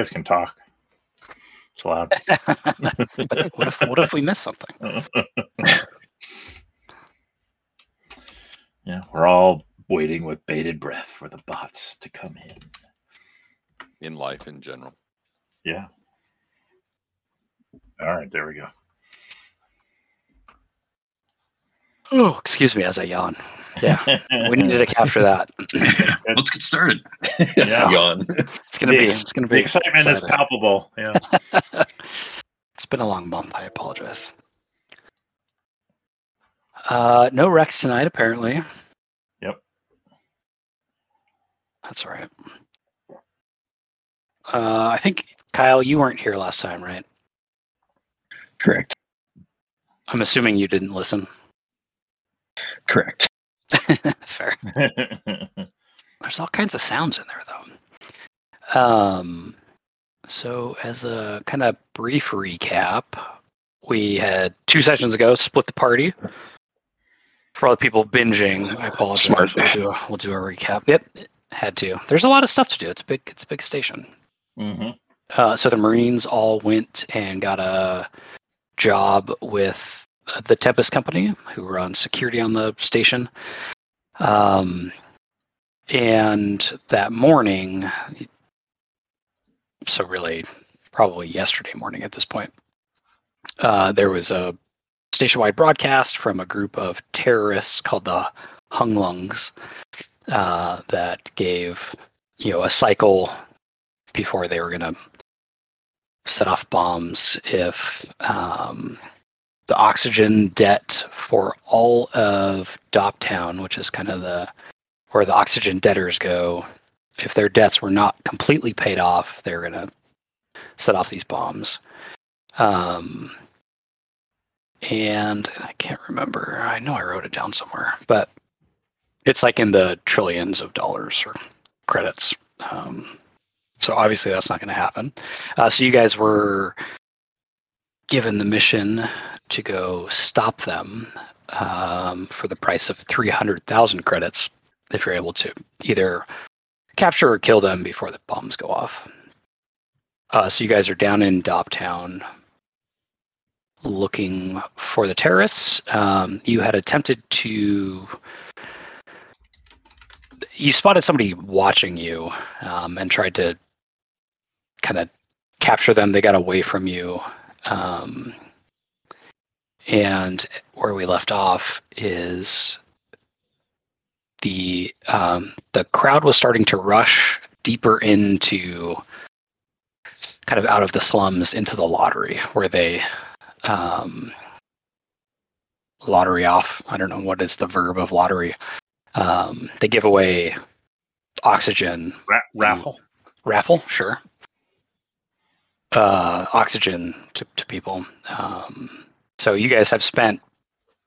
You guys can talk. It's loud. what if what if we miss something? yeah, we're all waiting with bated breath for the bots to come in. in life in general. Yeah. All right, there we go. Oh, excuse me as I yawn. Yeah, we needed to capture that. Let's get started. Yeah. Yawn. It's gonna The be. It's gonna be. the be. excitement is palpable. Yeah. it's been a long month. I apologize. Uh, no Rex tonight, apparently. Yep. That's all right. Uh, I think Kyle, you weren't here last time, right? Correct. I'm assuming you didn't listen. Correct. Fair. There's all kinds of sounds in there, though. Um, so, as a kind of brief recap, we had two sessions ago split the party. For all the people binging, I apologize. Smart. We'll do a, we'll do a recap. Yep, had to. There's a lot of stuff to do. It's a big. It's a big station. hmm Uh, so the Marines all went and got a job with the Tempest Company, who were on security on the station. Um, and that morning, so really probably yesterday morning at this point, uh, there was a station-wide broadcast from a group of terrorists called the Hung Lungs uh, that gave you know a cycle before they were going to set off bombs if um, the oxygen debt for all of Doptown, which is kind of the where the oxygen debtors go, if their debts were not completely paid off, they're to set off these bombs. Um, and I can't remember. I know I wrote it down somewhere, but it's like in the trillions of dollars or credits. Um, so obviously that's not going to happen. Uh, so you guys were given the mission to go stop them um, for the price of 300,000 credits if you're able to either capture or kill them before the bombs go off. Uh, so you guys are down in Doptown looking for the terrorists. Um, you had attempted to. You spotted somebody watching you um, and tried to kind of capture them. They got away from you. Um, and where we left off is the um, the crowd was starting to rush deeper into kind of out of the slums into the lottery where they um, lottery off. I don't know what is the verb of lottery. Um, they give away oxygen Ra- raffle. raffle, sure. Uh, oxygen to, to people. Um, so you guys have spent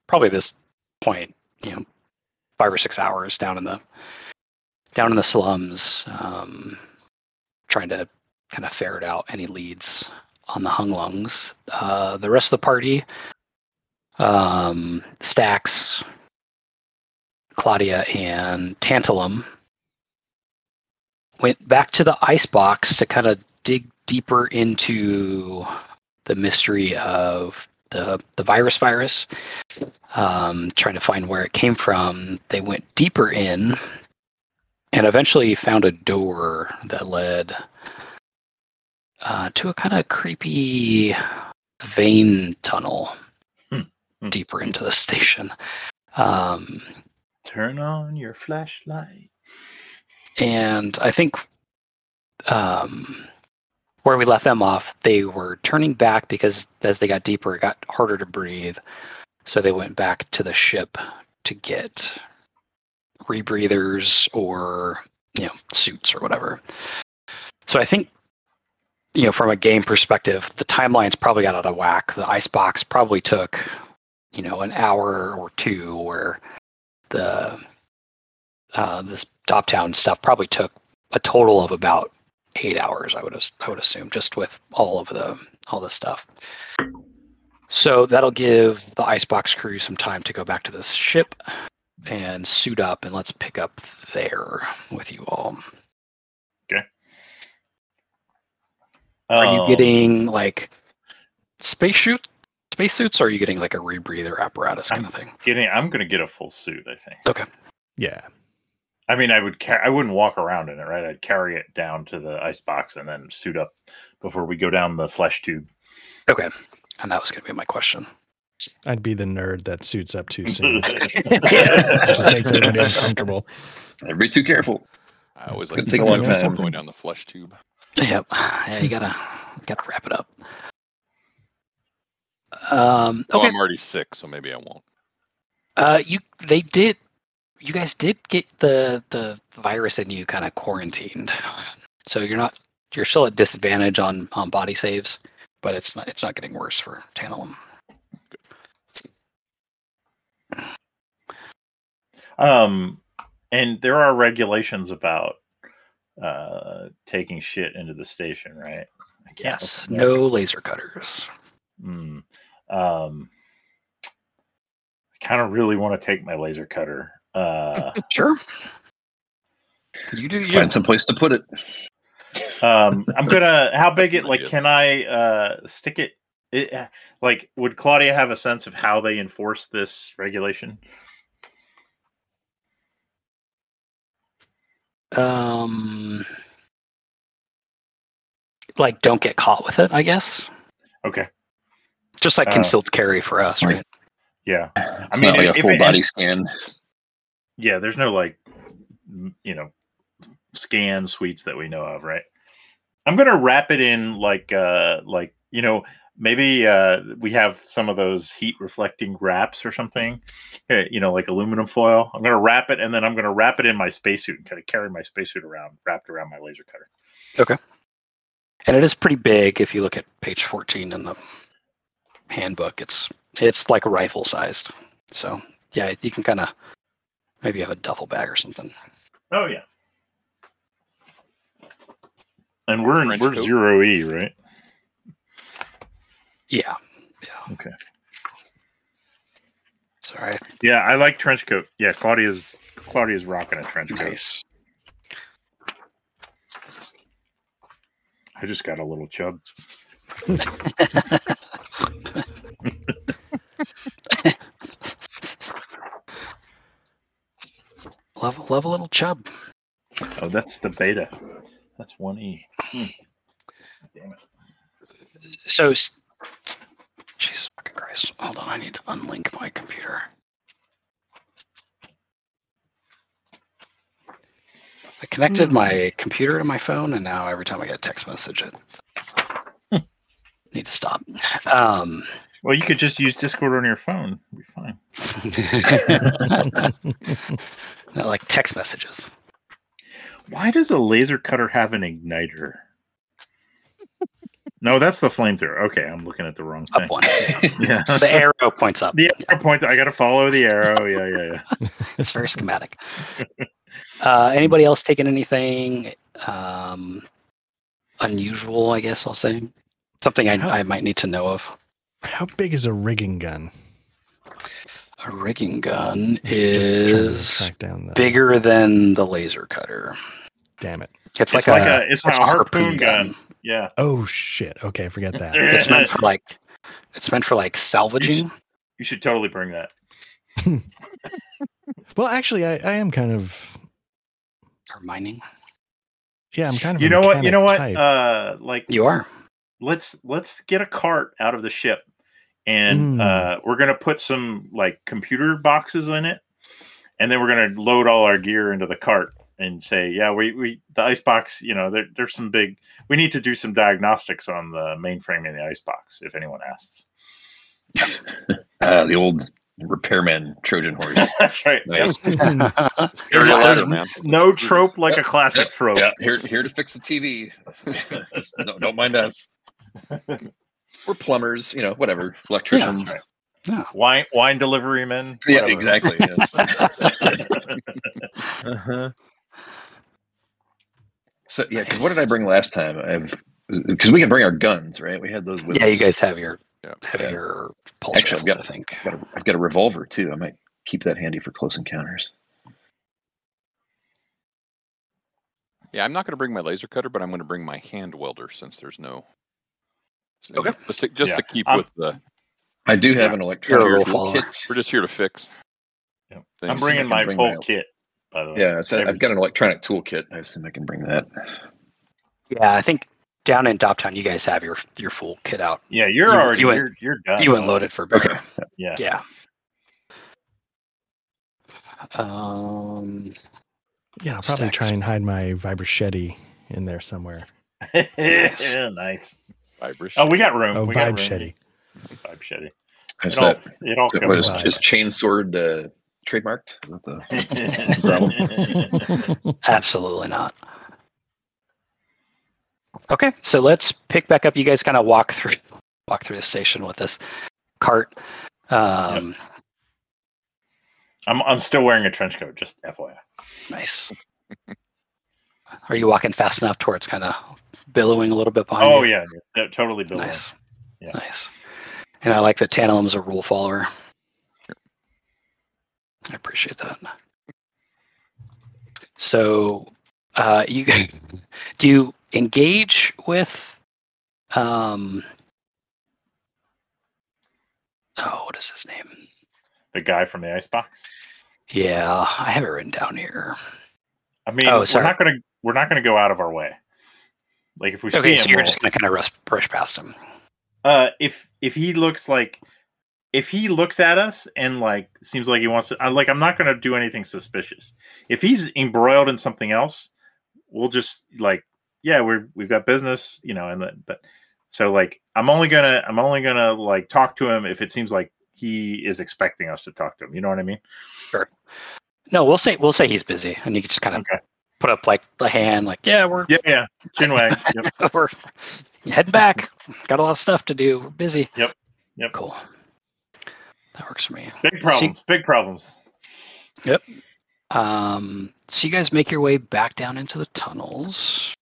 probably this point, you know, five or six hours down in the down in the slums, um, trying to kind of ferret out any leads on the hung lungs. Uh, the rest of the party, um, Stacks, Claudia, and Tantalum went back to the ice box to kind of dig deeper into the mystery of the the virus virus um, trying to find where it came from they went deeper in and eventually found a door that led uh, to a kind of creepy vein tunnel Hmm. Hmm. deeper into the station um, Turn on your flashlight. and I think um, where we left them off, they were turning back because as they got deeper, it got harder to breathe. So they went back to the ship to get rebreathers or you know suits or whatever. So I think you know from a game perspective, the timelines probably got out of whack. The icebox probably took you know an hour or two, where the uh, this Doptown stuff probably took a total of about eight hours. I would I would assume just with all of the all the stuff. So that'll give the icebox crew some time to go back to this ship and suit up, and let's pick up there with you all. Okay. Are you Um, getting like spacesuit spacesuits or are you getting like a rebreather apparatus kind of thing? getting? I'm gonna get a full suit. I think. Okay. Yeah. I mean, I would. Car- I wouldn't walk around in it, right? I'd carry it down to the ice box and then suit up before we go down the flesh tube. Okay. And that was gonna be my question. I'd be the nerd that suits up too soon. Just makes everybody uncomfortable. Never be too careful. I always It's like gonna take a long about time. going down the flesh tube. Yep. Yeah, you gotta gotta wrap it up. Um Oh, okay. I'm already sick, so maybe I won't. Uh, you they did. You guys did get the the virus in you kind of quarantined, so you're not you're still at disadvantage on on body saves, but it's not it's not getting worse for Tantalum. Um, and there are regulations about uh taking shit into the station, right? Yes, no laser cutters. Mm. Um, I kind of really want to take my laser cutter. Uh, Sure. You do you. Find some place to put it. um, I'm gonna. How big it? Like, can I uh stick it? It uh, like would Claudia have a sense of how they enforce this regulation? Um, like don't get caught with it. I guess Okay, just like Uh, concealed carry for us, right. right? yeah, It's mean, not like if a full it- body scan. Yeah. There's no like, you know, scan suites that we know of, right? I'm gonna wrap it in like, uh like you know, maybe uh we have some of those heat reflecting wraps or something, eh, you know, like aluminum foil. I'm gonna wrap it, and then I'm gonna wrap it in my spacesuit and kind of carry my spacesuit around, wrapped around my laser cutter. Okay. And it is pretty big if you look at page 14 in the handbook it's it's like rifle sized so yeah you can kind of maybe you have a duffel bag or something Oh yeah. And we're in we're coat? zero E, right? yeah yeah Okay. Sorry. Yeah, I like trench coat. Yeah, Claudia's Claudia's rocking a trench coat. nice I just got a little chub. love love a little chub Oh, that's the beta. That's one E. Hmm. Damn it. so jesus fucking christ hold on i need to unlink my computer i connected Hmm. my computer to my phone and now every time i get a text message it need to stop um Well, you could just use Discord on your phone. It'd be fine. no, like text messages. Why does a laser cutter have an igniter? No, that's the flamethrower. Okay, I'm looking at the wrong thing. Up one. Yeah. The arrow points up. The arrow points. I got to follow the arrow. Yeah, yeah, yeah. It's very schematic. Uh, anybody else taking anything um, unusual? I guess I'll say something I, I might need to know of. How big is a rigging gun? A rigging gun Just trying to is down the bigger than the laser cutter. Damn it! It's, It's like, like a, a- it's it's a harpoon gun. Yeah. Oh shit! Okay, forget that. It's meant for like it's meant for like salvaging You should totally bring that. well, actually, I, I am kind of or mining. yeah. I'm kind of You a know what? You know what? type. Uh, like You are. let's let's get a cart out of the ship and Mm. uh, we're gonna put some like computer boxes in it and then we're gonna load all our gear into the cart and say yeah we, we the ice box you know there, there's some big we need to do some diagnostics on the mainframe in the ice box if anyone asks Uh, the old repairman Trojan horse. that's right Nice. There's There's a a- lesson, man. no trope like a classic Yep, trope Yeah, here, here to fix the TV. no, don't mind us. We're plumbers, you know, whatever, electricians. right. Yeah. wine wine delivery men Yeah, exactly. yes. Uh-huh. So yeah, 'cause what did I bring last time? I've because we can bring our guns, right? We had those. With Yeah, you guys have your Yeah. have Yeah. your pulse Actually, I've rifles, got- I think. Got a, I've got a revolver too. I might keep that handy for close encounters. Yeah, I'm not going to bring my laser cutter, but I'm going to bring my hand welder since there's no. So, Okay. Just to, just Yeah. to keep I'm- with the. I do have Yeah. an You're electronic rule We're just here to fix. Yep. I'm bringing my bring full my- kit. By the way. Yeah, so I've got an electronic toolkit. I assume I can bring that. Yeah, I think down in Doptown, you guys have your your full kit out. Yeah, you're You- already you went- you're, you're done. You went loaded for bear. Okay. Yeah. Yeah. Um, Yeah, I'll probably Stacks. try and hide my Vibrachety in there somewhere. yeah, nice. Vibration. Oh, we got room. Oh, we got room. Vibechety. Vibe Shetty. Is It all, it all is, comes is, fine. chainsword uh, trademarked? Is that the absolutely not. Okay, so let's pick back up. You guys kind of walk through walk through the station with this cart. Um, I'm I'm still wearing a trench coat, just FYI. Nice. Are you walking fast enough to where it's kind of billowing a little bit behind Oh you? yeah, yeah, totally built. Nice. Yeah. Nice. And I like that Tantalum's a rule follower. I appreciate that. So, uh, you do you engage with, um, oh, what is his name? The guy from the icebox. Yeah, I have it written down here. I mean, Oh, we're not gonna we're not gonna go out of our way. Like if we Okay, see so him, you're we'll- just gonna kind of rush, brush past him. uh, if if he looks like if he looks at us and like seems like he wants to, I, like I'm not gonna do anything suspicious. If he's embroiled in something else, we'll just like yeah, we're we've got business, you know, and that. But so like I'm only gonna I'm only gonna like talk to him if it seems like he is expecting us to talk to him. You know what I mean? Sure. No, we'll say we'll say he's busy, and you can just kind of Okay. Put up like the hand, like yeah, we're Yeah, yeah. Chin wag. Yep. we're heading back. Got a lot of stuff to do. We're busy. Yep. Yep. Cool. That works for me. Big problems. Big problems. Yep. Um, so you guys make your way back down into the tunnels,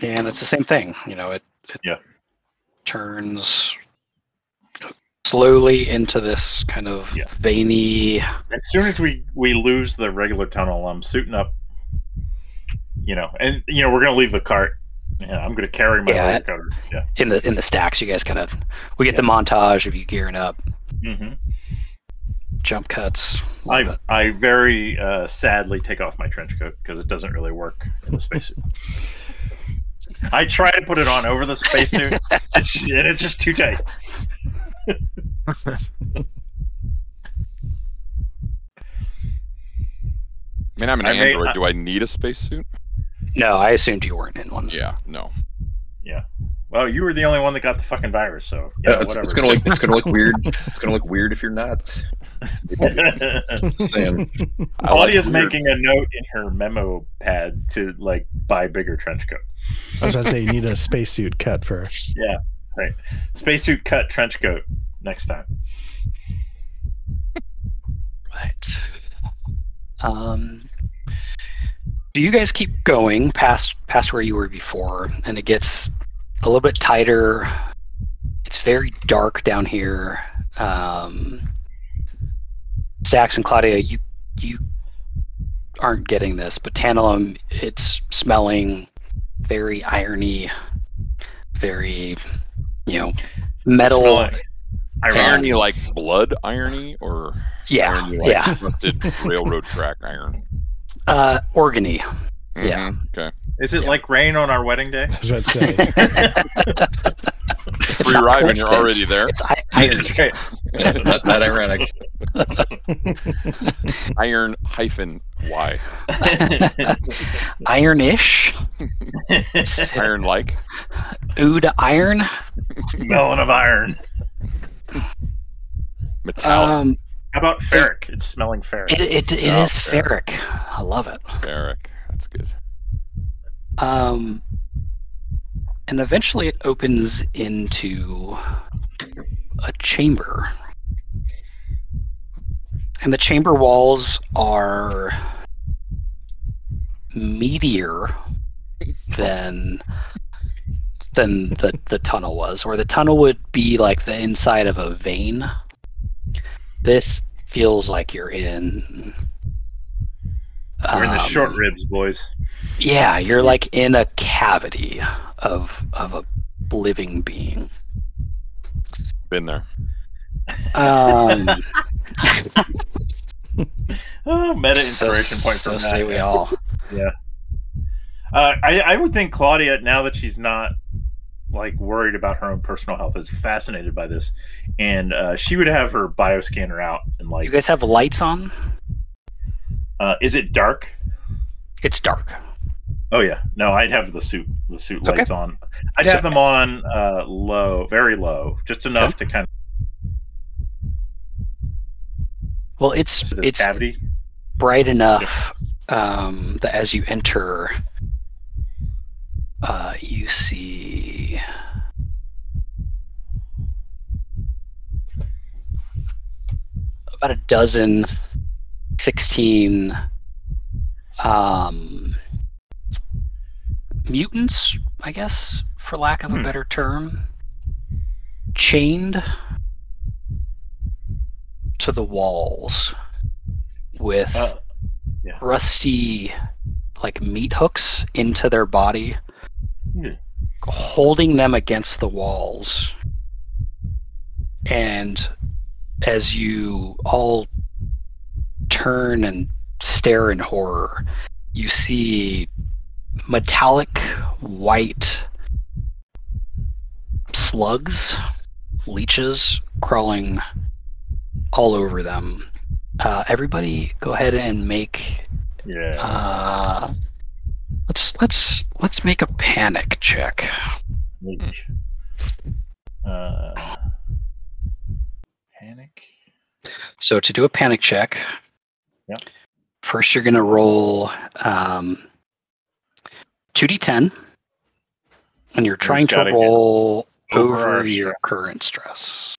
and it's the same thing. You know, it, it Yeah. turns slowly into this kind of Yeah. veiny. as soon as we we lose the regular tunnel, I'm suiting up. You know, and you know we're gonna leave the cart. Yeah, I'm gonna carry my Yeah. cutter. Yeah. in the in the stacks. You guys kind of we get the montage of you gearing up, hmm jump cuts. I it. I very uh, sadly take off my trench coat because it doesn't really work in the spacesuit. I try to put it on over the spacesuit, and it's just too tight. I mean, I'm an I may- android. Do I need a spacesuit? No, I assumed you weren't in one. Yeah, no. Yeah. Well, you were the only one that got the fucking virus, so Yeah, yeah, it's, whatever. it's gonna look it's gonna look weird. It's gonna look weird if you're not. Just saying. I like Claudia's weird- making a note in her memo pad to like buy bigger trench coat. I was going to say you need a spacesuit cut first. Spacesuit cut trench coat next time. Right. Um, do you guys keep going past past where you were before, and it gets a little bit tighter? It's very dark down here. Um, Stacks and Claudia, you you aren't getting this, but Tantalum, it's smelling very irony, very you know metal. Ironic. Irony like blood irony or Yeah, irony like yeah. rusted railroad track iron? Uh, organy. Yeah. Mhm, Okay. Is it Yeah. like rain on our wedding day? I was about to say It's Free ride when you're already there. It's I- irony. Okay. Yeah, not, not ironic. Iron hyphen Y. Ironish. Iron like. Ood iron. Smelling of iron. Metallic. Um, How about ferric? It's smelling ferric. it it, it Oh, is ferric. ferric. I love it. Barrack. That's good. Um, and eventually it opens into a chamber. And the chamber walls are meatier than than the, the tunnel was, or the tunnel would be like the inside of a vein. This feels like you're in We're in the short Um, ribs, boys. Yeah, you're like in a cavity of of a living being. Been there. Um, Oh, meta so, inspiration point so from say that. we all. Uh, I, I would think Claudia, now that she's not like worried about her own personal health, is fascinated by this, and uh, she would have her bioscanner out and Do like, you guys have lights on? Uh, is it dark? It's dark. Oh yeah, no, I'd have the suit the suit Okay. lights on. I'd So- have them on uh, low, very low, just enough to kind of. Well, it's it's cavity. bright enough um, that as you enter, uh, you see about a dozen, 16 um, mutants, I guess, for lack of a Hmm. better term, chained to the walls with Uh, rusty like meat hooks into their body Yeah. holding them against the walls and as you all turn and stare in horror you see metallic white slugs leeches crawling all over them uh, everybody go ahead and make yeah. uh, let's let's let's make a panic check. Uh, panic. So to do a panic check. First you're gonna roll um, 2d10, and you're trying to roll over over, your stress. current stress.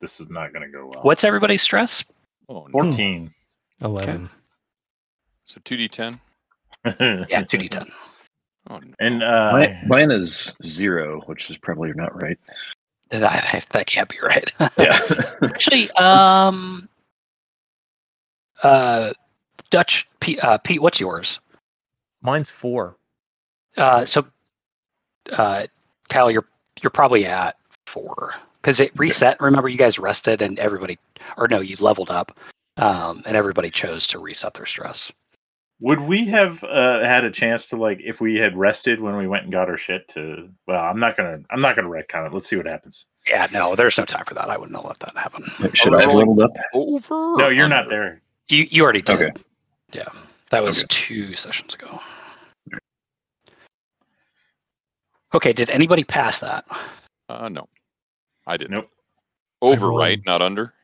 This is not going to go well. What's everybody's stress? Oh, no. fourteen? 11. So 2d10. Yeah, 2d10. Oh, no. and uh, Mine, mine is zero, which is probably not right. That, that can't be right. Yeah. Actually, um, uh, Dutch Pete, uh, Pete, what's yours? Mine's four. Uh, so, uh, Kyle, you're you're probably at four because it reset. Remember, you guys rested and everybody, or no, you leveled up, um, and everybody chose to reset their stress. would we have uh, had a chance to like if we had rested when we went and got our shit to? Well, I'm not gonna. I'm not gonna retcon it. Let's see what happens. Yeah, no, there's no time for that. I wouldn't have let that happen. Should Are I have leveled up? Over? No, you're not there. You you already did. Okay. Yeah, that was Okay. two sessions ago. Okay, did anybody pass that? Uh, no. I didn't. Nope. Over, right? Not under?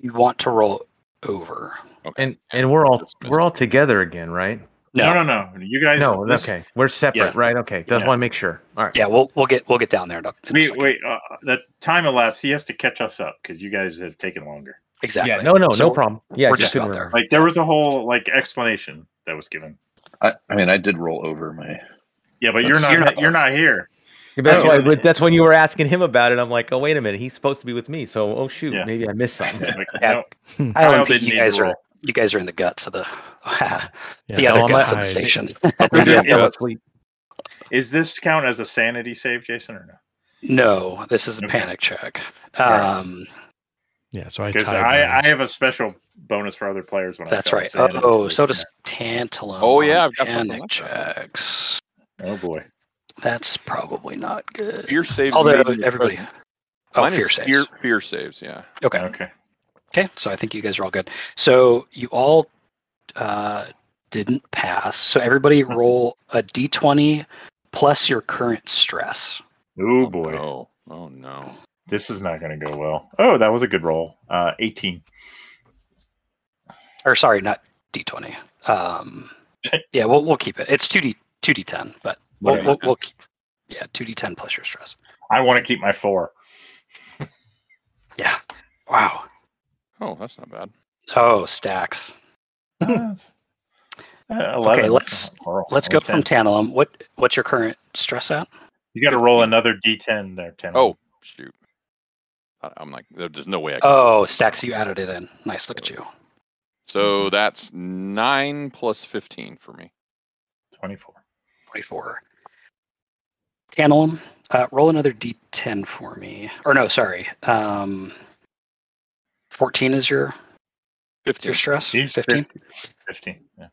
You want to roll over? Okay. And and we're all we're all together again, right? No, no, no. You guys. No, this- okay. We're separate, yeah. right? Okay. Just Yeah. want to make sure. All right. Yeah, we'll we'll get we'll get down there. in Wait, wait. Uh, the time elapsed. He has to catch us up because you guys have taken longer. Exactly. Yeah. No, no, So no problem. Yeah, we're just just about there. Like there was a whole like explanation that was given. I, I mean, I did roll over my. Yeah, but you're not. you're You're not- not, here. That's Oh, why. yeah. That's when you were asking him about it. I'm like, oh wait a minute, he's supposed to be with me. So, oh shoot, Yeah. maybe I missed something. Like, Yeah. no, Kyle Kyle and Pete, didn't you guys are you guys are in the guts of the Yeah, the other no, I'm guts not- of the station. Maybe I Yeah. fell asleep. Is this count as a sanity save, Jason, or no? no, this is a Okay. panic check. right. Um, Yeah, so I Because tied I. I have a special bonus for other players when that's I fail right. sanity Oh, save. so does Tantalum. Oh, yeah, I've got something panic checks. Oh boy. That's probably not good. Fear saves. Although made everybody, presence. oh, Mine fear saves. Fear, fear saves, yeah. Okay. Okay. Okay, so I think you guys are all good. So you all uh, didn't pass. So everybody Mm-hmm. roll a d20 plus your current stress. Oh boy. No. Oh, no. This is not going to go well. Oh, that was a good roll. Uh, 18. Or sorry, not d20. Um, yeah, we'll we'll keep it. It's two d two d10, but we'll, Okay. we'll, we'll keep, yeah two d10 plus your stress. I want to keep my four. Yeah. Wow. Oh, that's not bad. Oh, stacks. Uh, Okay, let's- Let's go Or from 10. Tantalum. What what's your current stress at? You got to roll another d10 there, 10. Oh, shoot. I- I'm like, there's no way I can. Oh, stacks. You added it in. Nice. Look at you. So that's nine plus fifteen for me. 24. 24. Tantalum, uh, roll another d10 for me. Or no, sorry. Um, 14 is your Fifteen. your stress. He's 15. 15. Yeah.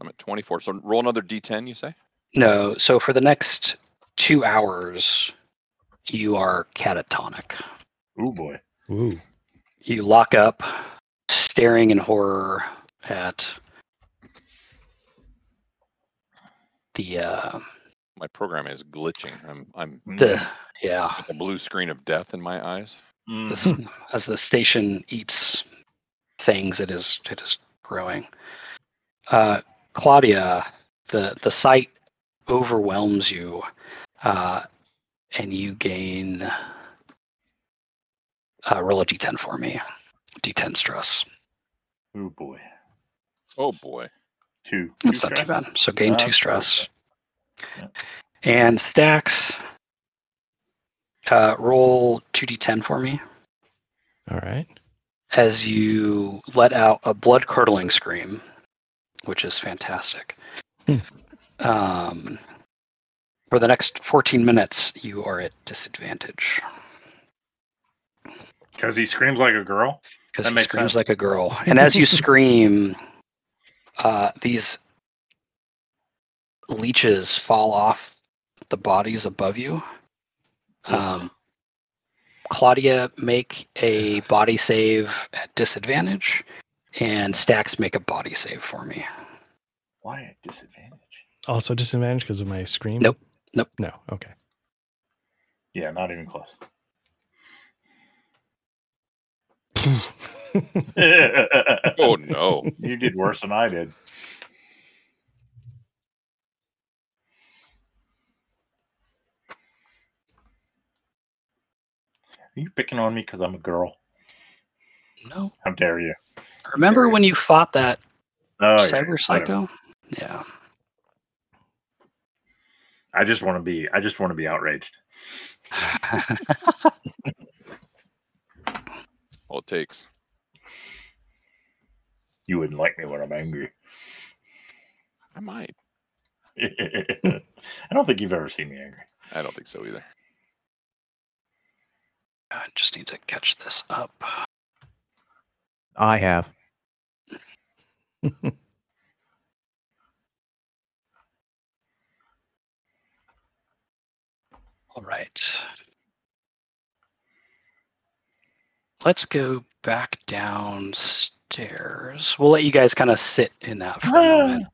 I'm at twenty-four. So roll another d10. You say? No, so for the next two hours, you are catatonic. Ooh, boy. Ooh. You lock up, staring in horror at the uh, My program is glitching. I'm I'm the yeah with a blue screen of death in my eyes. This, as the station eats things, it is it is growing. Uh, Claudia, the the site overwhelms you, uh, and you gain. Uh, roll a d10 for me. D10 stress. Oh boy. Oh boy. Two. That's two not too bad. So gain Ah, two stress. Yeah. And stacks. Uh, roll two d10 for me All right. as you let out a blood curdling scream, which is fantastic. Hmm. Um, for the next 14 minutes, you are at disadvantage Because he screams like a girl. because he makes screams sense. like a girl. And as you scream, uh, these leeches fall off the bodies above you. Um, Claudia, make a body save at disadvantage, and Stacks make a body save for me. Why at disadvantage? Also disadvantage because of my scream? Nope. Nope. No. Okay. Yeah, not even close. Oh no. You did worse than I did. Are you picking on me because I'm a girl? No. How dare you? Remember when you fought that Oh, cyber whatever. psycho? Yeah. I just want to be. I just want to be outraged. All it takes. You wouldn't like me when I'm angry. I might. I don't think you've ever seen me angry. I don't think so either. I just need to catch this up. I have. All right. Let's go back downstairs. We'll let you guys kind of sit in that for a moment.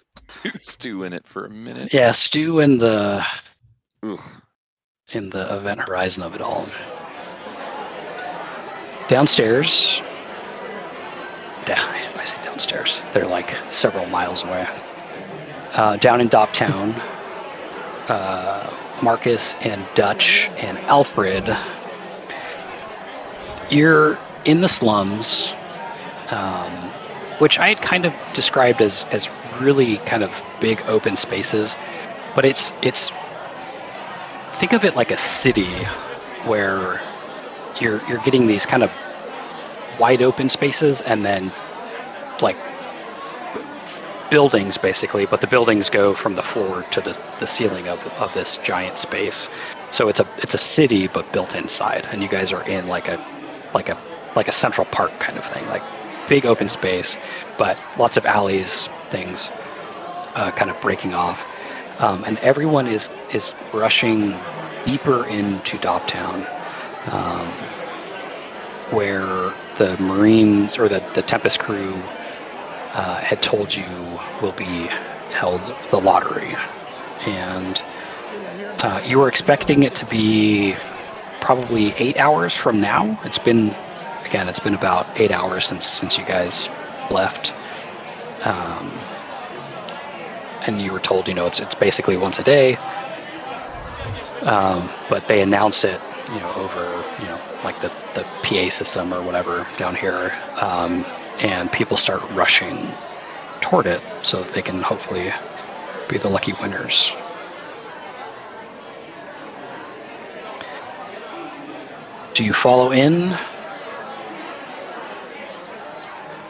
Stew in it for a minute. Yeah, stew in the Ooh. in the event horizon of it all. Downstairs. Yeah, I I say downstairs. They're like several miles away. Uh, down in Doptown, uh, Marcus and Dutch and Alfred. You're in the slums, um, which I had kind of described as as really kind of big open spaces, but it's it's think of it like a city where you're you're getting these kind of wide open spaces and then like buildings basically but the buildings go from the floor to the, the ceiling of, of this giant space. So it's a it's a city but built inside and you guys are in like a like a like a central park kind of thing like big open space but lots of alleys things uh, kind of breaking off. Um, and everyone is is rushing deeper into Doptown, um, where the Marines or the, the Tempest crew uh, had told you will be held the lottery, and uh, you were expecting it to be probably eight hours from now. It's been again, it's been about eight hours since since you guys left. Um, and you were told, you know, it's it's basically once a day. Um, but they announce it, you know, over, you know, like the, the PA system or whatever down here, um, and people start rushing toward it so that they can hopefully be the lucky winners. Do you follow in?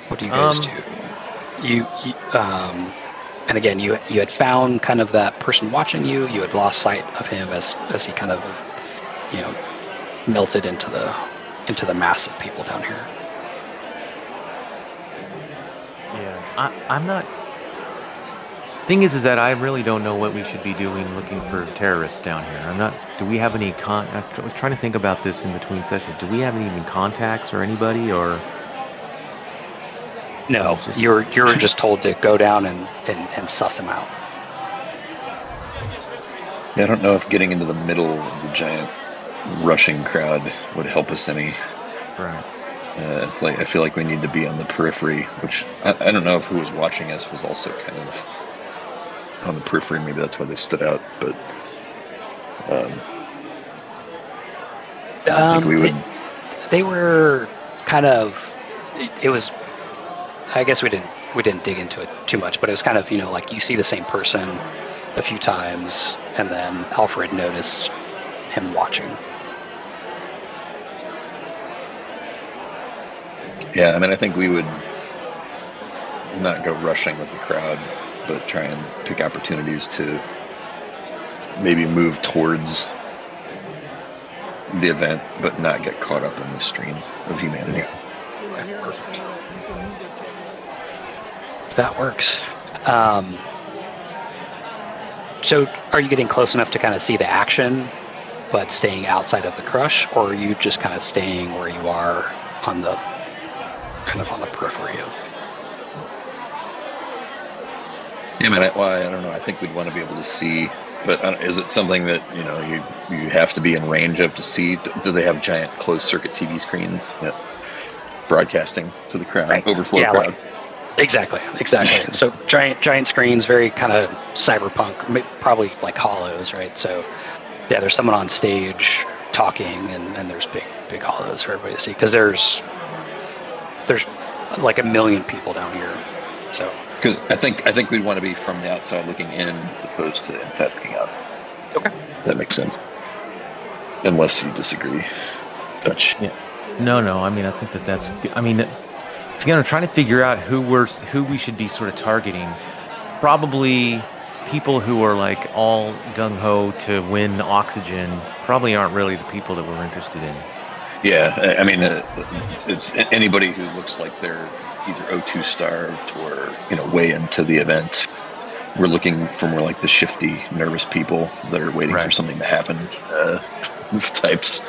What do you guys Um, do? You, you um, and again, you you had found kind of that person watching you. You had lost sight of him as as he kind of, you know, melted into the into the mass of people down here. Yeah, I, I'm not. Thing is, is that I really don't know what we should be doing looking for terrorists down here. I'm not. Do we have any con? I was trying to think about this in between sessions. Do we have any even contacts or anybody or? No, Just- you're you're just told to go down and and, and suss him out. Yeah, I don't know if getting into the middle of the giant rushing crowd would help us any. Right. Uh, it's like I feel like we need to be on the periphery, which I, I don't know if who was watching us was also kind of on the periphery. Maybe that's why they stood out. But um, I think Um, we they- would. they were kind of it, it was i guess we didn't we didn't dig into it too much but it was kind of you know like you see the same person a few times and then alfred noticed him watching Yeah, I mean, I think we would not go rushing with the crowd, but try and pick opportunities to maybe move towards the event, but not get caught up in the stream of humanity. okay, perfect that works um, so are you getting close enough to kind of see the action but staying outside of the crush or are you just kind of staying where you are on the kind of on the periphery of Yeah, man. I, well, I don't know. I think we'd want to be able to see, but uh, is it something that you know you you have to be in range of to see? D- Do they have giant closed circuit TV screens that broadcasting to the crowd, Right. overflow Yeah, crowd? like- Exactly, exactly. So giant, giant screens, very kind of cyberpunk, probably like holos, right? So, yeah, there's someone on stage talking, and, and there's big, big holos for everybody to see because there's there's like a million people down here. So, Because I think I think we'd want to be from the outside looking in, as opposed to the inside looking out. Okay. that makes sense. Unless you disagree, Dutch. No, no. I mean, I think that that's. I mean, it's gonna trying to figure out who we're who we should be sort of targeting. Probably people who are like all gung ho to win oxygen. Probably aren't really the people that we're interested in. Yeah, I- I mean, uh, it's anybody who looks like they're either O2 starved or you know way into the event. We're looking for more like the shifty, nervous people that are waiting for something to happen, uh, types.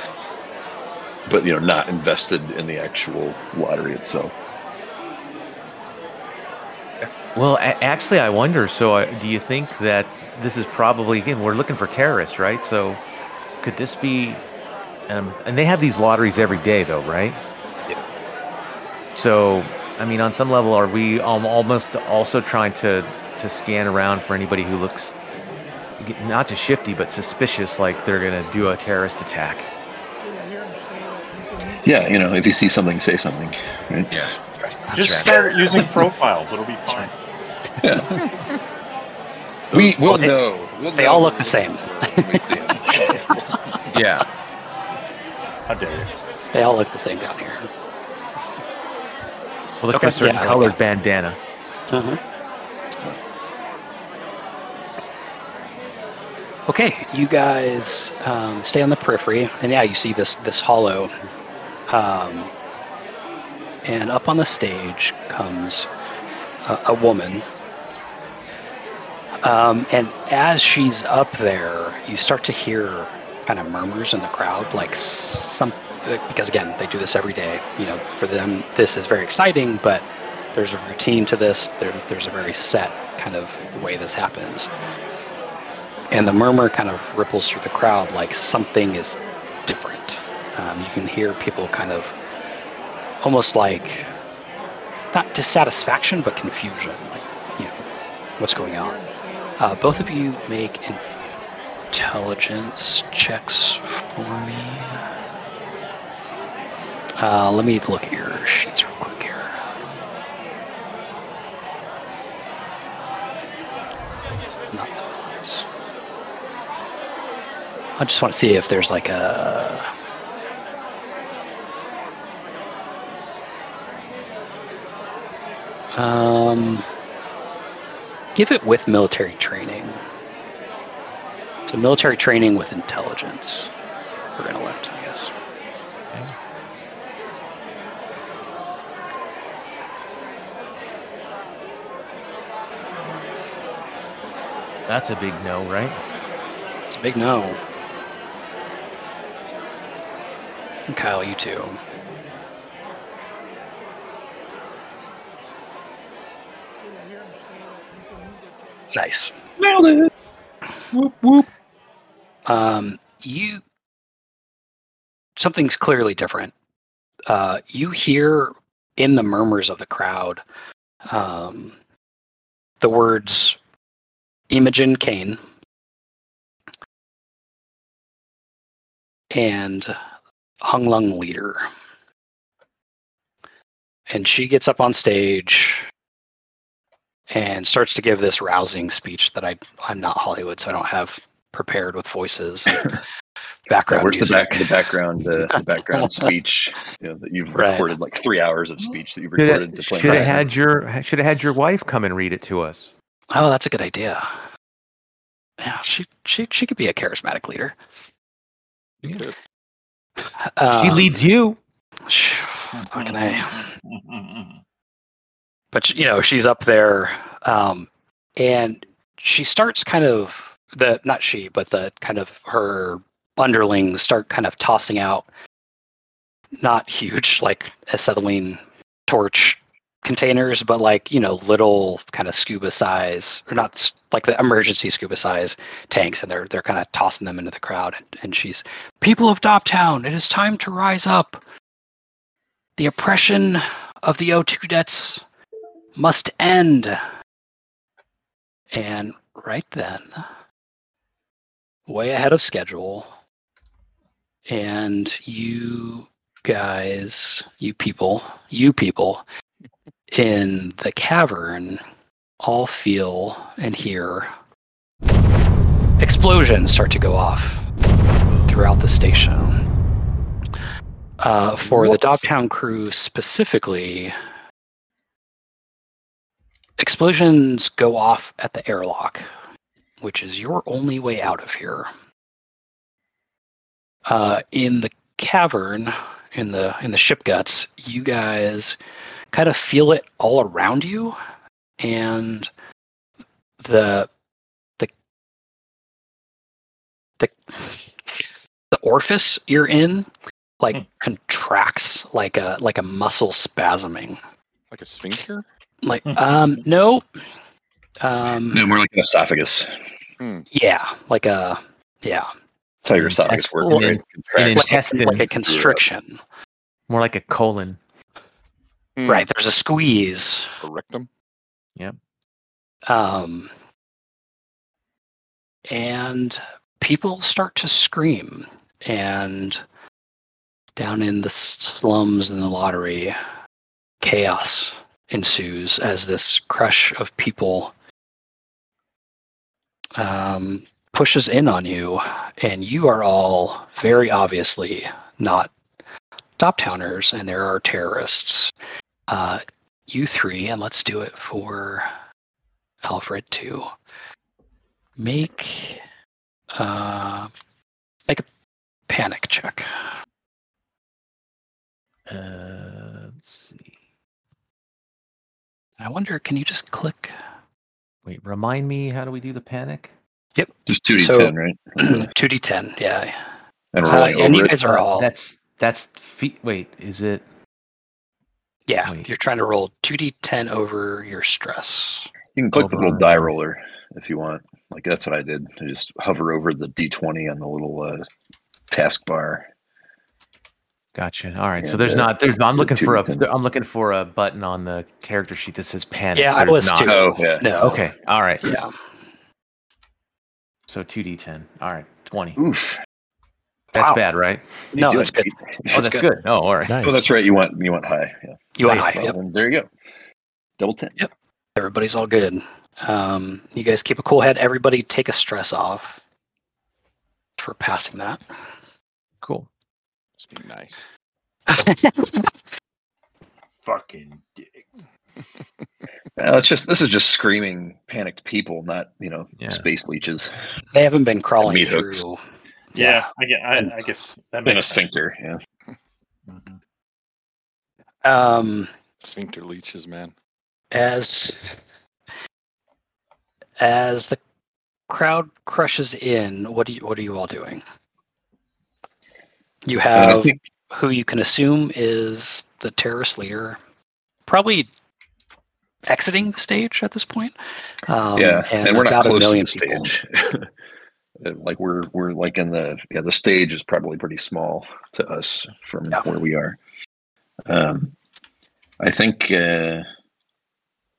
But you know, not invested in the actual lottery itself. Well, a- actually, I wonder. So, uh, do you think that this is probably again we're looking for terrorists, right? So, could this be? Um, and they have these lotteries every day, though, right? Yeah. So, I mean, on some level, are we um, almost also trying to to scan around for anybody who looks not just shifty but suspicious, like they're going to do a terrorist attack? Yeah, you know, if you see something, say something. Right? Yeah. that's Just right. start using profiles. It'll be fine. Yeah. We will They- know. We'll they know all look the same. when we see 'em. Yeah. How dare you? They all look the same down here. We'll look Okay, for a certain yeah, colored bandana. Uh-huh. Okay, you guys um, stay on the periphery, and yeah, you see this this holo, um, and up on the stage comes a, a woman, um, and as she's up there, you start to hear kind of murmurs in the crowd, like some because again they do this every day. You know, for them this is very exciting, but there's a routine to this. There, there's a very set kind of way this happens. And the murmur kind of ripples through the crowd like something is different. Um, you can hear people kind of almost like not dissatisfaction, but confusion. Like, you know, what's going on? Uh, both of you make intelligence checks for me. Uh, let me look at your sheets real quick here. Not those. I just want to see if there's like a. Um, give it with military training. So military training with intelligence or intellect, I guess. That's a big no, right? It's a big no. And Kyle, you too. Nice. Nailed it. Whoop whoop. Um, you something's clearly different. Uh, you hear in the murmurs of the crowd um, the words Imogen Kane and Hung Lung Leader. And she gets up on stage and starts to give this rousing speech that I, I'm not Hollywood, so I don't have prepared with voices and background Where's the music. back the background uh, the background speech you know, that you've Right. recorded like three hours of speech that you've recorded have, to play should have had your should have had your wife come and read it to us. Oh, that's a good idea. Yeah, she she she could be a charismatic leader. You could. she Um, leads you. sh- Fucking A. But you know, she's up there, um, and she starts kind of the not she, but the kind of her underlings start kind of tossing out not huge like acetylene torch containers, but like you know little kind of scuba size or not like the emergency scuba size tanks, and they're they're kind of tossing them into the crowd. And, and she's people of Doptown, it is time to rise up. The oppression of the O2 debts must end. And right then, way ahead of schedule, and you guys, you people, you people in the cavern all feel and hear explosions start to go off throughout the station. Uh, for the Whoops. Dogtown crew specifically, explosions go off at the airlock, which is your only way out of here. Uh, in the cavern, in the in the ship guts, you guys kind of feel it all around you, and the the the the orifice you're in like Hmm. contracts like a like a muscle spasming Like a sphincter? like Hmm. um no um No, more like an esophagus. yeah like a yeah That's how your esophagus That's works. an right? in- an like a, Intestine. like a constriction More like a colon. Hmm. right there's a squeeze A rectum? Yeah. Um and people start to scream and down in the slums and the lottery chaos ensues as this crush of people um, pushes in on you and you are all very obviously not Doptowners and there are terrorists uh, you three and let's do it for Alfred to make uh make a panic check. Uh, let's see. I wonder, can you just click Wait, remind me. How do we do the panic? Yep. Just two d So- ten, right? two d ten? Yeah, And uh, and you guys are all That's that's feet. Wait, is it? yeah. wait. You're trying to roll two d ten over your stress. You can click the little die roller if you want. Like that's what I did. I just hover over the d twenty on the little uh, taskbar. Gotcha. All right. so there's uh, not. There's. I'm looking for a. 2d10. I'm looking for a button on the character sheet that says panic. Yeah, I was not. too. Oh, yeah. No. Okay. All right. Yeah. So two d10. All right. Twenty. Oof. That's Wow. bad, right? You No, that's it's it. good. Oh, that's good. good. Oh, all right. Nice. Oh, that's right. You want you want high. Yeah. You want Hey, high. Yep. there you go. Double ten. Yep. Everybody's all good. Um, you guys keep a cool head. Everybody take a stress off for passing that. Cool. Must be nice. Fucking dick. Uh, it's just this is just screaming panicked people, not you know Yeah. space leeches They haven't been crawling meat hooks. Through. Yeah, I, I, I guess that in a makes sense. sphincter. Yeah. Um, Sphincter leeches, man. as as the crowd crushes in, what do you what are you all doing? You And I have think- who you can assume is the terrorist leader, probably exiting the stage at this point. Um, yeah, and, we're not a close to million the stage. Uh, like we're we're like in the yeah the stage is probably pretty small to us from Yeah. where we are. Um, I think uh,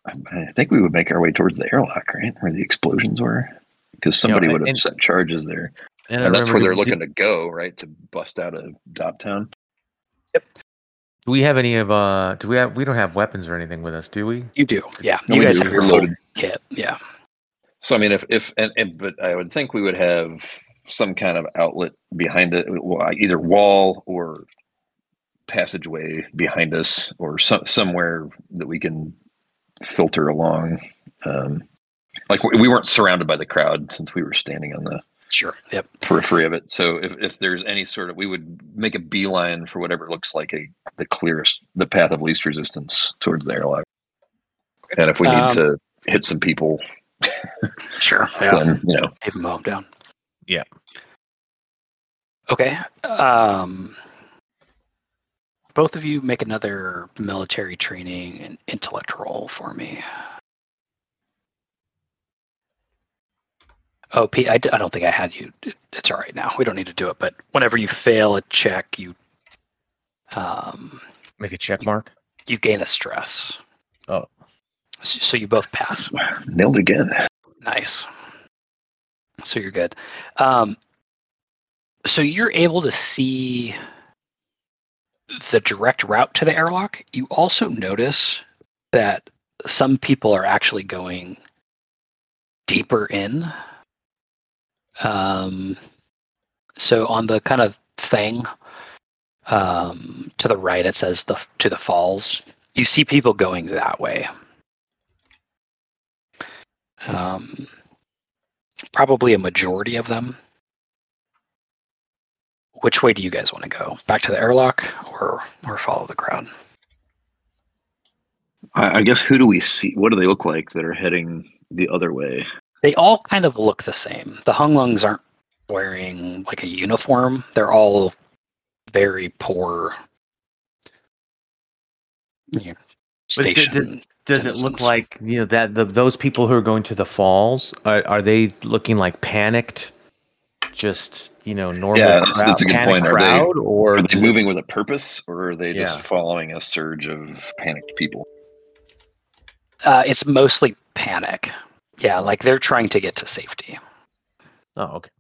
I, I think we would make our way towards the airlock, right, where the explosions were, because somebody and- would have and- set charges there, And, and that's remember where they're the- looking to go, right, to bust out of Doptown. Yep. Do we have any of uh? Do we have? We don't have weapons or anything with us, do we? You do, yeah. No, you we guys do. have your We're loaded. kit, yeah. So I mean, if if and, and but I would think we would have some kind of outlet behind it, either wall or passageway behind us, or some somewhere that we can filter along. Um, like we we weren't surrounded by the crowd since we were standing on the Sure. Yep. periphery of it. So if, if there's any sort of, we would make a beeline for whatever looks like a the clearest, the path of least resistance towards the airlock. And if we need Um, to hit some people, Sure. Yeah. then you know, Leave them home down. Yeah. Okay. Um, both of you make another military training and intellect roll for me. Oh, Pete, I, d- I don't think I had you. It's all right now. We don't need to do it. But whenever you fail a check, you um, Make a check mark. you gain a stress. Oh. So, you both pass. nailed again. Nice. So you're good. Um, so you're able to see the direct route to the airlock. You also notice that some people are actually going deeper in. Um, so on the kind of thing um, to the right, it says the to the falls. You see people going that way. Um, probably a majority of them. Which way do you guys want to go? Back to the airlock or or follow the crowd? I, I guess who do we see? What do they look like that are heading the other way? They all kind of look the same. The Hunglungs aren't wearing like a uniform. They're all very poor you know, But d- d- station. Does it look like you know that the, those people who are going to the falls are, are they looking like panicked? Just you know normal Yeah, that's- crowd, that's a good point. Are they- or Are they does it- moving with a purpose, or are they just Yeah. following a surge of panicked people? Uh, it's mostly panic. Yeah, like they're trying to get to safety. Oh, okay.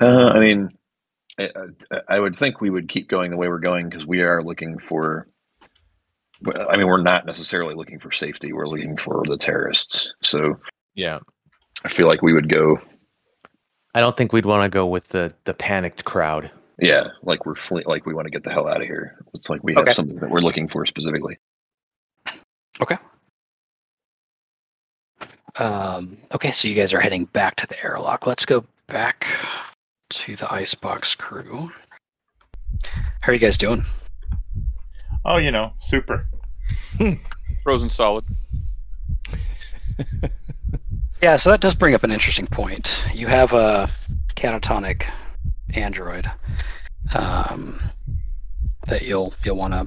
Uh, I mean, I, I- I would think we would keep going the way we're going because we are looking for. I mean, we're not necessarily looking for safety. We're looking for the terrorists. So Yeah, I feel like we would go, I don't think we'd want to go with the the panicked crowd. yeah, like we're fle- like we want to get the hell out of here. It's like we have Okay. something that we're looking for specifically. Okay. Um, okay, so you guys are heading back to the airlock. Let's go back to the icebox crew. How are you guys doing? Oh, you know, super. Frozen solid. Yeah, so that does bring up an interesting point. You have a catatonic android um, that you'll you'll want to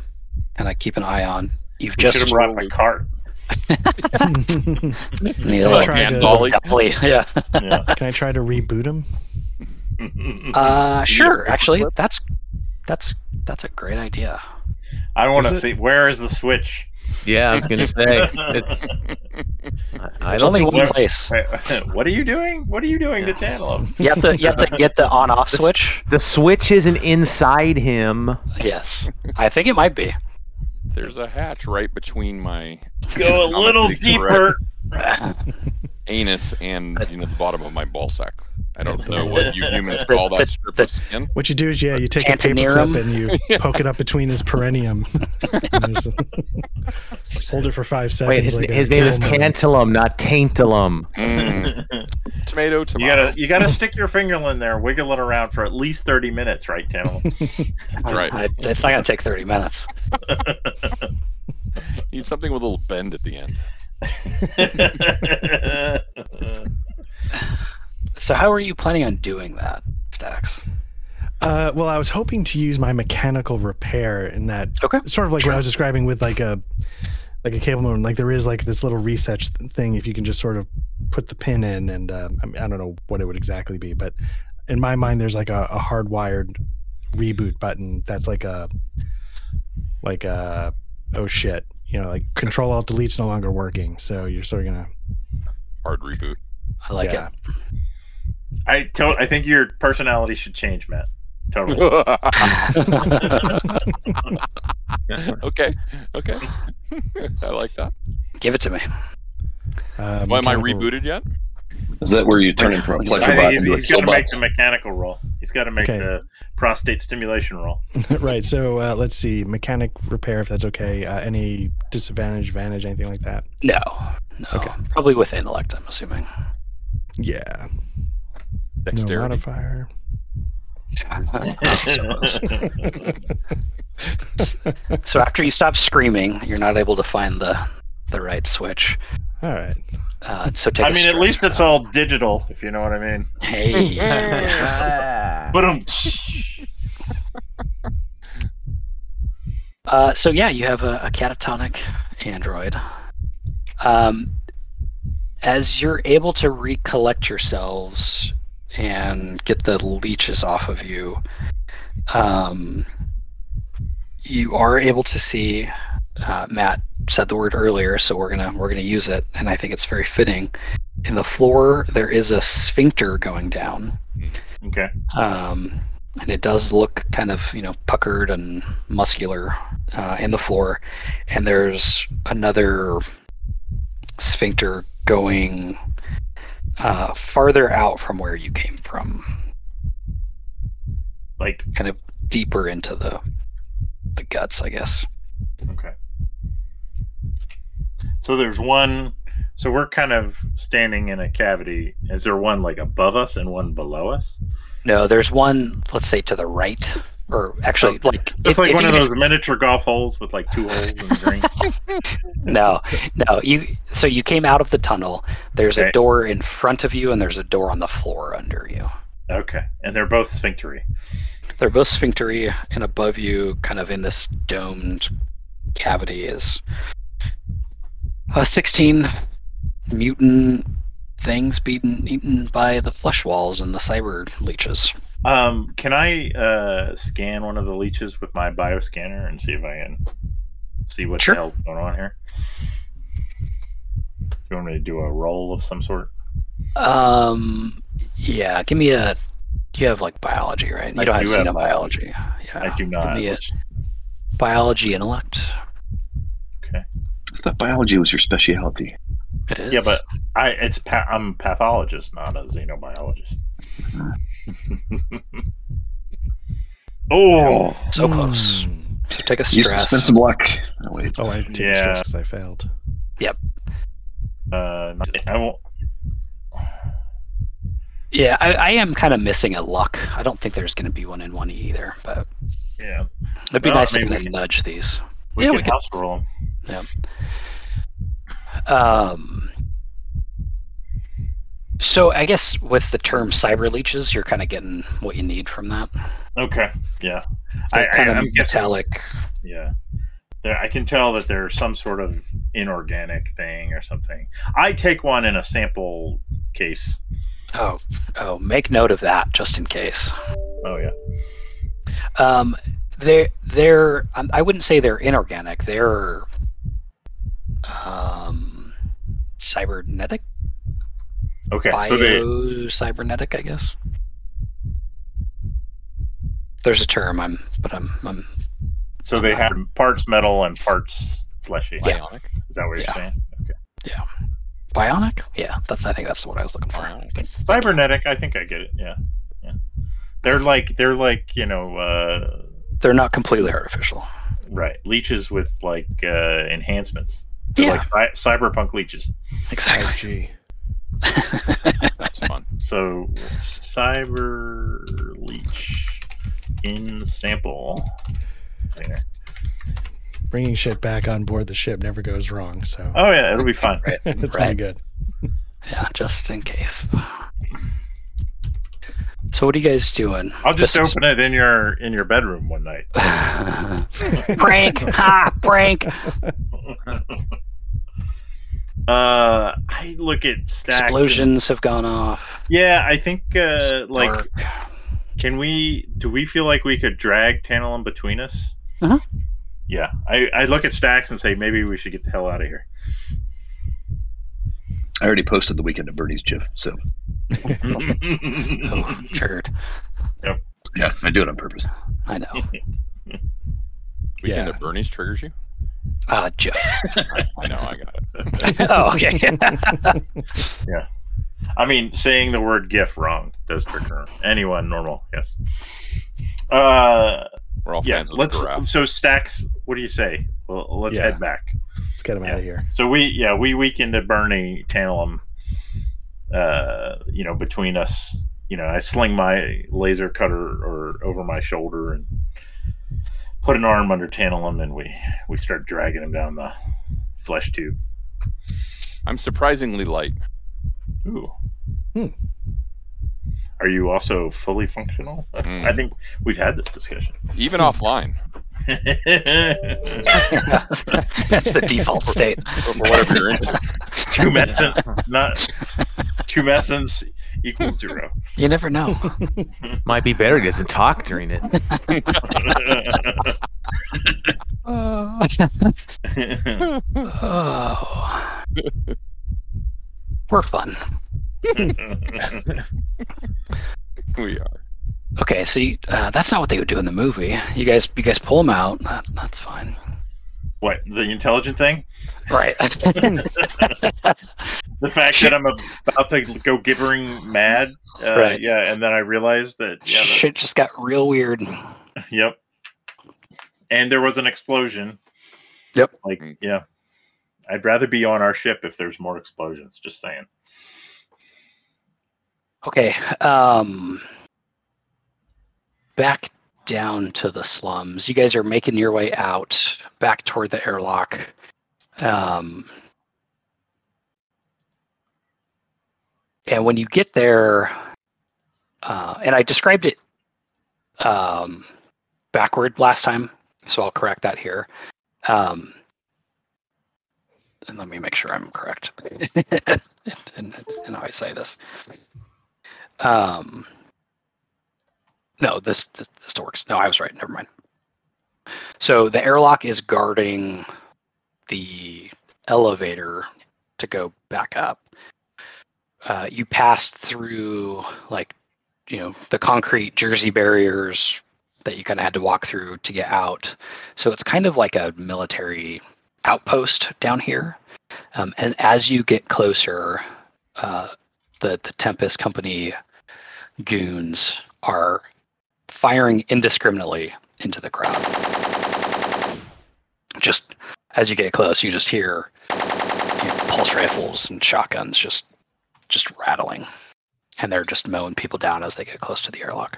kind of keep an eye on. You've Should just brought my cart. need a I'll try to- Yeah. Yeah. Can I try to reboot him? Uh, sure. Actually, that's that's that's a great idea. I want to see where is the switch. Yeah, I was gonna say. It's, I, I don't only think one place. What are you doing? What are you doing to Yeah. channel him? You have to you have to get the on off This- switch. the switch isn't inside him. Yes, I think it might be. There's a hatch right between my Go a little deeper. Anus and you know the bottom of my ball sack. I don't know what you humans call that strip of skin. What you do is, yeah, you take a paper Tantanerum? clip and you poke it up between his perineum. A- hold it for five seconds. Wait, his, like his name is camel. Tantalum, not Taintalum. Mm. Tomato, You gotta you gotta stick your finger in there, wiggle it around for at least thirty minutes, right, Tim? right. I- it's not going to take 30 minutes. Need something with a little bend at the end. So, how are you planning on doing that, Stacks? Uh, well, I was hoping to use my mechanical repair in that Okay. sort of like what I was describing with like a like a cable modem. Like there is like this little reset thing if you can just sort of put the pin in, and uh, I, mean, I don't know what it would exactly be, but in my mind, there's like a, a hardwired reboot button that's like a like a oh shit, you know, like Control Alt Delete's no longer working, so you're sort of gonna Hard reboot. I like yeah. I to- I think your personality should change, Matt. Totally. okay. Okay. I like that. Give it to me. Uh, Well, am I rebooted yet? Is that where you turn him from a I pleasure I bot think he's, into a he's got to make killbot? the mechanical roll. He's got to make Okay. the prostate stimulation roll. right. So uh, let's see, mechanic repair, if that's okay. Uh, any disadvantage, advantage, anything like that? No. No. Okay. Probably with intellect, I'm assuming. Yeah. No Dexterity. modifier. so after you stop screaming, you're not able to find the the right switch. All right. Uh, so take. I a mean, at least it's roll. all digital, if you know what I mean. Hey. But um, Uh, so yeah, you have a, a catatonic android. Um, as you're able to recollect yourselves and get the leeches off of you, um, you are able to see. Uh, Matt said the word earlier, so we're gonna we're gonna use it, and I think it's very fitting. In the floor, there is a sphincter going down. okay. um, and it does look kind of you know puckered and muscular uh, in the floor and there's another sphincter going uh, farther out from where you came from Like, kind of deeper into the the guts i guess okay. So there's one. So we're kind of standing in a cavity. Is there one like above us and one below us? no there's one let's say to the right or actually Oh, like It's if- like if one of just- those miniature golf holes with like two holes in the green. no no you so you came out of the tunnel there's Okay. a door in front of you and there's a door on the floor under you Okay, and they're both sphinctery. They're both sphinctery, and above you, kind of in this domed cavity, is a 16 mutant things being eaten by the flesh walls and the cyber leeches. Um, can I uh, scan one of the leeches with my bioscanner and see if I can see what Sure. the hell's going on here? Do you want me to do a roll of some sort? Um, yeah, give me a. You have like biology, right? You I don't have do have xenobiology. Yeah, I do Give not. me a Let's- biology intellect. Okay. I thought biology was your specialty. It is. Yeah, but I it's pa- I'm a pathologist, not a xenobiologist. oh, so close. Hmm. So take a Use stress. spend some luck. Oh wait. Oh, I take a stress because I failed. Yep. Uh, I won't. Yeah, I, I am kind of missing a luck. I don't think there's going to be one in one either, but Yeah, it'd be Well, nice to maybe kind we- nudge these. we Yeah, can we could- house roll 'em. Um, so I guess with the term cyber leeches, you're kind of getting what you need from that. Okay, yeah, They're I, kind I, of I'm guessing. metallic. Yeah. There, I can tell that there's some sort of inorganic thing or something. I take one in a sample case. Oh, oh, make note of that just in case. Oh yeah. Um, they're they're um, I wouldn't say they're inorganic. They're um, cybernetic, Okay. bio So they cybernetic, I guess. There's a term I'm, but I'm I'm so they have parts metal and parts fleshy. Yeah. Bionic. Is that what you're Yeah. saying? Okay. Yeah. Bionic? Yeah, that's. I think that's what I was looking for. Bionic. Thank- Cybernetic. I think I get it. Yeah. Yeah. They're like they're like you know uh, They're not completely artificial. right leeches with like uh, enhancements. They're Yeah, like cy- cyberpunk leeches. exactly. 5G. That's fun. So cyber leech in sample. There. Bringing shit back on board the ship never goes wrong. So Oh yeah, it'll be fun. right. it's gonna right. be good. Yeah, just in case. So what are you guys doing? I'll just This is- open it in your in your bedroom one night. prank! Ha! Prank! Uh, I look at stack. Explosions have gone off. Yeah, I think uh, like Can we? Do we feel like we could drag Tantalum between us? Uh-huh. Yeah, I, I look at Stacks and say maybe we should get the hell out of here. I already posted the weekend at Bernie's GIF, so oh, triggered. yeah, I do it on purpose. I know. Weekend Yeah. at Bernie's triggers you? Uh, Jeff. I know, I got it. oh, okay. Yeah. I mean, saying the word GIF wrong does trigger anyone normal. Yes. Uh, We're all yeah. fans of Let's. the giraffe. So Stacks, what do you say? Well, let's Yeah. head back. Let's get him out of here. So we, yeah, we weekend at Bernie Tantalum. Uh, you know, between us, you know, I sling my laser cutter or over my shoulder and put an arm under Tantalum, and we we start dragging him down the flesh tube. I'm surprisingly light. Ooh. Hmm. Are you also fully functional? Mm. I think we've had this discussion. Even offline. That's the default state. For whatever you're into. two medicine, not two medicines equals zero. You never know. Might be better he doesn't talk during it. oh. We're fun. We are. Okay, so you, uh, that's not what they would do in the movie. You guys, you guys pull them out. That, that's fine. what the intelligent thing? Right. The fact that I'm about to go gibbering mad. Uh, Right. Yeah, and then I realized that. Yeah. that- Shit just got real weird. Yep. And there was an explosion. Yep. Like, yeah. I'd rather be on our ship if there's more explosions. Just saying. Okay. Um, back down to the slums. You guys are making your way out back toward the airlock. Um, and when you get there, uh, and I described it um, backward last time, so I'll correct that here. Um, and let me make sure I'm correct and, in, in how I say this. Um, no, this, this still works. No, I was right. Never mind. So the airlock is guarding the elevator to go back up. Uh, you passed through like you know the concrete Jersey barriers that you kind of had to walk through to get out. So it's kind of like a military outpost down here. Um, and as you get closer, uh, the the Tempest Company goons are firing indiscriminately into the crowd. Just as you get close, you just hear you know, pulse rifles and shotguns just just rattling, and they're just mowing people down as they get close to the airlock.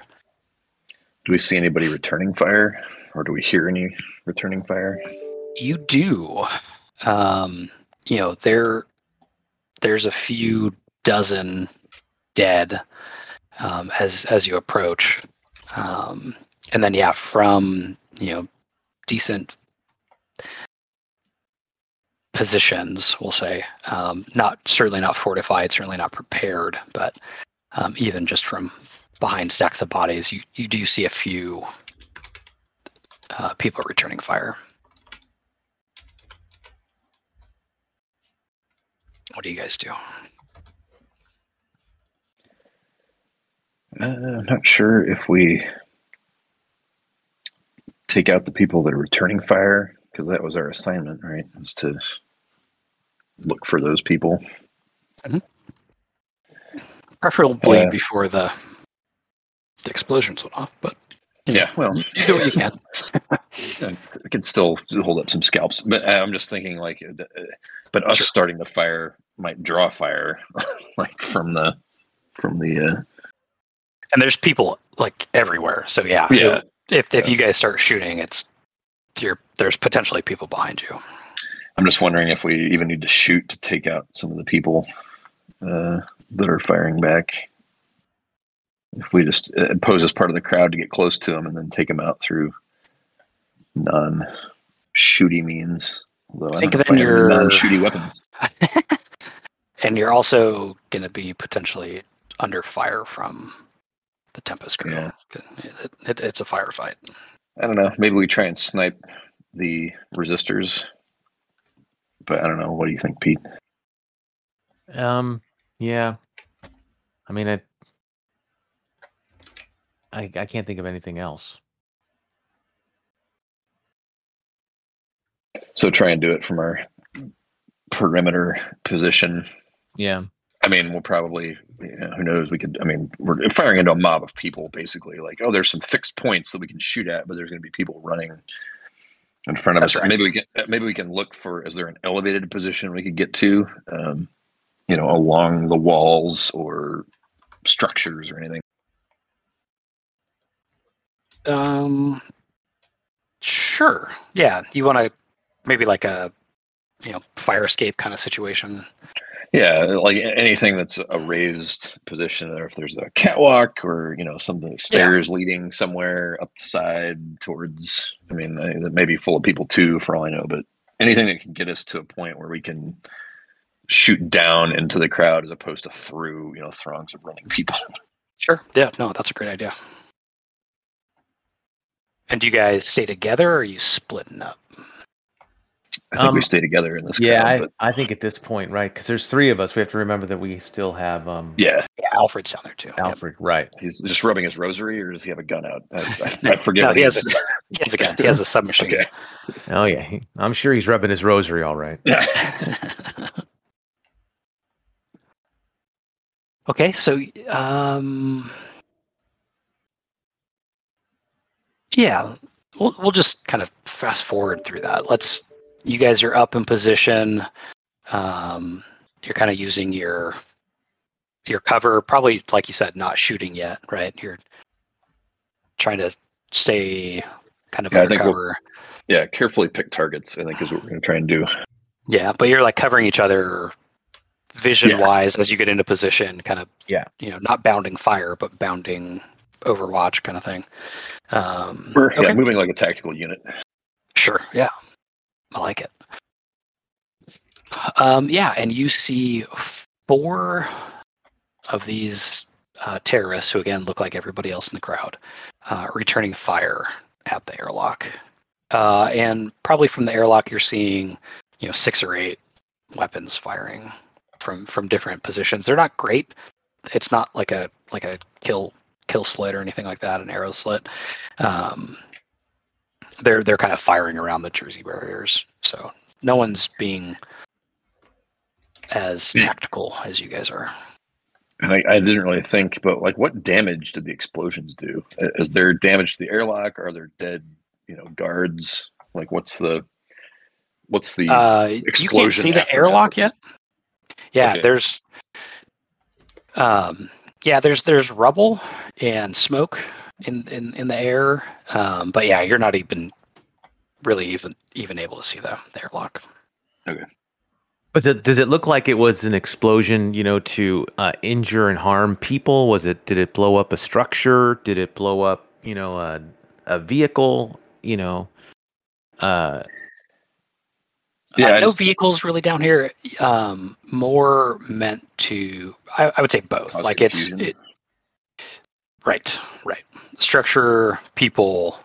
Do we see anybody returning fire, or do we hear any returning fire? You do. Um, you know, there there's a few dozen dead um, as as you approach. Um, and then yeah, from you know, decent positions, we'll say. Um, not certainly not fortified, certainly not prepared, but um, even just from behind stacks of bodies, you, you do see a few uh, people returning fire. What do you guys do? Uh, I'm not sure if we take out the people that are returning fire because that was our assignment, right? Was to look for those people. Preferably Yeah. before the the explosions went off, but Yeah, well, you do what you can. I could still hold up some scalps, but uh, I'm just thinking like, uh, uh, but us Sure. starting the fire might draw fire, like from the from the uh, And there's people like everywhere. So yeah, Yeah. if if Yeah. you guys start shooting, it's you're, there's potentially people behind you. I'm just wondering if we even need to shoot to take out some of the people uh, that are firing back. If we just uh, pose as part of the crowd to get close to them and then take them out through non-shooty means. Although Think I in have any your- non-shooty weapons. and you're also going to be potentially under fire from the Tempest crew. Yeah. It, it, it's a firefight. I don't know. Maybe we try and snipe the resistors. But I don't know. What do you think, Pete? Um, yeah. I mean, I, I, I can't think of anything else. So try and do it from our perimeter position. Yeah. I mean, we'll probably, you know, who knows? We could, I mean, we're firing into a mob of people, basically. Like, oh, there's some fixed points that we can shoot at, but there's going to be people running in front of That's us. right. Maybe we can, maybe we can look for, is there an elevated position we could get to, um, you know, along the walls or structures or anything? Um, sure. Yeah, you want to maybe like a you know fire escape kind of situation. Yeah, like anything that's a raised position, or if there's a catwalk or you know something stairs leading somewhere up the side towards. I mean, that may be full of people too, for all I know. But anything that can get us to a point where we can shoot down into the crowd as opposed to through, you know, throngs of running people. Sure. Yeah. No, that's a great idea. And do you guys stay together or are you splitting up? I think we Um, stay together in this. Yeah, crowd, I, but I think at this point, right? Because there's three of us. We have to remember that we still have um yeah, Yeah, Alfred's down there too. Yep. Alfred, right? he's just rubbing his rosary, or does he have a gun out? I, I, I forget. No, he has he's- He has a gun. He has a submachine. Okay. Oh yeah, he, I'm sure he's rubbing his rosary all right. okay, so um, yeah, we'll we'll just kind of fast forward through that. Let's. You guys are up in position. Um, you're kind of using your your cover. Probably, like you said, not shooting yet, right? You're trying to stay kind of Yeah, I under think we'll- cover. yeah, carefully pick targets. I think is what we're going to try and do. Yeah, but you're like covering each other vision wise as you get into position, kind of Yeah. you know, not bounding fire, but bounding overwatch kind of thing. Um We're okay. yeah, moving like a tactical unit. sure, yeah. I like it. Um yeah, and you see four of these uh, terrorists who again look like everybody else in the crowd, uh, returning fire at the airlock. Uh, and probably from the airlock you're seeing you know six or eight weapons firing from from different positions. They're not great. It's not like a like a kill kill slit or anything like that, an arrow slit. Um, they're they're kind of firing around the Jersey barriers. So no one's being as tactical as you guys are. And I, I didn't really think, but like, what damage did the explosions do? Is there damage to the airlock? Are there dead, you know, guards? Like, what's the, what's the? Uh, you can't see the airlock that. yet. Yeah, Okay. there's um yeah, there's there's rubble and smoke in in in the air. Um but yeah, you're not even really even even able to see the, the airlock. Okay. Was it? Does it look like it was an explosion? You know, to uh, injure and harm people? Was it? Did it blow up a structure? Did it blow up? You know, a a vehicle? You know, uh, Yeah, Uh, no just- vehicles really down here. Um more meant to I, I would say both. Like it's it right, right. Structure, people,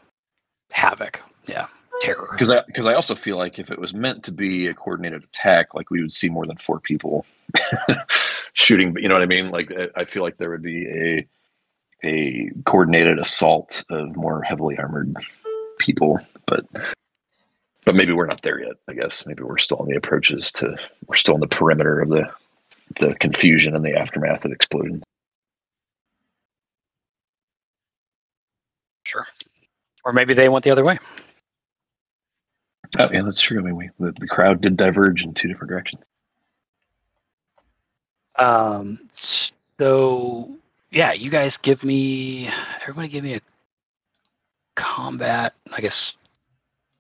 havoc. Yeah. Terror. Because I, because I also feel like if it was meant to be a coordinated attack, like we would see more than four people shooting. You know what I mean? Like, I- feel like there would be a a coordinated assault of more heavily armored people. But but maybe we're not there yet. I guess maybe we're still on the approaches to. We're still on the perimeter of the the confusion and the aftermath of explosions. Sure. Or maybe they went the other way. Oh yeah, that's true. I mean, we the, the crowd did diverge in two different directions. Um, so yeah, you guys give me everybody give me a combat, I guess,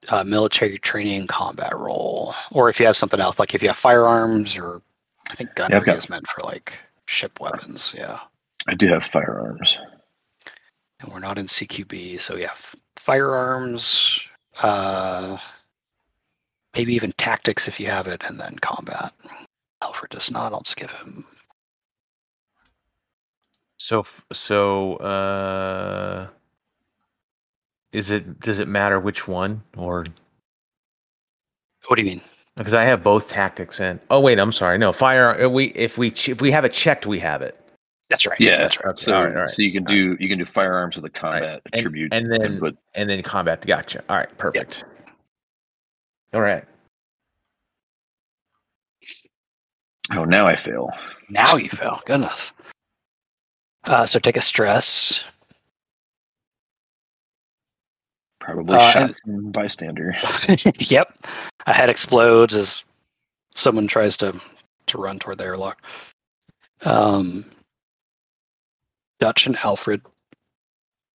uh, military training combat role, or if you have something else, like if you have firearms or I think gunnery I've got- is meant for like ship weapons. Yeah, I do have firearms. And we're not in CQB, so yeah, f- firearms, uh, maybe even tactics if you have it, and then combat. Alfred does not. I'll just give him. So so uh is it does it matter which one or What do you mean? because I have both tactics and oh wait I'm sorry no fire uh, we if we if we have it checked we have it That's right. Yeah, that's right. Okay, So, all right, all right. so you can do you can do firearms with a combat And- attribute, and then but and then combat gotcha all right perfect all right oh now I fail. Now you fail. Goodness. Uh, so take a stress. Probably Uh, shot and- bystander. yep. A head explodes as someone tries to to run toward the airlock. Um, Dutch and Alfred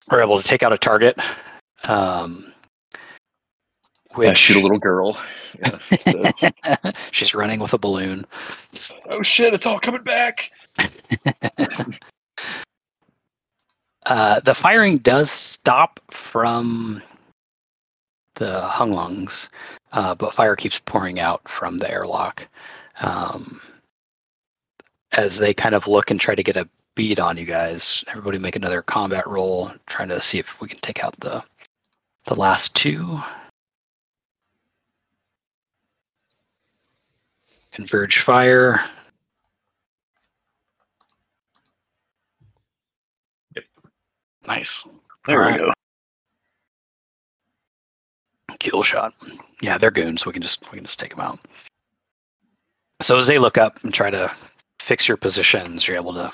are able to take out a target. Um, I which shoot a little girl. Yeah, so- she's running with a balloon. oh shit! It's all coming back. Uh, the firing does stop from the hung lungs, uh, but fire keeps pouring out from the airlock. Um, as they kind of look and try to get a bead on you guys, everybody make another combat roll, trying to see if we can take out the the last two. Converge fire. Nice. There Alright. we go. kill shot. Yeah, they're goons. We can just we can just take them out. So as they look up and try to fix your positions, you're able to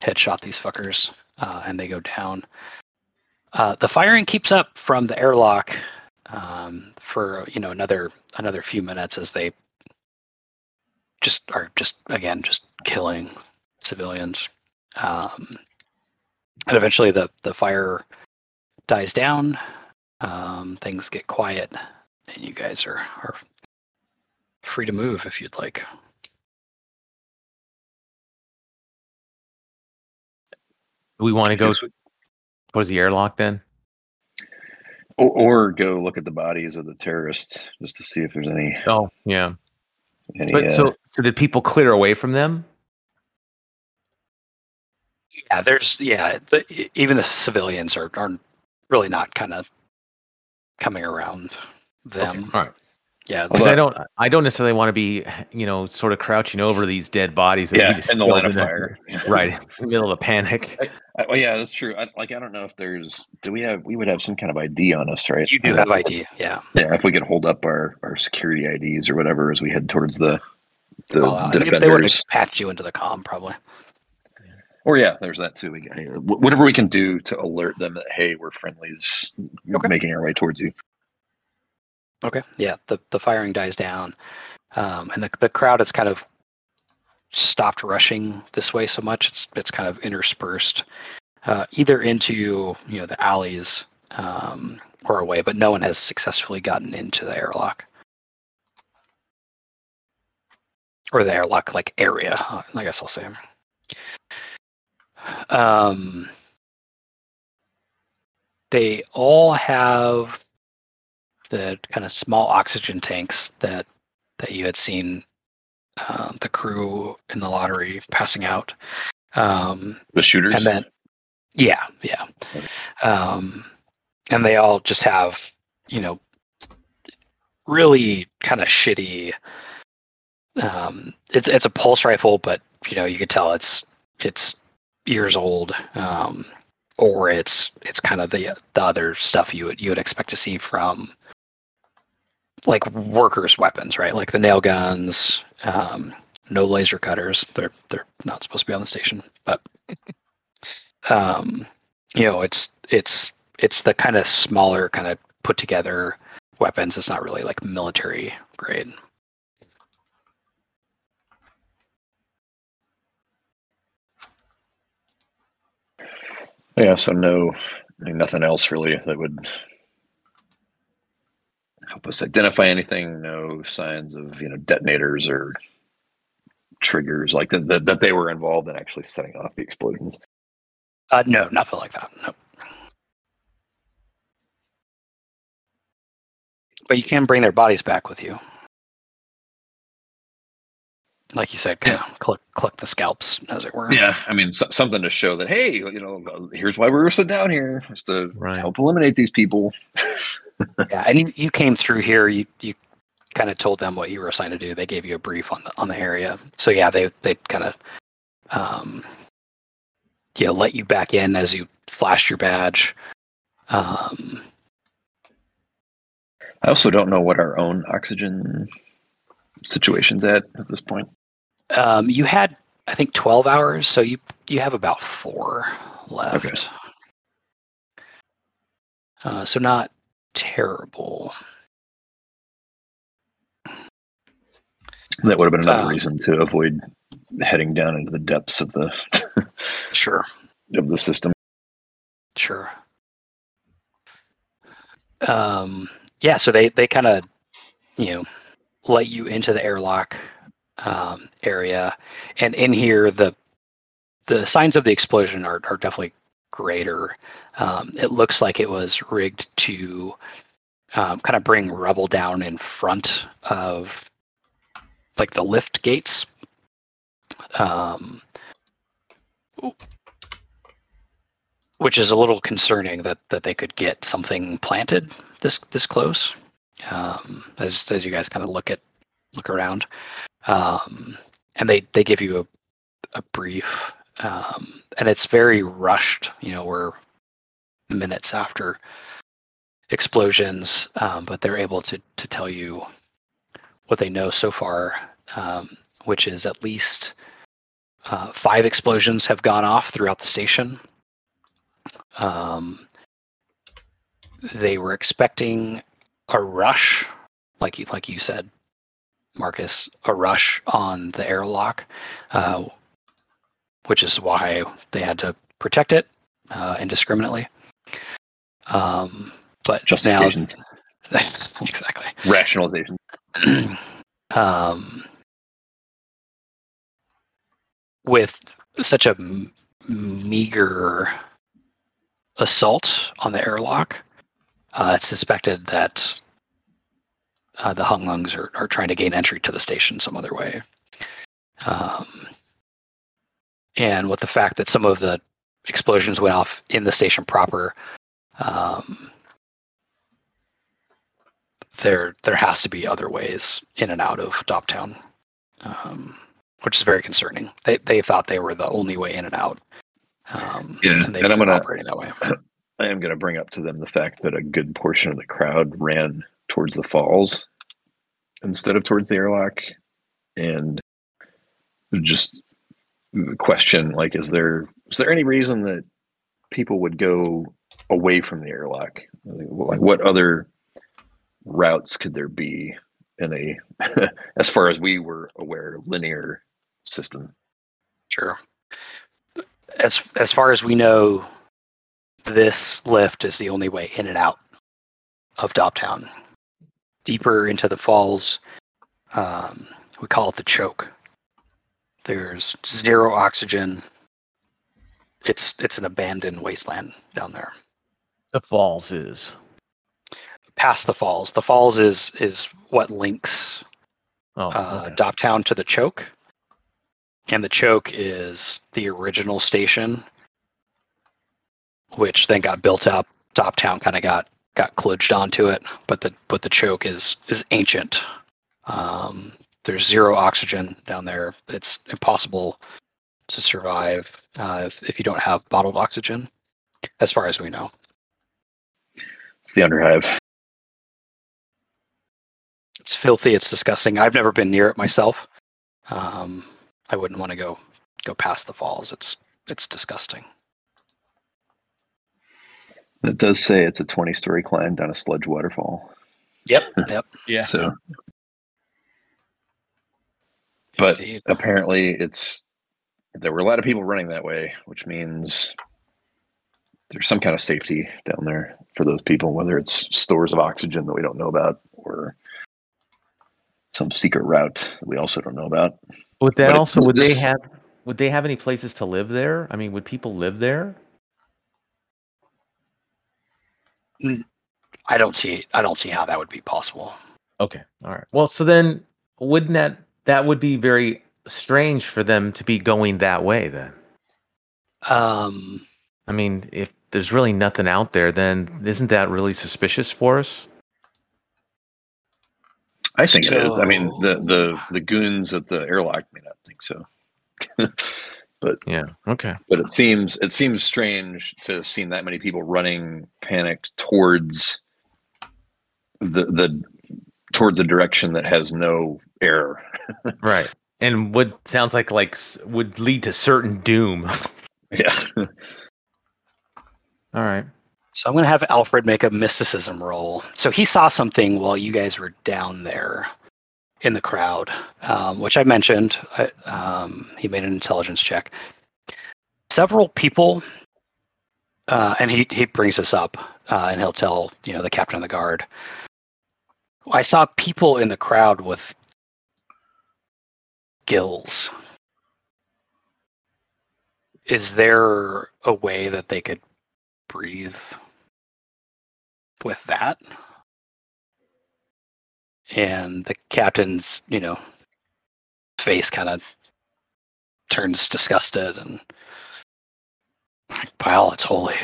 headshot these fuckers, uh, and they go down. Uh, the firing keeps up from the airlock um, for you know another another few minutes as they just are just again just killing civilians. Um, and eventually the the fire dies down um, things get quiet, and you guys are, are free to move if you'd like. Do we want to go Guess we- towards the airlock then Or, or go look at the bodies of the terrorists just to see if there's any. oh yeah any but uh, so so did people clear away from them Yeah, there's yeah. The, even the civilians are are really not kind of coming around them. Okay, all right Yeah, because I don't I don't necessarily want to be you know sort of crouching over these dead bodies yeah, just in the line of in the- fire. right in the middle of a panic Uh, well, yeah, that's true. I, like, I don't know if there's. Do we have? We would have some kind of ID on us, right? you do have ID. Yeah, Yeah, if we could hold up our our security IDs or whatever as we head towards the the well, uh, if defenders. they would have patched you into the com probably. Or yeah, there's that too. We got Whatever we can do to alert them that hey, we're friendlies, Okay. making our way towards you. Okay. Yeah, the the firing dies down, um, and the the crowd has kind of stopped rushing this way so much. It's it's kind of interspersed, uh, either into you know the alleys um, or away, but no one has successfully gotten into the airlock or the airlock like area. uh, I guess I'll say. Um, they all have the kind of small oxygen tanks that that you had seen uh, the crew in the lottery passing out. Um, The shooters. and then, yeah, yeah. Um, and they all just have, you know, really kind of shitty. Um, it's it's a pulse rifle, but you know you could tell it's it's years old, um, or it's it's kind of the the other stuff you would you would expect to see from like workers' weapons, right? Like the nail guns, um, no laser cutters. They're they're not supposed to be on the station, but um, you know, it's it's it's the kind of smaller, kind of put together weapons. It's not really like military grade. Yeah, so no, I mean, nothing else really that would help us identify anything. No signs of you know detonators or triggers like that that, that they were involved in actually setting off the explosions. Uh, no, nothing like that. No. But you can bring their bodies back with you. Like you said, kind of collect, collect the scalps, as it were. Yeah, I mean so, something to show that hey, you know, here's why we were sitting down here, is to Right. help eliminate these people. Yeah, and you, you came through here. You you kind of told them what you were assigned to do. They gave you a brief on the on the area. So yeah, they they kind of um, yeah let you back in as you flashed your badge. Um, I also don't know what our own oxygen situation's at at this point. Um, you had I think twelve hours, so you you have about four left. Okay. Uh, so not terrible. That would have been another Um, reason to avoid heading down into the depths of the Sure. of the system. Sure. Um, yeah, so they they kind of, you know, let you into the airlock um, area, and in here the the signs of the explosion are are definitely greater. Um, it looks like it was rigged to um, kind of bring rubble down in front of like the lift gates. Um, which is a little concerning that that they could get something planted this this close um, as as you guys kind of look at look around. Um, and they they give you a, a brief um, and it's very rushed you know we're minutes after explosions um, but they're able to to tell you what they know so far um, which is at least uh, five explosions have gone off throughout the station. Um, they were expecting a rush, like you like you said, Marcus, a rush on the airlock, uh, which is why they had to protect it uh, indiscriminately. Um, but now, exactly. rationalization. um, with such a m- meager assault on the airlock, uh, it's suspected that uh, the Hung Lungs are, are trying to gain entry to the station some other way. Um, and with the fact that some of the explosions went off in the station proper, um, there there has to be other ways in and out of Doptown, um, which is very concerning. They they thought they were the only way in and out. Um, Yeah, and and I'm gonna- operating that way. I am going to bring up to them the fact that a good portion of the crowd ran towards the falls instead of towards the airlock, and just question like, is there is there any reason that people would go away from the airlock? Like, what other routes could there be in a, as far as we were aware, linear system? Sure. As as far as we know, this lift is the only way in and out of Doptown. Deeper into the falls, um, we call it the choke. There's zero oxygen. It's it's an abandoned wasteland down there. The falls is. Past the falls, the falls is is what links Oh, uh. Doptown to the choke. And the choke is the original station, which then got built up. Doptown kind of got got kludged onto it, but the but the choke is is ancient. Um, there's zero oxygen down there. It's impossible to survive uh, if, if you don't have bottled oxygen, as far as we know. It's the underhive. it's filthy. It's disgusting. I've never been near it myself. Um, I wouldn't want to go go past the falls. It's it's disgusting. It does say it's a 20 story climb down a sludge waterfall. Yep. Yep. Yeah. So, but Indeed. apparently it's there were a lot of people running that way, which means there's some kind of safety down there for those people, whether it's stores of oxygen that we don't know about or some secret route that we also don't know about. Would that But also would they have would they have any places to live there? I mean, would people live there? I don't see I don't see how that would be possible. Okay. All right. Well, so then wouldn't that that would be very strange for them to be going that way then? Um, I mean, if there's really nothing out there, then isn't that really suspicious for us? I think it is. I mean, the, the, the goons at the airlock may not think so. But yeah. Okay. but it seems it seems strange to have seen that many people running panicked towards the the towards a direction that has no air. Right. And would sounds like like would lead to certain doom. Yeah. All right. so I'm gonna have Alfred make a mysticism roll. So he saw something while you guys were down there in the crowd, um, which I mentioned. I, um, he made an intelligence check. Several people, uh, and he he brings this up, uh, and he'll tell you know the captain of the guard. I saw people in the crowd with gills. Is there a way that they could breathe with that? And the captain's, you know, face kind of turns disgusted and like, by all it's holy,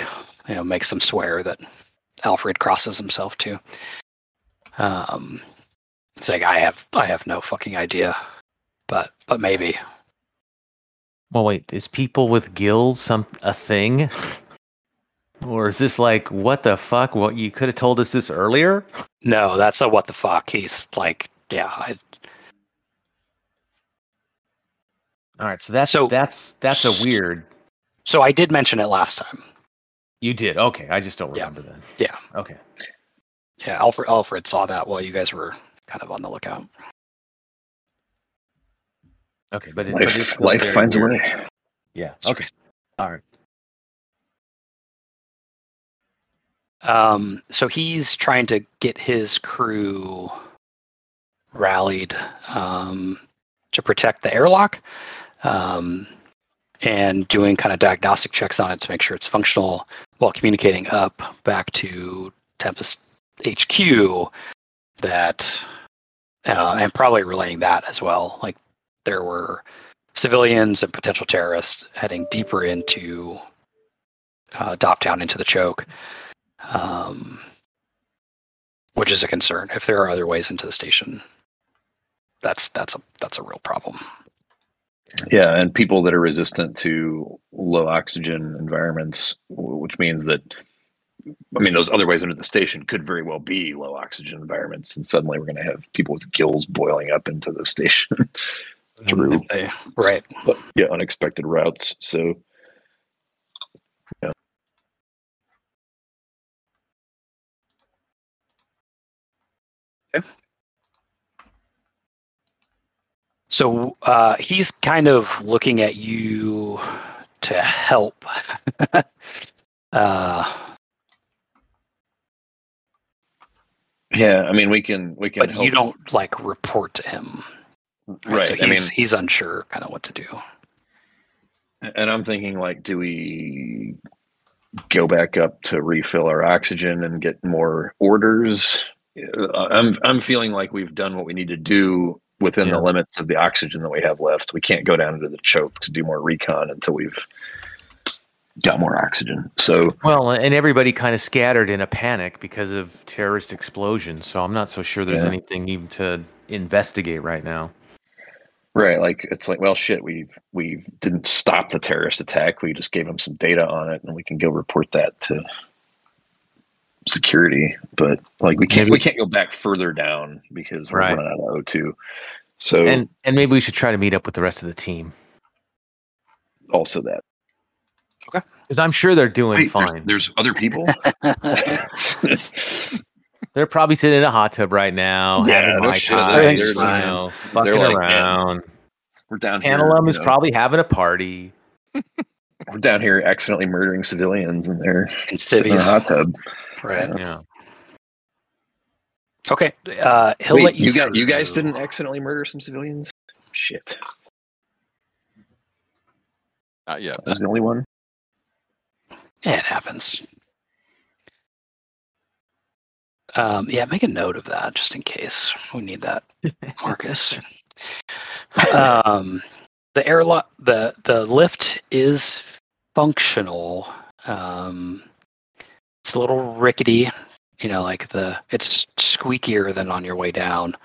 you know, makes them swear that Alfred crosses himself too. Um, it's like I have I have no fucking idea, but but maybe Well, wait. Is people with gills some a thing? Or is this like what the fuck? What you could have told us this earlier? No, that's a what the fuck. He's like, yeah, I, All right. So that's So- that's that's a weird. so I did mention it last time. You did. Okay. I just don't Yeah. remember then. Yeah. Okay. Yeah, Alfred Alfred saw that while you guys were kind of on the lookout. Okay. But, it, but it's life still life finds weird. a way. Yeah. That's Okay. All right. Um, so he's trying to get his crew rallied um, to protect the airlock um, and doing kind of diagnostic checks on it to make sure it's functional while communicating up back to Tempest HQ that uh, and probably relaying that as well. Like there were civilians and potential terrorists heading deeper into uh, drop down into the choke um, which is a concern. If there are other ways into the station, that's that's a that's a real problem. Yeah, and people that are resistant to low oxygen environments, which means that, I mean, those other ways into the station could very well be low oxygen environments, and suddenly we're going to have people with gills boiling up into the station through, right. but, yeah, unexpected routes. So, So uh, he's kind of looking at you to help. uh, yeah, I mean, we can we can. but you don't like report to him. right? So I mean, he's he's unsure kind of what to do. And I'm thinking, like, do we go back up to refill our oxygen and get more orders? I'm I'm feeling like we've done what we need to do within Yeah. the limits of the oxygen that we have left. We can't go down into the choke to do more recon until we've got more oxygen. So Well, and everybody kind of scattered in a panic because of terrorist explosions. So I'm not so sure there's Yeah. anything even to investigate right now. right, like it's like, well, shit, we we didn't stop the terrorist attack. We just gave them some data on it, and we can go report that to security, but like we can't Maybe- we can't go back further down because we're Right. running out of O2. So And and maybe we should try to meet up with the rest of the team also that. Okay. Because I'm sure they're doing Wait, fine. there's other people. They're probably sitting in a hot tub right now, Yeah, having no my shit, time, everything's you fine. know, fucking like, man, around. we're down here. Tantalum you is know, probably having a party. we're down here accidentally murdering civilians, and they're In sitting in a hot tub. Right. Yeah. Okay. Uh, he'll Wait, let you. you got you guys didn't accidentally murder some civilians? Shit, Not yet. I was the only one. Yeah, it happens. Um, yeah, make a note of that just in case we need that, Marcus. um, the airlock, the the lift is functional. Um, it's a little rickety. You know, like the it's squeakier than on your way down.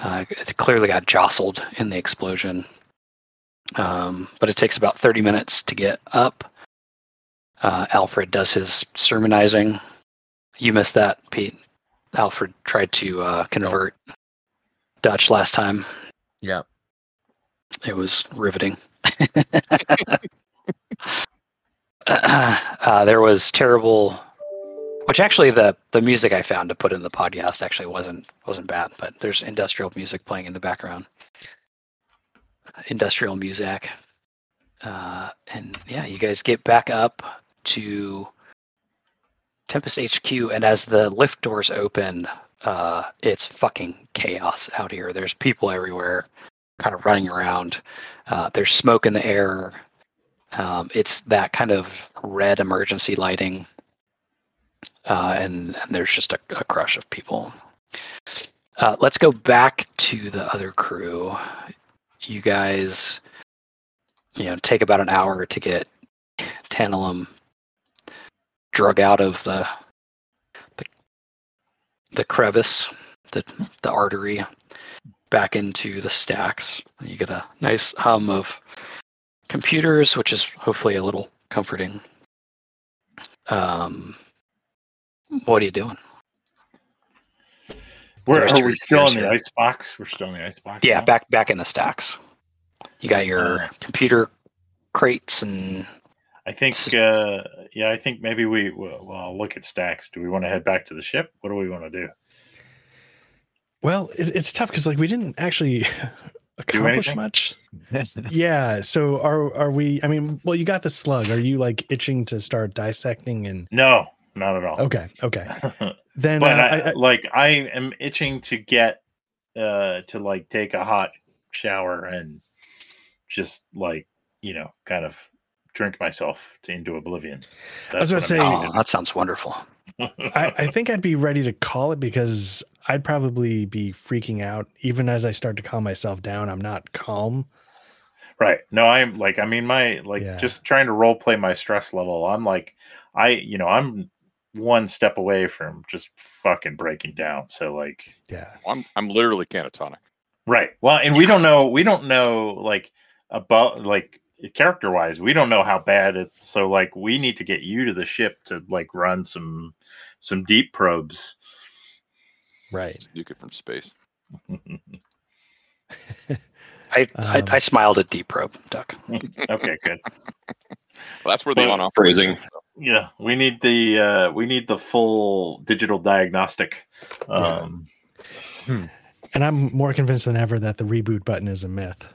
Uh, it clearly got jostled in the explosion. Um, but it takes about 30 minutes to get up. Uh, Alfred does his sermonizing. You missed that, Pete. Alfred tried to uh, convert Dutch last time. Yeah. It was riveting. uh, there was terrible, which actually the the music I found to put in the podcast actually wasn't wasn't bad, but there's industrial music playing in the background. Industrial music, uh, and yeah, you guys get back up to Tempest HQ, and as the lift doors open, uh, it's fucking chaos out here. There's people everywhere, kind of running around. Uh, there's smoke in the air. Um, it's that kind of red emergency lighting, uh, and, and there's just a, a crush of people. Uh, let's go back to the other crew. You guys, you know, take about an hour to get Tantalum drug out of the the, the crevice, the the artery, back into the stacks. You get a nice hum of computers, which is hopefully a little comforting. Um, what are you doing? Where are we still in the your- ice box? We're still in the ice box. Yeah, now? back back in the stacks. You got your Uh, computer crates and I think. Uh, yeah, I think maybe we. Well, well, I'll look at stacks. Do we want to head back to the ship? What do we want to do? Well, it, it's tough because like we didn't actually accomplish much. Yeah. So are are we? I mean, well, you got the slug. Are you like itching to start dissecting and? No, not at all. Okay. Okay. Then but uh, I, I, I, like I am itching to get uh to like take a hot shower and just like you know kind of drink myself to, into oblivion. I was about what to say- oh, that sounds wonderful. I, I think I'd be ready to call it because I'd probably be freaking out even as I start to calm myself down. I'm not calm. right. No, I'm like I mean my like Yeah. just trying to role play my stress level. I'm like I you know I'm one step away from just fucking breaking down. So like Yeah. I'm I'm literally catatonic. Right. Well, and we don't know. We don't know like about like character wise. We don't know how bad it's. So like, we need to get you to the ship to like run some some deep probes. Right. You it from space. I, I, Um, I smiled at Deep Probe, Duck. okay, good. Well, that's where the Well, on off phrasing. Yeah, we need the uh we need the full digital diagnostic. Um, And I'm more convinced than ever that the reboot button is a myth.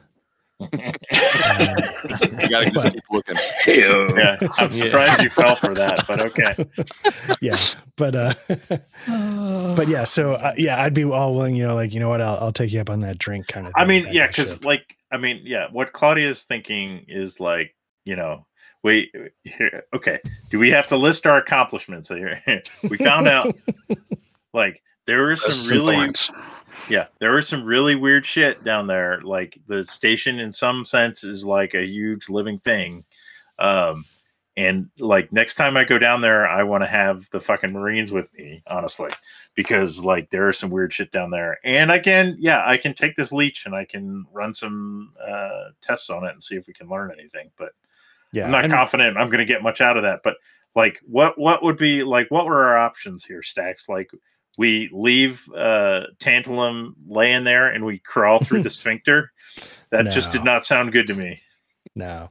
You gotta just But- keep looking. Heyo. yeah, I'm Yeah. surprised you fell for that, but okay. yeah. But uh but yeah, so uh, yeah, I'd be all willing, you know, like, you know what, I'll, I'll take you up on that drink kind of I mean, yeah, because like, I mean, yeah, what Claudia's thinking is like, you know, wait, here, okay, do we have to list our accomplishments here? we found out, like, there were some Some really, thorns. yeah, there was some really weird shit down there. Like, the station, in some sense, is like a huge living thing. Um, and like next time I go down there, I want to have the fucking Marines with me, honestly, because like there are some weird shit down there. And I can, yeah, I can take this leech and I can run some uh, tests on it and see if we can learn anything. But yeah, I'm not and- confident I'm going to get much out of that. But like what what would be like what were our options here, Stacks? Like we leave uh tantalum laying there and we crawl through the sphincter. That just did not sound good to me. No.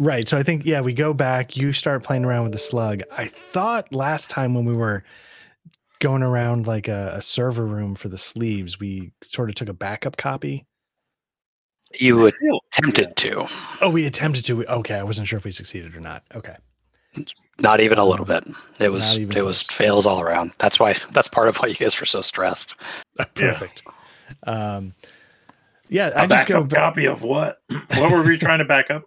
Right. So I think, yeah, we go back. You start playing around with the slug. I thought last time when we were going around like a, a server room for the sleeves, we sort of took a backup copy. You I feel- attempted to, Oh, we attempted to. Okay. I wasn't sure if we succeeded or not. Okay. not even a little bit. It was Not even it was fails all around. That's why that's part of why you guys were so stressed. Perfect. Um, yeah, A I just go backup back. copy of what? what were we trying to back up?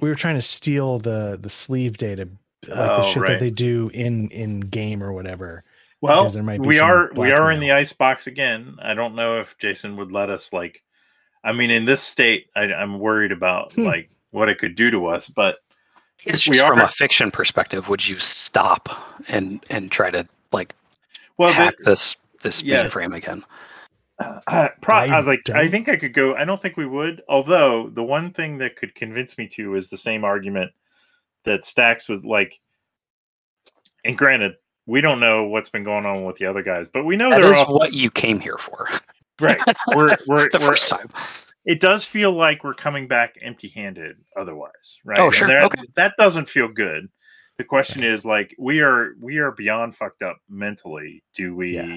We were trying to steal the the sleeve data, like the Oh, shit right. that they do in in game or whatever. Well, there might be we are we are in the ice box again. I don't know if Jason would let us like. I mean, in this state, I, I'm worried about Hmm. like what it could do to us. But It's We just from a fiction perspective. Would you stop and and try to like well, hack the, this this yeah. mainframe again? uh, pro- I, I like, I don't- think I could go. I don't think we would. Although the one thing that could convince me to is the same argument that Stacks was like. And granted, we don't know what's been going on with the other guys, but we know That they're is off. what you came here for. right. We're we're, the we're first time. it does feel like we're coming back empty-handed otherwise right Oh, sure, that, okay. that doesn't feel good the question is like we are we are beyond fucked up mentally do we Yeah.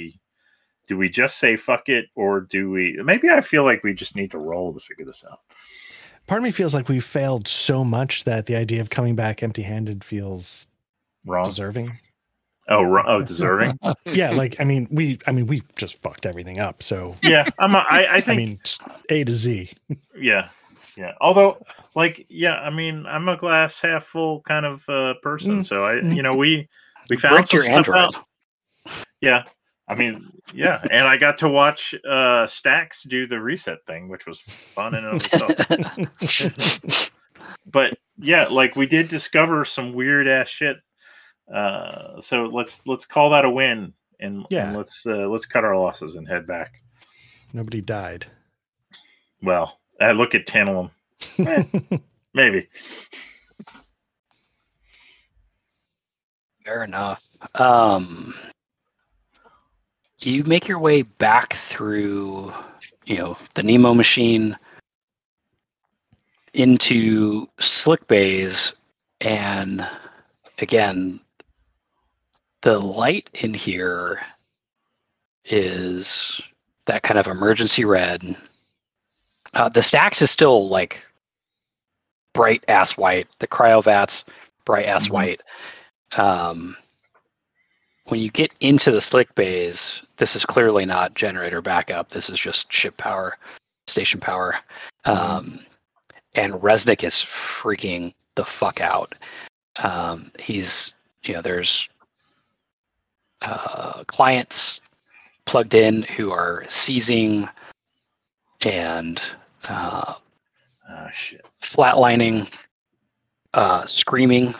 do we just say fuck it or do we maybe i feel like we just need to roll to figure this out Part of me feels like we failed so much that the idea of coming back empty-handed feels wrong deserving. Oh wrong, oh deserving yeah, like I mean, we I mean we just fucked everything up. So yeah i'm a, I, I I think mean, A to Z. yeah yeah although like yeah i mean i'm a glass half full kind of uh person so i you know we we found Break some your stuff Android. out. Yeah. I mean, yeah. And I got to watch uh Stacks do the reset thing, which was fun in and of itself. but yeah, like we did discover some weird ass shit. Uh so let's let's call that a win and, Yeah. and let's uh let's cut our losses and head back. Nobody died. Well, I look at Tantalum. Eh, maybe. Fair enough. Um, you make your way back through, you know, the Nemo machine into Slick Bays, and again, the light in here is that kind of emergency red. Uh, the stacks is still like bright ass white. The cryovats bright ass Mhm. white. Um, when you get into the slick bays, this is clearly not generator backup. This is just ship power, station power. Um, and Resnick is freaking the fuck out. Um, he's, you know, there's uh, clients plugged in who are seizing and uh, Oh shit. flatlining, uh, screaming,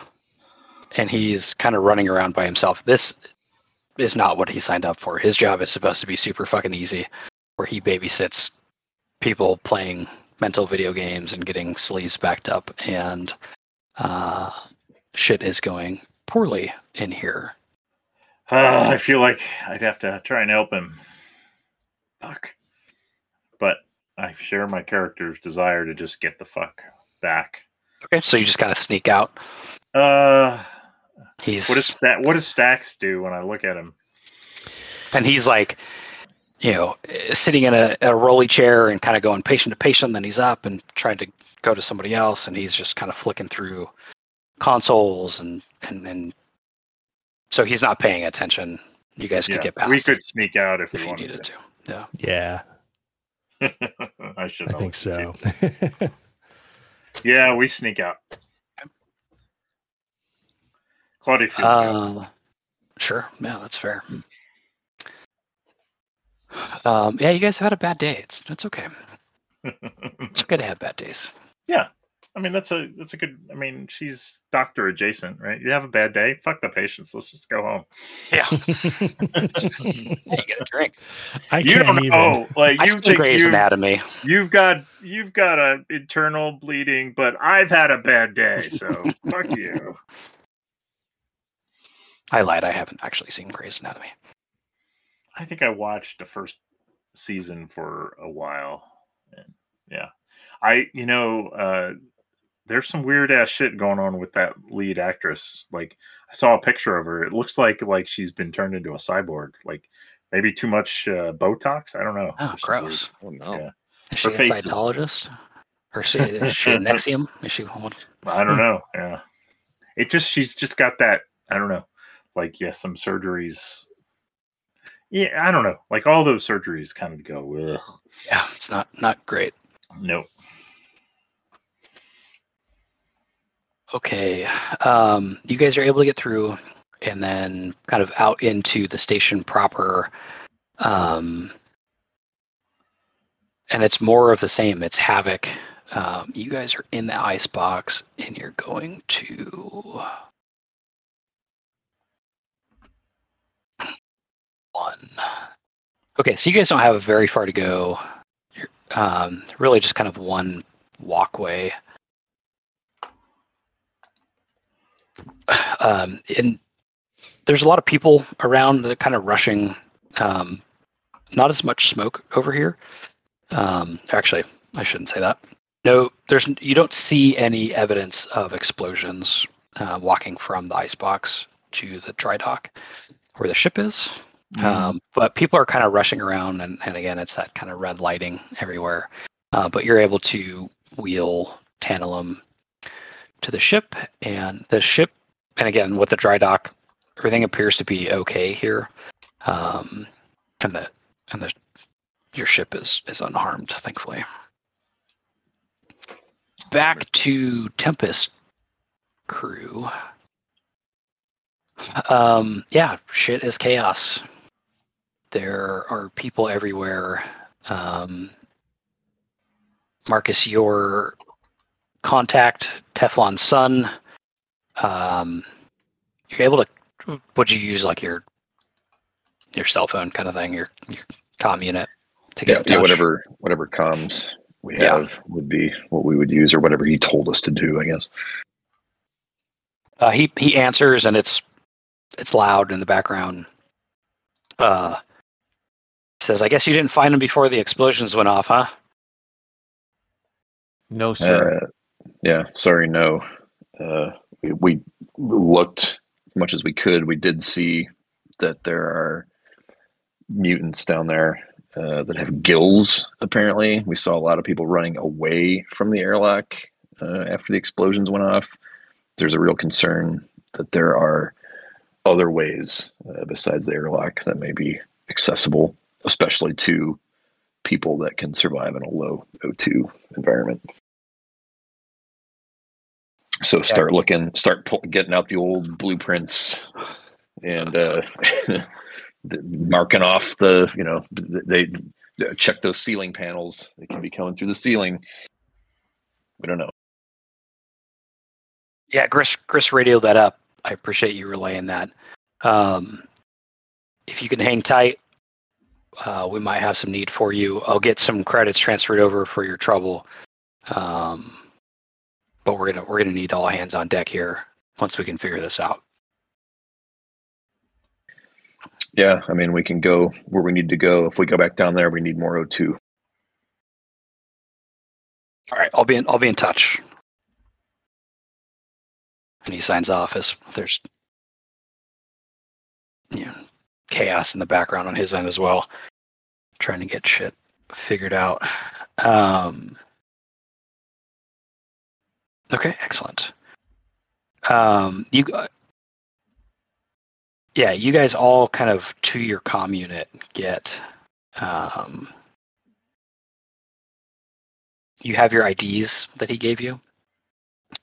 and he's kind of running around by himself. This is not what he signed up for. His job is supposed to be super fucking easy, where he babysits people playing mental video games and getting sleeves backed up, and uh, shit is going poorly in here. Uh, I feel like I'd have to try and help him. Fuck. But I share my character's desire to just get the fuck back. Okay, so you just kind of sneak out. Uh, He's what does that? What does Stacks do when I look at him? and he's like you know sitting in a, a rolly chair and kind of going patient to patient then he's up and trying to go to somebody else and he's just kind of flicking through consoles and and and so he's not paying attention you guys could Yeah, get past we could sneak out if, if we you wanted needed to yeah yeah. I should. I think so. Yeah, we sneak out. Claudia feels good. uh, sure yeah that's fair um, yeah you guys have had a bad day it's it's okay it's okay to have bad days I mean, that's a that's a good. I mean, she's doctor adjacent, right? You have a bad day, fuck the patients. Let's just go home. yeah yeah you get a drink I you can't don't even. know, like i've you think gray's you, anatomy you've got you've got a internal bleeding, but I've had a bad day, so fuck you. I lied. I haven't actually seen Grey's Anatomy. I think I watched the first season for a while. And yeah. I you know, uh there's some weird ass shit going on with that lead actress. Like I saw a picture of her. It looks like like she's been turned into a cyborg. Like maybe too much uh, Botox. I don't know. Oh, There's some weird- gross. Oh no. Yeah. Is she Her a face is- Or she, is she a Nexium? Is she what? I don't know. Yeah. It just she's just got that, I don't know. Like yeah, some surgeries. Yeah, I don't know. Like all those surgeries kind of go, ugh. Yeah, it's not not great. Nope. Okay. Um, you guys are able to get through and then kind of out into the station proper. Um, and it's more of the same. It's havoc. Um, you guys are in the ice box and you're going to one. Okay, so you guys don't have very far to go. You're um, really just kind of one walkway. Um, and there's a lot of people around that are kind of rushing. Um, not as much smoke over here. Um, actually, I shouldn't say that. No, there's you don't see any evidence of explosions uh, walking from the icebox to the dry dock where the ship is. Um, but people are kind of rushing around, and, and again, it's that kind of red lighting everywhere. Uh, but you're able to wheel Tantalum to the ship, and the ship, and again with the dry dock, everything appears to be okay here, um, and the and the your ship is is unharmed, thankfully. Back to Tempest crew. Um, yeah, shit is chaos. There are people everywhere. Um, Marcus, your contact, Teflon Sun. Um, you're able to. Would you use like your your cell phone kind of thing, your your comm unit to get Yeah, in yeah, whatever whatever comms we Yeah. have would be what we would use, or whatever he told us to do. I guess. Uh, he he answers and it's it's loud in the background. Uh, says, "I guess you didn't find him before the explosions went off, huh?" No, sir. Uh, yeah, sorry, no. Uh, we, we looked as much as we could. We did see that there are mutants down there uh, that have gills. Apparently, we saw a lot of people running away from the airlock uh, after the explosions went off. There's a real concern that there are other ways uh, besides the airlock that may be accessible, especially to people that can survive in a low O2 environment. So start looking, start getting out the old blueprints and uh, marking off the, you know, they, they check those ceiling panels. They can be coming through the ceiling. We don't know. Yeah, Chris Chris radioed that up. I appreciate you relaying that. Um, if you can hang tight, uh, we might have some need for you. I'll get some credits transferred over for your trouble. Um, but we're gonna we're gonna need all hands on deck here once we can figure this out. Yeah, I mean, we can go where we need to go. If we go back down there, we need more O2. All right, I'll be in I'll be in touch. And he signs off as there's you know, chaos in the background on his end as well. Trying to get shit figured out. Um, okay, excellent. Um, you, yeah, you guys all kind of to your comm unit get. Um, you have your IDs that he gave you,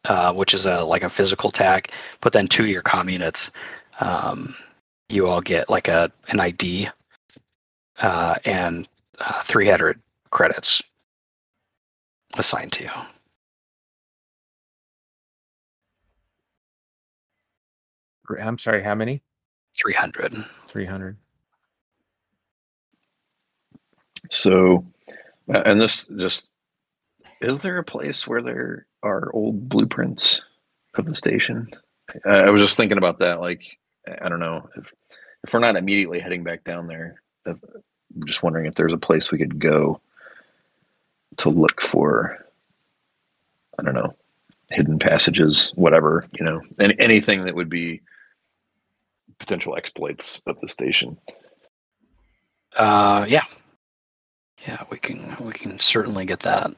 uh, which is a like a physical tag. But then to your comm units, um, you all get like a an ID uh, and uh, 300 credits assigned to you. I'm sorry, how many? 300. 300. So, uh, and this just is there a place where there are old blueprints of the station? Uh, I was just thinking about that. Like, I don't know if if we're not immediately heading back down there. if- I'm just wondering if there's a place we could go to look for. I don't know, hidden passages, whatever you know, and anything that would be potential exploits of the station. Uh, yeah, yeah, we can we can certainly get that.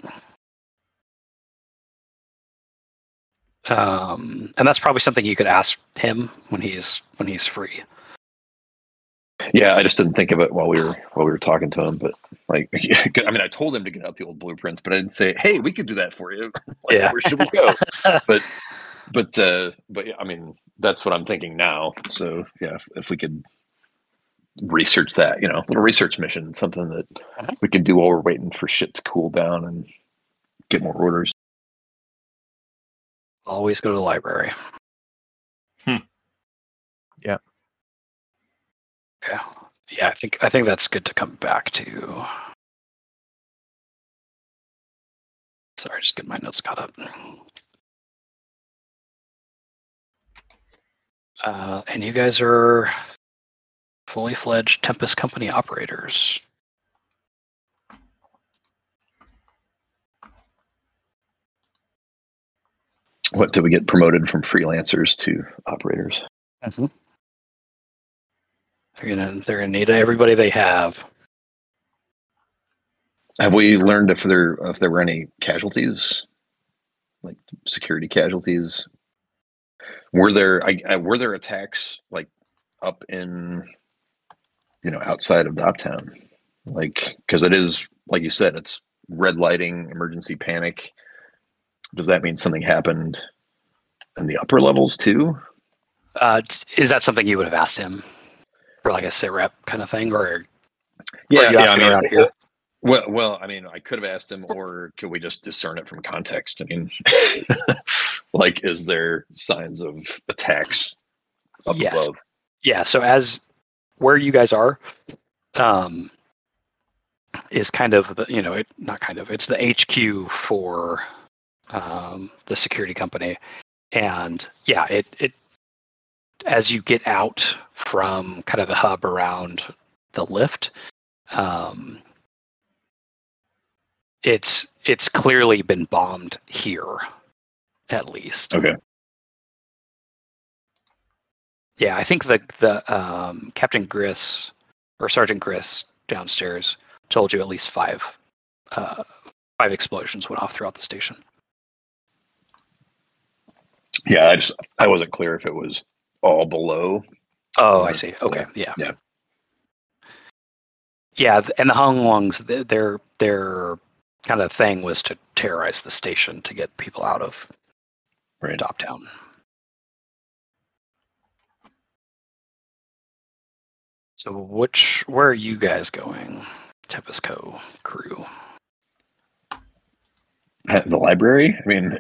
Um, and that's probably something you could ask him when he's when he's free. Yeah, I just didn't think of it while we were while we were talking to him. But like, I mean, I told him to get out the old blueprints, but I didn't say, "Hey, we could do that for you." like, Yeah. where should we go? but but uh, but yeah, I mean, that's what I'm thinking now. So yeah, if, if we could research that, you know, little research mission, something that Mhm. we can do while we're waiting for shit to cool down and get more orders. Always go to the library. Hmm. Yeah. Okay. Yeah, I think I think that's good to come back to. Sorry, just get my notes caught up. Uh, and you guys are fully fledged Tempest Company operators. What did we get promoted from freelancers to operators? They're gonna they're gonna need everybody they have. Have we learned if there if there were any casualties, like security casualties? Were there I, I, were there attacks like up in you know outside of Doptown? Like because it is like you said, it's red lighting, emergency panic. Does that mean something happened in the upper levels too? Uh, is that something you would have asked him for like a sit rep kind of thing, or you asking around here? Well, well, I mean, I could have asked him, or could we just discern it from context? I mean, like, is there signs of attacks up Yes. above? Yeah. So as where you guys are, um, is kind of the you know it not kind of it's the HQ for um, the security company, and yeah, it it as you get out from kind of the hub around the lift, um, it's it's clearly been bombed here, at least. Okay. Yeah, I think the the um, Captain Griss or Sergeant Griss downstairs told you at least five uh, five explosions went off throughout the station. Yeah, I just I wasn't clear if it was all below. Oh, I see. Okay, yeah, Yeah. yeah. And the Hung they're their their kind of thing was to terrorize the station to get people out of Right. Doptown. So, which where are you guys going, Tempest Co. crew? At the library. I mean,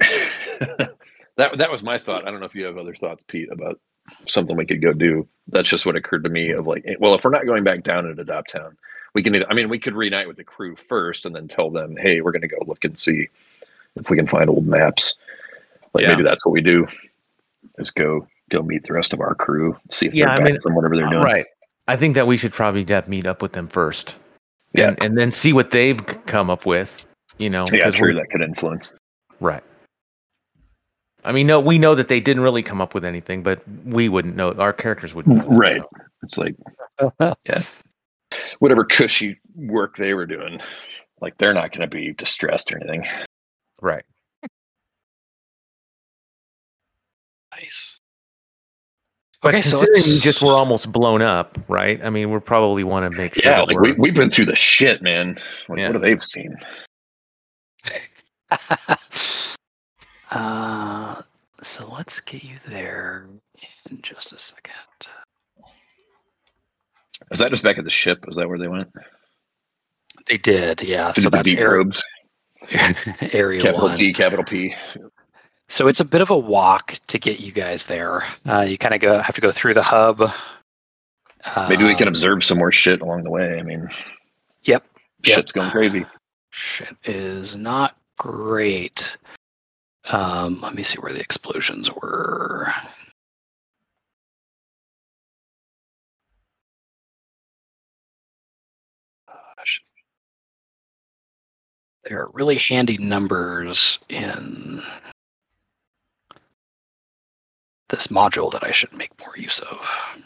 that that was my thought. I don't know if you have other thoughts, Pete, about something we could go do. That's just what occurred to me. Of like, well, if we're not going back down into Doptown, we can. Either, I mean, we could reunite with the crew first, and then tell them, hey, we're going to go look and see if we can find old maps. Like Yeah. maybe that's what we do. Is go go meet the rest of our crew, see if Yeah, they're I back mean, from whatever they're doing. Right. I think that we should probably meet up with them first. Yeah. And, and then see what they've come up with. You know. Yeah, true. That could influence. Right. I mean, no, we know that they didn't really come up with anything, but we wouldn't know. Our characters wouldn't. know, Right. so. It's like, yeah, whatever cushy work they were doing, like they're not going to be distressed or anything. Right. Nice. But Okay, so considering we let's- just were almost blown up, right? I mean, we probably want to make sure. Yeah, that like we're, we we've been through the shit, man. Like Yeah. what have they seen? uh, so let's get you there in just a second. Is that just back at the ship? Is that where they went? They did, yeah. So the that's deep area, capital one. D, capital P. So it's a bit of a walk to get you guys there. Uh, you kind of go have to go through the hub. Maybe we can Um, observe some more shit along the way. I mean, Yep. Yep. shit's going crazy. Shit is not great. Um, let me see where the explosions were. There are really handy numbers in this module that I should make more use of.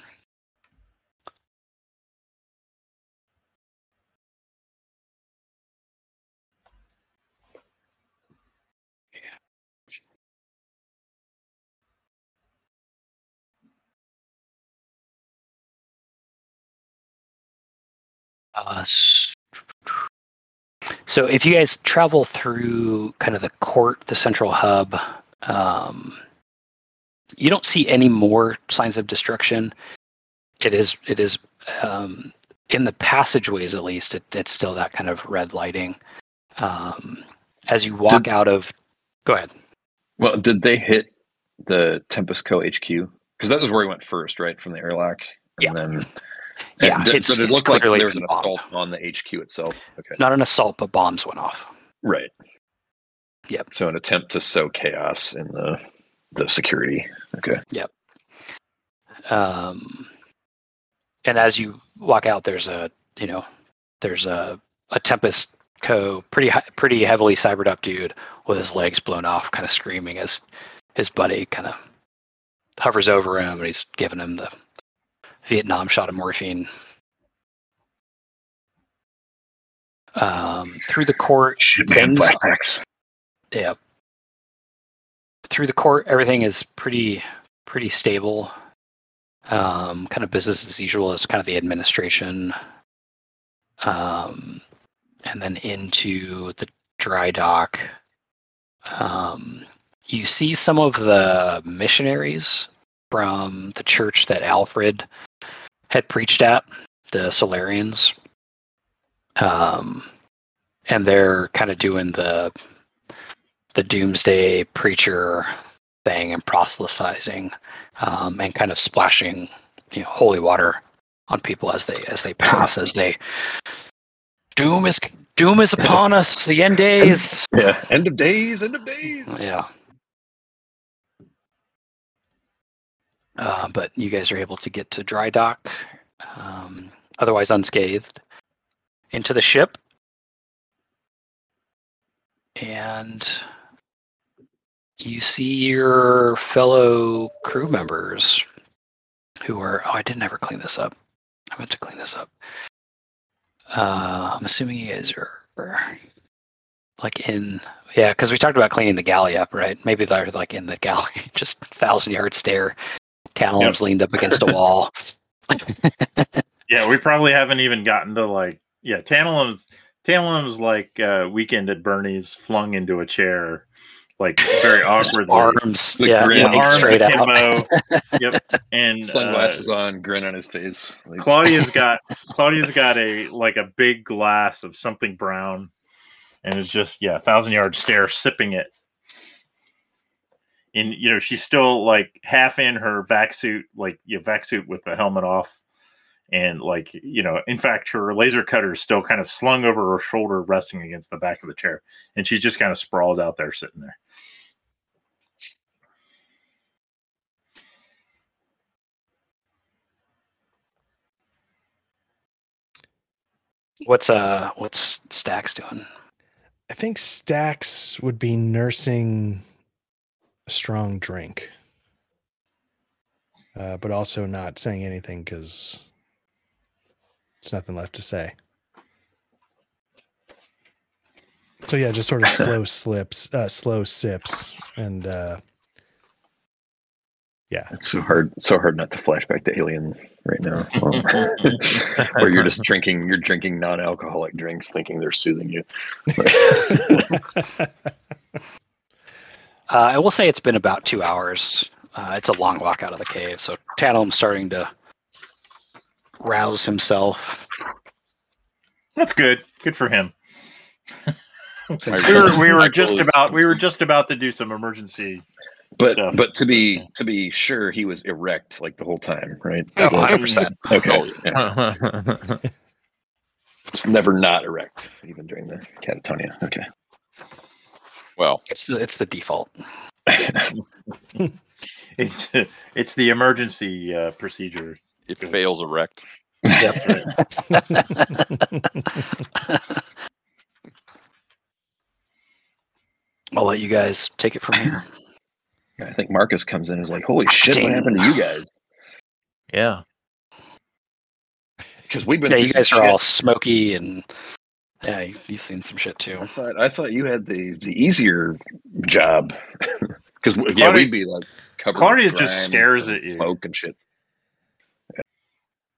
Uh, so if you guys travel through kind of the court, the central hub, um, you don't see any more signs of destruction. It is it is um, in the passageways at least. It, it's still that kind of red lighting. Um, as you walk Did- out of, go ahead. Well, did they hit the Tempest Co HQ? Because that was where we went first, right? From the airlock. And Yeah. then Yeah, did, it's- so it it's look like there was an bombed. assault on the HQ itself? Okay. Not an assault, but bombs went off. Right. Yep. So an attempt to sow chaos in the the security. Okay. Yep. Um, and as you walk out, there's a you know there's a a Tempest Co pretty pretty heavily cybered up dude with his legs blown off, kind of screaming as his buddy kind of hovers over him and he's giving him the Vietnam shot of morphine. Um, through the court, man. Things- Flashbacks. yeah. Through the court, everything is pretty pretty stable. Um, kind of business as usual is kind of the administration. Um, and then into the dry dock. Um, you see some of the missionaries from the church that Alfred had preached at, the Solarians. Um, and they're kind of doing the the doomsday preacher thing and proselytizing um, and kind of splashing you know holy water on people as they as they pass as they doom is doom is upon us the end days Yeah. End of days. End of days. yeah uh, but you guys are able to get to dry dock um, otherwise unscathed into the ship. And you see your fellow crew members who are oh i didn't ever clean this up. I meant to clean this up. Uh, i'm assuming you guys are, are like in yeah because we talked about cleaning the galley up right? Maybe they're like in the galley just thousand yard stare Talon's leaned up against a wall Yeah, we probably haven't even gotten to like yeah, Tantalum's Tantalum's like uh weekend at Bernie's flung into a chair, like very awkwardly. arms yeah, grin. Yeah, arms straight out akimbo. yep. And uh, Sunglasses on, grin on his face. Like, Claudia's got Claudia's got a like a big glass of something brown, and it's just yeah, thousand yard stare, sipping it. And you know she's still like half in her vac suit, like you know, vac suit with the helmet off, and like you know, in fact, her laser cutter is still kind of slung over her shoulder, resting against the back of the chair, and she's just kind of sprawled out there, sitting there. what's uh what's stacks doing? I think Stacks would be nursing a strong drink, uh, but also not saying anything because it's nothing left to say. So yeah, just sort of slow slips, uh, slow sips, and uh, yeah, It's so hard, so hard not to flashback to Alien right now, Um, where you're just drinking, you're drinking non-alcoholic drinks, thinking they're soothing you. uh, i will say it's been about two hours uh, it's a long walk out of the cave so Tantalum's starting to rouse himself That's good. Good for him. We were, we were just about we were just about to do some emergency. But Stuff. but to be to be sure, he was erect like the whole time, right? Oh, 100%. Okay, yeah. it's never not erect, even during the catatonia. Okay. Well, it's the it's the default It's it's the emergency uh, procedure. it fails erect. That's right. I'll let you guys take it from here. I think Marcus comes in and is like, "Holy shit, Dang. what happened to you guys?" Yeah. Because we've been. yeah, you some guys are all smoky and yeah, you- you've seen some shit too. I thought I thought you had the the easier job. Because yeah, Claudia- we'd be like covered. Claudia just grime stares and at you. smoke and shit.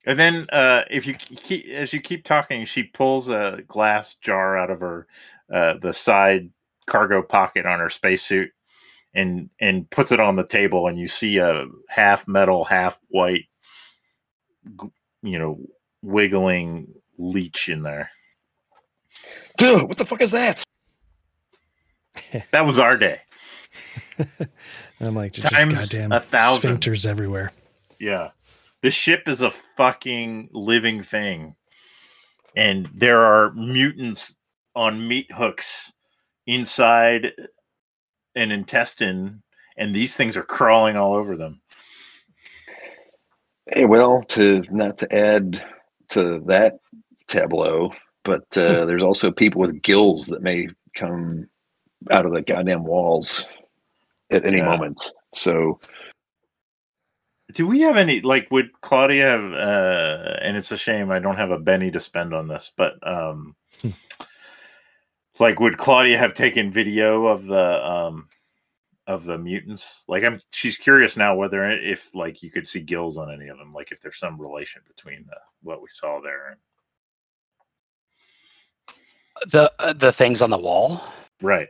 And then, uh, if you keep as you keep talking, she pulls a glass jar out of her uh, the side cargo pocket on her spacesuit, and and puts it on the table, and you see a half metal, half white, you know, wiggling leech in there. Dude, what the fuck is that? That was our day. I'm like, just Times goddamn a thousand. sphincters everywhere. Yeah. This ship is a fucking living thing. And there are mutants on meat hooks inside an intestine, and these things are crawling all over them. Hey, well, to not to add to that tableau, but uh, there's also people with gills that may come out of the goddamn walls at any Yeah. moment. So Do we have any like would Claudia have uh and it's a shame I don't have a Benny to spend on this, but um like would Claudia have taken video of the um of the mutants? Like I'm she's curious now whether if like you could see gills on any of them, like if there's some relation between the what we saw there. The uh, the things on the wall. Right.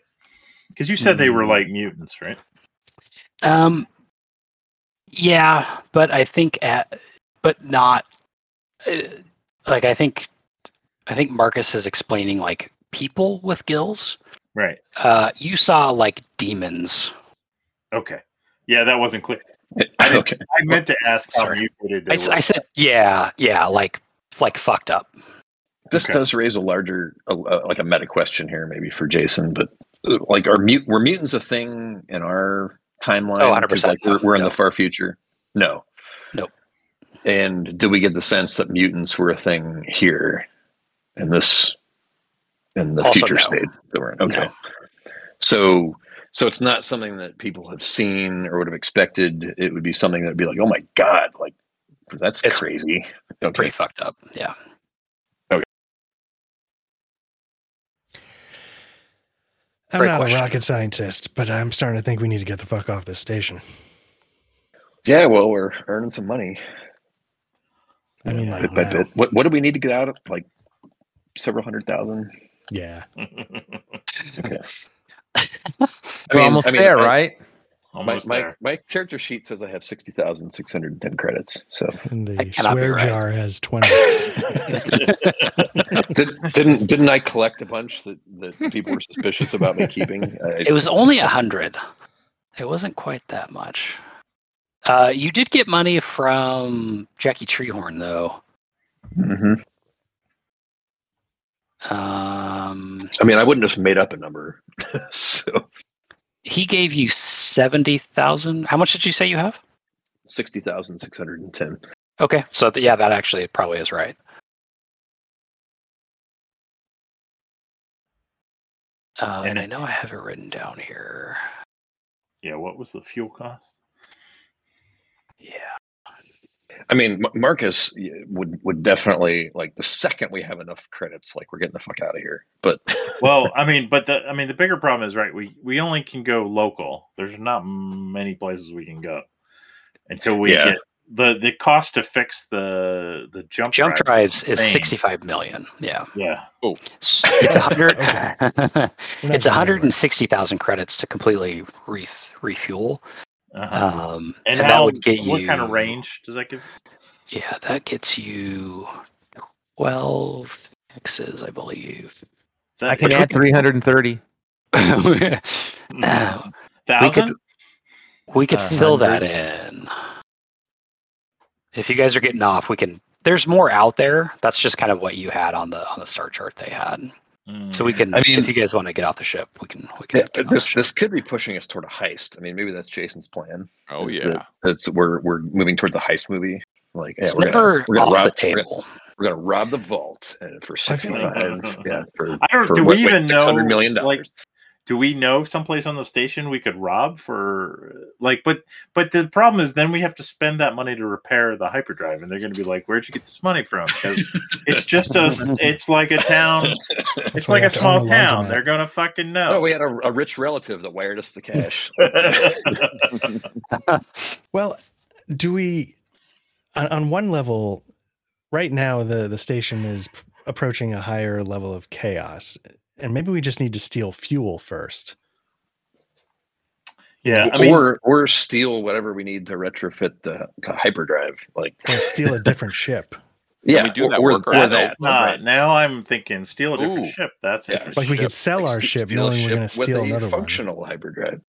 Because you said they were Hmm. like mutants, right? Um, yeah, but I think at, but not uh, like I think I think Marcus is explaining like people with gills. Right. Uh, you saw like demons. Okay. Yeah, that wasn't clear. I didn't- okay, I meant to ask how Sorry. mutated I, they s- were. I said yeah, yeah, like like fucked up. This Okay. does raise a larger, a, a- like a meta question here, maybe for Jason. But uh, like, are mut were mutants a thing in our timeline? Oh, 'Cause, 100%, Like we're, we're in no. the far future. No. Nope. And do we get the sense that mutants were a thing here in this in the Also future no. state that we're in? Okay. No. So so it's not something that people have seen or would have expected. It would be something that would be like, oh my god, like that's It's crazy. Okay. Pretty fucked up. Yeah. I'm Great not question. a rocket scientist, but I'm starting to think we need to get the fuck off this station. Yeah, well, we're earning some money I mean, like, bit by now. bit. What what do we need to get out of? Like several hundred thousand. yeah. I We're mean- almost I mean, there, I- right? My, Almost my, there. my character sheet says I have sixty thousand six hundred and ten credits. So And the That cannot be swear right. jar has 20. Did, didn't didn't I collect a bunch that, that people were suspicious about me keeping? I, It was only a hundred. It wasn't quite that much. Uh, you did get money from Jackie Treehorn though. Mhm. Um, I mean, I wouldn't have made up a number. so he gave you seventy thousand. How much did you say you have? sixty thousand six hundred and ten. Okay, so th- yeah, that actually probably is right. Uh, and I know I have it written down here. yeah, what was the fuel cost? Yeah. I mean, Marcus would would definitely like the second we have enough credits, like we're getting the fuck out of here. But well, I mean, but the I mean the bigger problem is right. We we only can go local. There's not many places we can go until we Yeah. get the the cost to fix the the jump Jump drive. drives is sixty-five million. Yeah, Yeah, Oh, it's a hundred. Okay. We're not it's going a hundred anywhere. and sixty thousand credits to completely re- refuel. Uh-huh. Um, and, and, how, that would get you what kind of range does that give? Yeah, that gets you twelve X's, I believe. Is that I can Which add we- 330. Uh, we could we could Uh, fill that in. If you guys are getting off, we can. There's more out there. That's just kind of what you had on the on the star chart they had. So we can. I mean- if you guys want to get off the ship, we can. We can. yeah, get off the this ship. this could be pushing us toward a heist. I mean, maybe that's Jason's plan. Oh is yeah. that- That's we're we're moving towards a heist movie. Like yeah, it's we're never gonna, we're gonna off rob, the We're gonna, table. we're gonna rob the vault and for I like- yeah, for I don't. for do what, we like even know? $600 million Like, dollars. Do we know someplace on the station we could rob for like but but the problem is then we have to spend that money to repair the hyperdrive and they're going to be like where'd you get this money from? Because it's just a it's like a town it's why like a small town they're going to fucking know. Oh, we had a, a rich relative that wired us the cash. Well, do we on, on one level right now the the station is approaching a higher level of chaos and maybe we just need to steal fuel first. yeah i mean or or steal whatever we need to retrofit the hyperdrive. Like Or steal a different ship. yeah, we do or, that work or right that, Nah, right. now i'm thinking steal a different Ooh. ship that's Yeah. interesting Like we could sell Like, our ship steal a knowing we're going to with steal a another one. functional hyperdrive.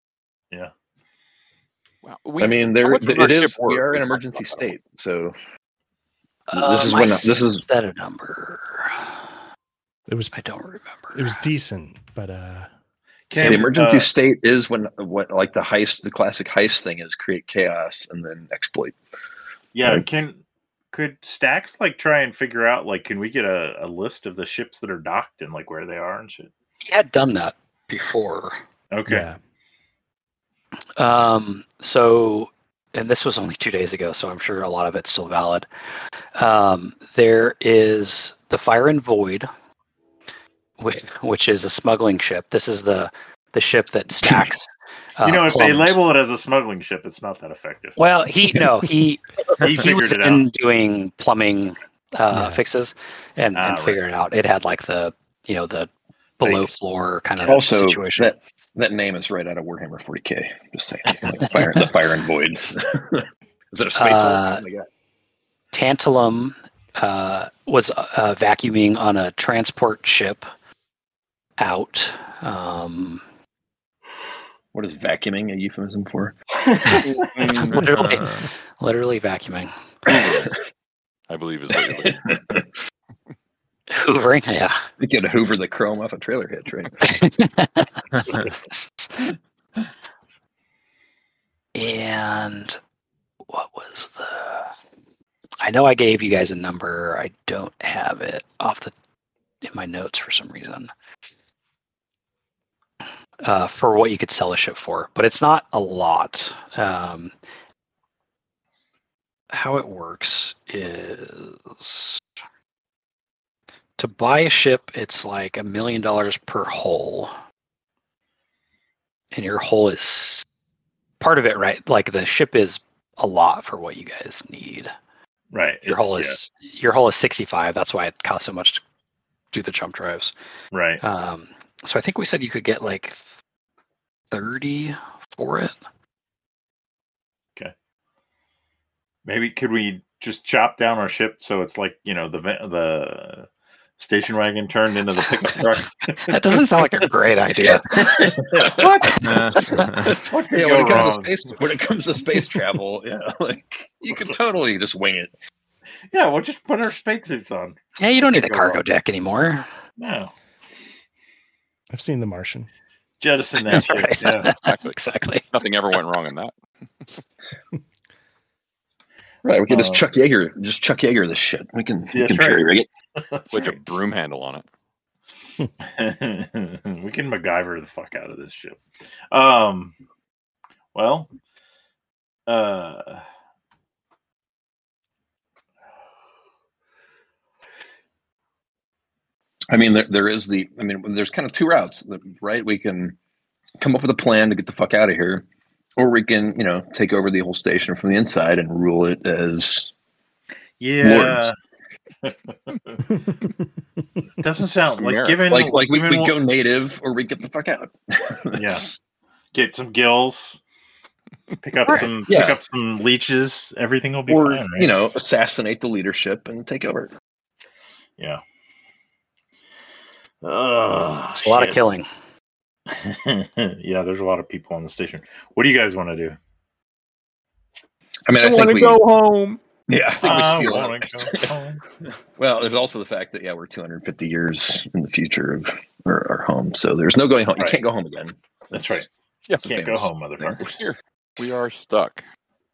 Wow. We, I mean, there much it is. We are We in emergency state, so Um, is I when- this is- set a number. It was I don't remember. it was decent, but uh Can, the emergency uh, state is when what like the heist, the classic heist thing is create chaos and then exploit. Yeah, Right. can could Stacks like try and figure out like can we get a, a list of the ships that are docked and like where they are and shit? He had done that before. Okay. yeah. Um, so, and this was only two days ago, so I'm sure a lot of it's still valid. Um, there is the Fire and Void, which, which is a smuggling ship. This is the the ship that stacks. Uh, you know, if they label it as a smuggling ship, it's not that effective. Well, he no he he he figured was in out. doing plumbing uh, Yeah. fixes and, Ah, and right. figured it out. It had like the you know the below Fake. floor kind of Also, situation. that that name is right out of Warhammer 40k. Just saying, like fire, the fire and void. is it a space Uh, hole? Oh. Tantalum uh, was uh, vacuuming on a transport ship out. Um, What is vacuuming a euphemism for? literally, literally vacuuming, I believe is what you're looking for. hoovering. Yeah. You could hoover the chrome off a trailer hitch, right? and what was the? I know I gave you guys a number. I don't have it off the in my notes for some reason. Uh, for what you could sell a ship for, but it's not a lot. Um, how it works is to buy a ship, it's like a million dollars per hull. And your hull is part of it, right? Like the ship is a lot for what you guys need. right. Your hull is your hull is 65. That's why it costs so much to do the jump drives. right. Um, so I think we said you could get like 30 for it. Okay. Maybe could we just chop down our ship so it's like you know the the station wagon turned into the pickup truck? That doesn't sound like a great idea. what? That's What yeah, when it comes wrong? to space when it comes to space travel, yeah, like you can totally just wing it. Yeah, we'll just put our spacesuits on. Yeah, you don't need the cargo wrong. deck anymore. No, I've seen The Martian. jettison that shit. Right. Yeah. exactly. Nothing ever went wrong in that. Right, we can just Uh, Chuck Yeager, just Chuck Yeager this shit. We can, we can right. cherry rig it. That's With a broom handle on it. we can MacGyver the fuck out of this ship. Um, well, uh, I mean, there, there is the. I mean, there's kind of two routes, right? We can come up with a plan to get the fuck out of here, or we can, you know, take over the whole station from the inside and rule it as. yeah. Doesn't sound like merit. given Like, like we, given we what- go native, or we get the fuck out. That's- get some gills, pick up Right. some Yeah. pick up some leeches. Everything will be or fine. Right? you know, assassinate the leadership and take over. yeah. Oh, It's a lot of killing. yeah, there's a lot of people on the station. What do you guys want to do? I mean, I, think wanna go home. Yeah, I think we I steal wanna go home. Well, there's also the fact that yeah, we're 250 years in the future of our, our home, so there's no going home. Right. You can't go home again. That's right. Yeah, Can't go home, motherfucker. We're here. We are stuck.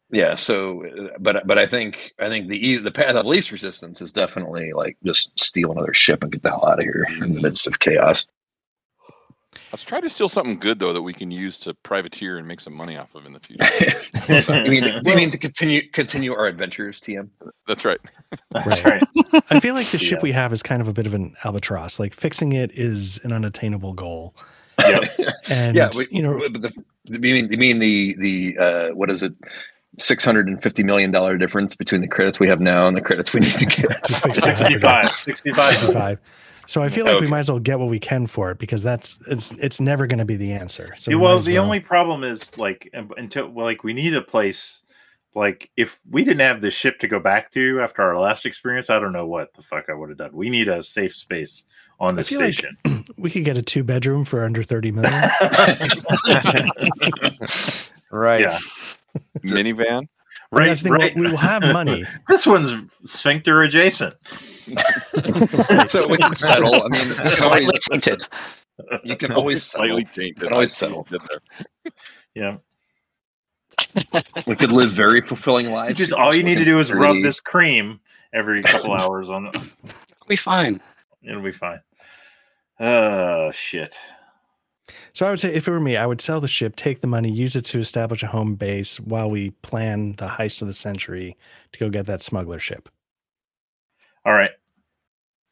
Yeah. So, uh, but but I think I think the the path of least resistance is definitely like just steal another ship and get the hell out of here in the midst of chaos. Let's try to steal something good though that we can use to privateer and make some money off of in the future. you mean, do you mean to continue continue our adventures, TM? That's right. That's Right. right. I feel like the ship Yeah. we have is kind of a bit of an albatross. Like fixing it is an unattainable goal. Yep. And yeah, we, you know, but the, you mean you mean the the uh, what is it? Six hundred and fifty million dollar difference between the credits we have now and the credits we need to get. to 65. 65. 65. So I feel like we might as well get what we can for it because that's it's it's never going to be the answer. So Yeah, we well, as the only problem is like um, until well, like we need a place. Like if we didn't have the ship to go back to after our last experience, I don't know what the fuck I would have done. We need a safe space on the I feel like- station. we could get a two bedroom for under 30 million. Right. Yeah. Minivan. And right, that's the thing, right. We will have money. This one's sphincter adjacent. so we can settle. I mean, you can Slightly always, tainted. you can always settle. slightly tainted. Can always I settle. what there. Yeah. We could live very fulfilling lives. Just all you need to do is rub this cream every couple hours on it. We fine. It'll be fine. Oh shit. So I would say if it were me, I would sell the ship, take the money, use it to establish a home base while we plan the heist of the century to go get that smuggler ship. All right.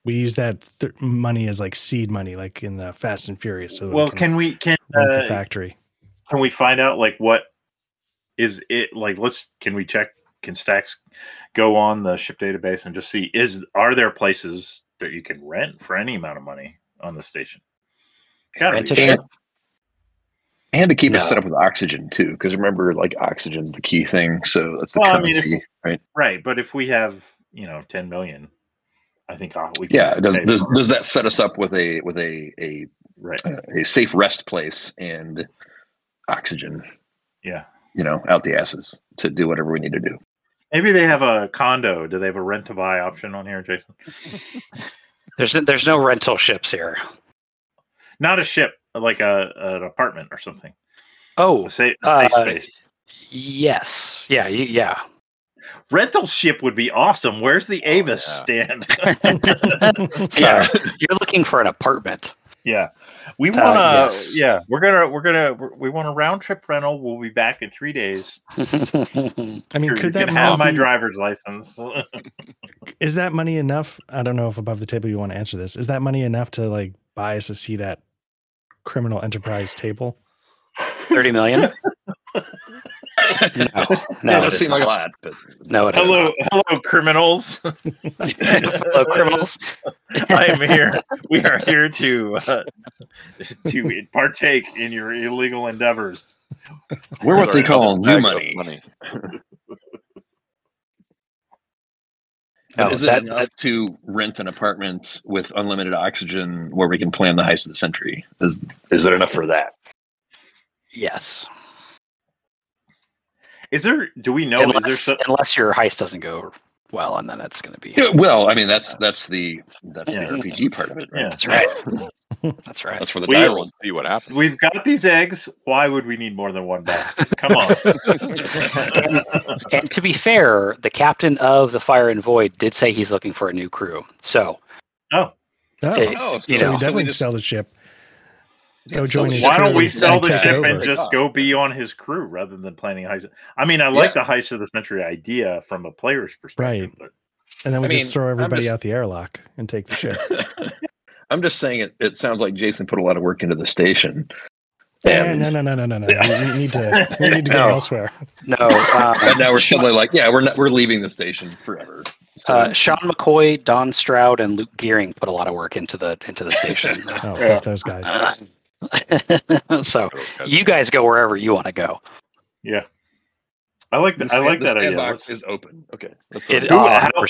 We use that th- money as like seed money, like in the Fast and Furious. So Well, we can we can rent the uh, factory. can we find out like what is it like let's can we check can stacks go on the ship database and just see is are there places that you can rent for any amount of money on the station Rent be. a ship. and to keep us set up with oxygen too, because remember, like oxygen's the key thing. So that's the Well, I mean, currency, if- right? right but if we have you know 10 million i think uh, we can Yeah. Does does, for does that set us up with a with a a right a safe rest place and oxygen? yeah You know, out the asses to do whatever we need to do. maybe they have a condo do they have a rent to buy option on here jason There's there's no rental ships here. Not a ship like a an apartment or something Oh, a safe, Uh, space yes. Yeah, y- yeah. rental ship would be awesome where's the avis yeah. stand yeah. You're looking for an apartment. Yeah, we Uh, want to. yes. Yeah, we're gonna we're gonna we want a round trip rental. We'll be back in three days. I mean, Sure, could you that can have my be- driver's license? is that money enough? I don't know if above the table you want to answer this. Is that money enough to like buy us a seat at criminal enterprise table? Thirty million? No, no, it it does is seem like a lot, but No, it is hello, hello, criminals! Hello, criminals. I am here. We are here to uh, to partake in your illegal endeavors. we're what they call new money. money. No, oh, is it that- enough that- to rent an apartment with unlimited oxygen where we can plan the heist of the century? Is is it enough for that? Yes. Is there? Do we know? unless, is there? So, unless your heist doesn't go well, and then it's going to be. Yeah, well, I mean that's that's the that's Yeah. the RPG part of it. Right? Yeah. That's right. That's right. That's where the We- die We'll rolls. see what happens. we've got these eggs. Why would we need more than one basket? Come on. And to be fair, the captain of the Fire and Void did say he's looking for a new crew. So Oh, Hey, Oh, oh You so know. we definitely just- sell the ship. go join his just- Why don't we sell the ship and just Oh. go be on his crew rather than planning a heist? I mean, I like Yeah. the heist of the century idea from a player's perspective. Right. And then we I just mean, throw everybody just- out the airlock and take the ship. I'm just saying it. It sounds like Jason put a lot of work into the station. Eh, And, no, no, no, no, no, no. Yeah. We, we need to. We need to go No. elsewhere. no, uh, and now we're suddenly like, yeah, we're not. We're leaving the station forever. So, uh, Sean McCoy, Donn Stroud, and Luke Gearing put a lot of work into the into the station. Oh, Yeah. those guys. so you guys go wherever you want to go. Yeah, I like the that. I like the that idea. sandbox Let's- is open. Okay, that's It, Who- oh,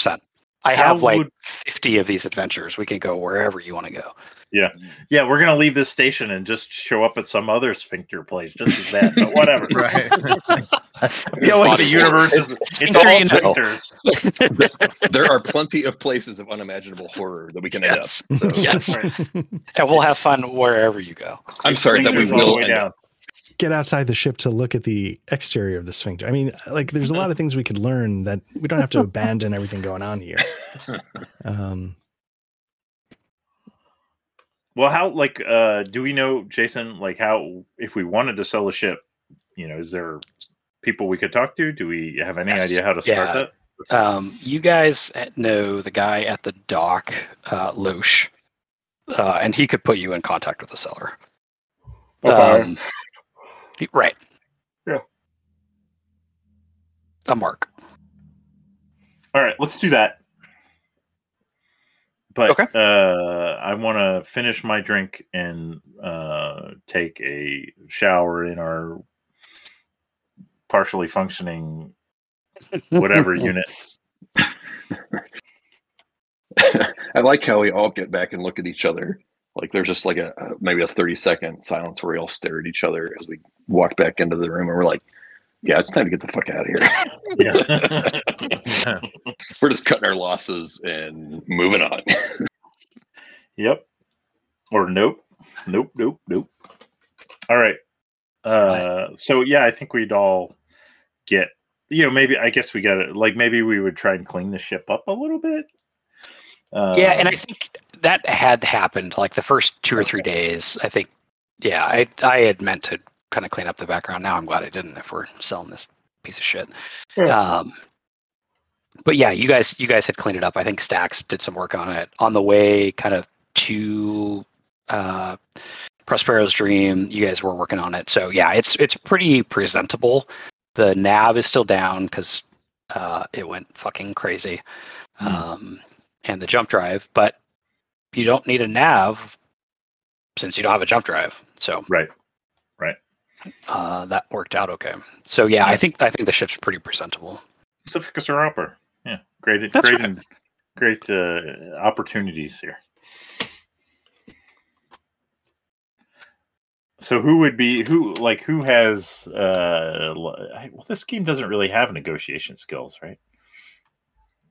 how- 100%. I how have like would- 50 of these adventures. We can go wherever you want to go. yeah, Yeah. we're gonna leave this station and just show up at some other sphincter place, just as bad. But whatever. Right. I feel like the universe is it's Sphincter, all sphincters. there are plenty of places of unimaginable horror that we can end up. Yes. So, Yes. Right. And we'll have fun wherever you go. I'm sorry that we Sphincters all the will way end down. up. Get outside the ship to look at the exterior of the sphincter. I mean, like, there's a lot of things we could learn that we don't have to abandon everything going on here. Um, Well, how like uh do we know, Jason, like how if we wanted to sell a ship, you know, is there people we could talk to? Do we have any Yes. idea how to start Yeah. that? Um, you guys know the guy at the dock, uh, Loesch, uh, and he could put you in contact with the seller. Okay. Um, he- right. Yeah. A mark. All right, let's do that. But Okay. uh, I want to finish my drink and uh, take a shower in our partially functioning whatever unit. I like how we all get back and look at each other. Like there's just like a, a maybe a 30 second silence where we all stare at each other as we walk back into the room and we're like, yeah, it's time to get the fuck out of here. Yeah. we're just cutting our losses and moving on. yep. Or nope. Nope. Nope. Nope. All right. Uh, so yeah, I think we'd all get. You know, maybe I guess we got it like maybe we would try and clean the ship up a little bit. Uh, yeah, and I think that had happened like the first two or three days. I think, yeah, I I had meant to kind of clean up the background. Now I'm glad I didn't. If we're selling this piece of shit, Yeah. um, but yeah, you guys you guys had cleaned it up. I think Stacks did some work on it on the way, kind of to uh, Prospero's Dream. You guys were working on it, so yeah, it's it's pretty presentable. The nav is still down because uh, it went fucking crazy. Hmm. Um, and the jump drive, but you don't need a nav since you don't have a jump drive. So right. Right. Uh, that worked out okay. So yeah, I think I think the ship's pretty presentable. Pacificus or Upper. Yeah, great, That's great, right. great uh, opportunities here. So who would be who like who has uh well this game doesn't really have negotiation skills, right?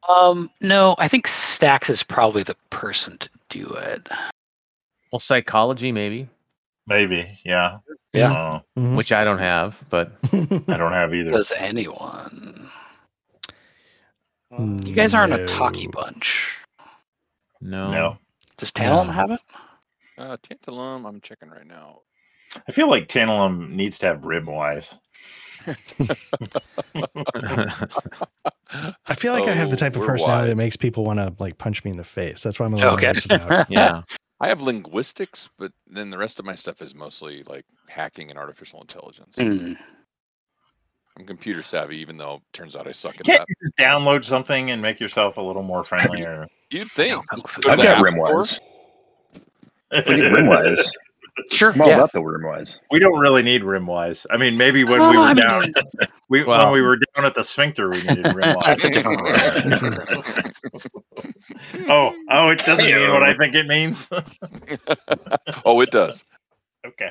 Um, no, I think Stacks is probably the person to do it. Well, psychology maybe, Maybe, yeah. Yeah. Uh, Mhm. which I don't have, but I don't have either. Does anyone? You guys aren't a talky bunch. no. No. Does Talon No. have it? Uh, Tantalum, I'm checking right now. I feel like Tantalum needs to have Rimwise. I feel like I have the Oh, type of we're personality that makes people want to like punch me in the face. That's why I'm a little Okay. nervous about. yeah. I have linguistics, but then the rest of my stuff is mostly like hacking and artificial intelligence. Hmm. I'm computer savvy, even though it turns out I suck at Can't that. you just download something and make yourself a little more friendly or You'd think. No, Just no. go I've the got App Rimwise. Store. We need Rimwise. Sure. I'm all yeah. about the Rimwise. we don't really need rimwise. I mean, maybe when Oh, we were I mean, down, we Well- when we were down at the sphincter, we needed rimwise. That's a different. oh, oh, it doesn't mean what I think it means. oh, it does. okay.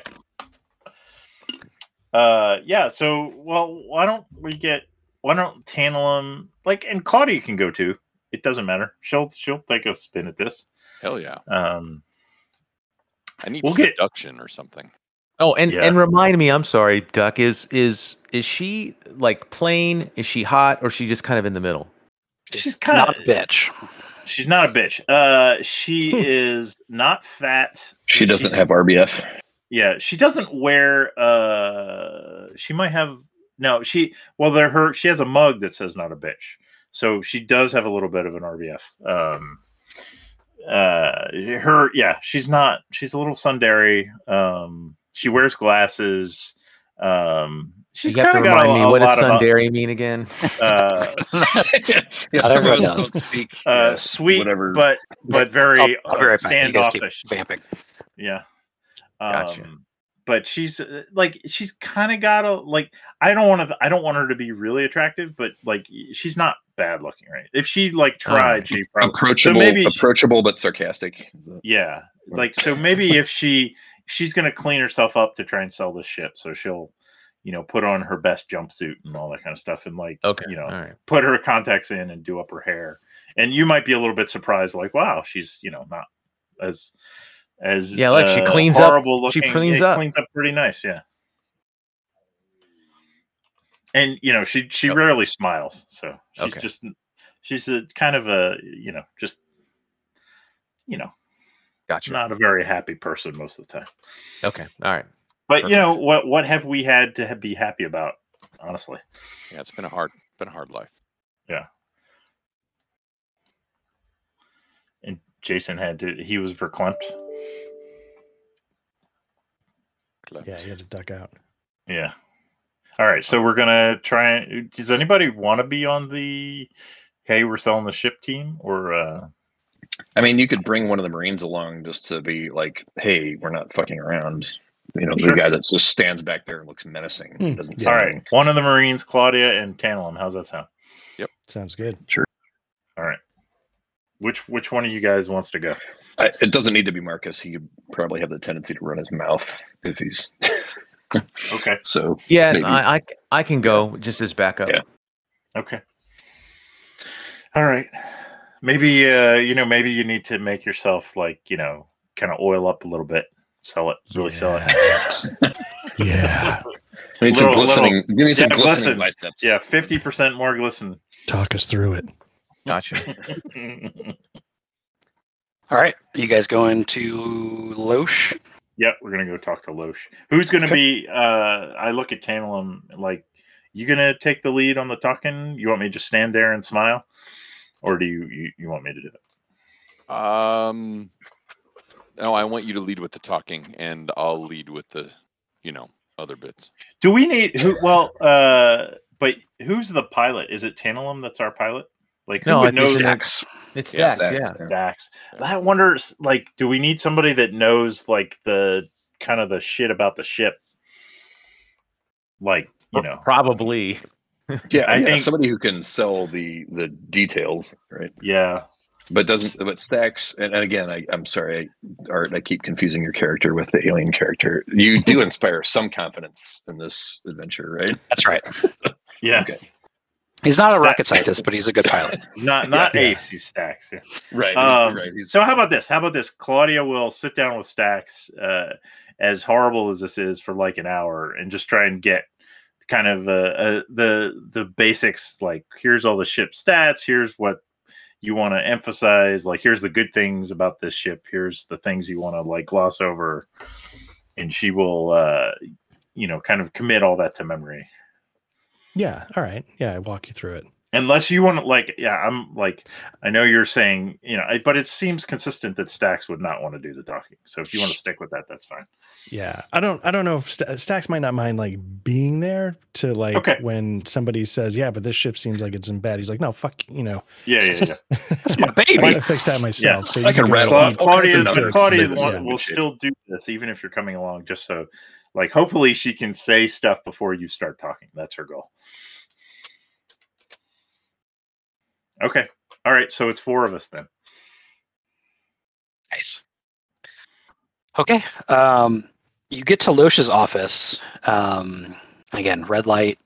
Uh, yeah. So, well, why don't we get? Why don't Tantalum like and Claudia can go too. It doesn't matter. She'll she'll take a spin at this. Hell yeah. Um, I need We'll get- seduction or something. Oh, and Yeah. and remind me, I'm sorry, Duck. Is is is she like plain? Is she hot, or is she just kind of in the middle? she's kind Not of a bitch. She's not a bitch. Uh, she is not fat. She doesn't She's- have RBF. Yeah, she doesn't wear. Uh, she might have. No, she. Well, they're her. She has a mug that says "not a bitch," so she does have a little bit of an RBF. Um, uh, her. Yeah, she's not. She's a little sundary. Um, she wears glasses. Um, she's you have to kind of got remind a, me a what does lot of, Sundari mean again? uh, yeah, Not everyone some of does. them speak, uh, sweet, whatever. but but very I'll, I'll be uh, right back. You guys keep standoffish. vamping. Yeah. Um, Gotcha. But she's uh, like she's kind of got a like I don't want to I don't want her to be really attractive, but like she's not bad looking, right? If she like tried, Alright. she probably approachable, maybe she- approachable but sarcastic. Yeah. Like so maybe if she she's gonna clean herself up to try and sell this ship, so she'll you know put on her best jumpsuit and all that kind of stuff, and like Okay, you know right. put her contacts in and do up her hair. And you might be a little bit surprised, like, wow, she's you know not as as Yeah, look, she uh, cleans up- horrible she cleans it up. cleans up pretty nice, yeah. And you know, she she Yep. rarely smiles, so she's Okay. just she's a kind of a you know just you know Gotcha. not a very happy person most of the time. Okay. All right. But you know what? What have we had to be happy about? Honestly, Yeah, it's been a hard, been a hard life. and Jason had to. He was verklempt. Cleft. Yeah, he had to duck out. Yeah. All right, so we're gonna try. and- Does anybody want to be on the? Hey, we're selling the ship team, or uh, I mean, you could bring one of the Marines along just to be like, "Hey, we're not fucking around." You know, Sure. the guy that just stands back there and looks menacing. Doesn't yeah. all right, one of the Marines, Claudia and Tantalum. How's that sound? Yep, sounds good. Sure. All right. Which which one of you guys wants to go? I, it doesn't need to be Marcus. He would probably have the tendency to run his mouth if he's Okay. so. Yeah, I, I I can go just as backup. Yeah. Okay. All right. Maybe uh, you know, maybe you need to make yourself like, you know, kind of oil up a little bit. Sell it. Really sell it. Yeah. I need some Little- glistening. Give me some yeah, glistening biceps. Yeah, fifty percent more glisten. Talk us through it. Gotcha. All right, you guys going to Loesch? Yep, we're gonna go talk to Loesch. Who's gonna Okay. be? Uh, I look at Tantalum like, you gonna take the lead on the talking? You want me to just stand there and smile, or do you you, you want me to do it? Um, no, I want you to lead with the talking, and I'll lead with the, you know, other bits. Do we need who? Well, uh, but who's the pilot? Is it Tantalum that's our pilot? Like who No, I would know think that? Stacks. It's Yeah, Dax, Dax, yeah. Dax. I wonder, like, do we need somebody that knows like the kind of the shit about the ship? Like, you know, Probably. Yeah, I I think- think somebody who can sell the the details, right? yeah. But doesn't but stacks and, and again, I, I'm sorry, I, Art, I keep confusing your character with the alien character. You do inspire some confidence in this adventure, right? That's right. Yes. Okay. He's not a Stack- rocket scientist, but he's a good pilot. Not not Yeah. Ace, he's Stacks. Yeah. Right. Um, right. So how about this? How about this? Claudia will sit down with Stacks, uh, as horrible as this is, for like an hour, and just try and get kind of uh, uh, the the basics. Like, here's all the ship stats. Here's what you want to emphasize. Like, here's the good things about this ship. Here's the things you want to like gloss over, and she will, uh, you know, kind of commit all that to memory. Yeah. All right. Yeah. I walk you through it. Unless you want to, like, yeah, I'm like, I know you're saying, you know, I- but it seems consistent that Stacks would not want to do the talking. So if you want to stick with that, that's fine. Yeah. I don't. I don't know if Sta Stacks might not mind like being there to like Okay. when somebody says, "Yeah, but this ship seems like it's in bad." He's like, "No, fuck. You know, Yeah, yeah, yeah. That's Yeah. my I'm baby. gonna fix that myself." Yeah. So I you can go- rattle you- off all Claudia, of but numbers Claudia to wa- make it will still do this, even if you're coming along, just so, like, hopefully she can say stuff before you start talking. That's her goal. Okay. All right. So it's four of us then. Nice. Okay. Um, you get to Loesch's office. Um, again, red light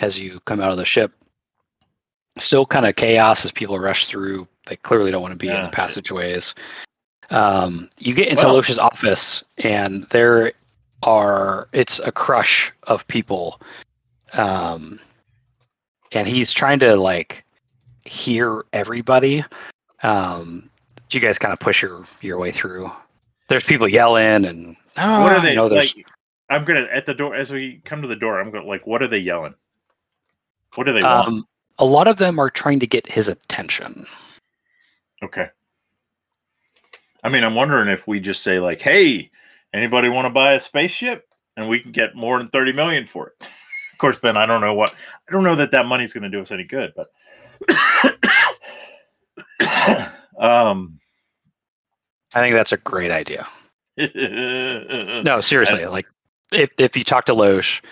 as you come out of the ship. Still kind of chaos as people rush through. They clearly don't want to be in Ah, the passageways. Um, you get into Well- office, and there are it's a crush of people. Um, and he's trying to like hear everybody. Um, you guys kind of push your your way through. There's people yelling and "Ah," what are they You know, there's like? I'm gonna at the door as we come to the door. I'm gonna like, what are they yelling? What do they want? um, a lot of them are trying to get his attention. Okay. I mean, I'm wondering if we just say like, "Hey, anybody want to buy a spaceship?" and we can get more than 30 million for it. Of course, then I don't know what I don't know that that money's going to do us any good, but um I think that's a great idea. no, seriously, like if if you talk to Loesch,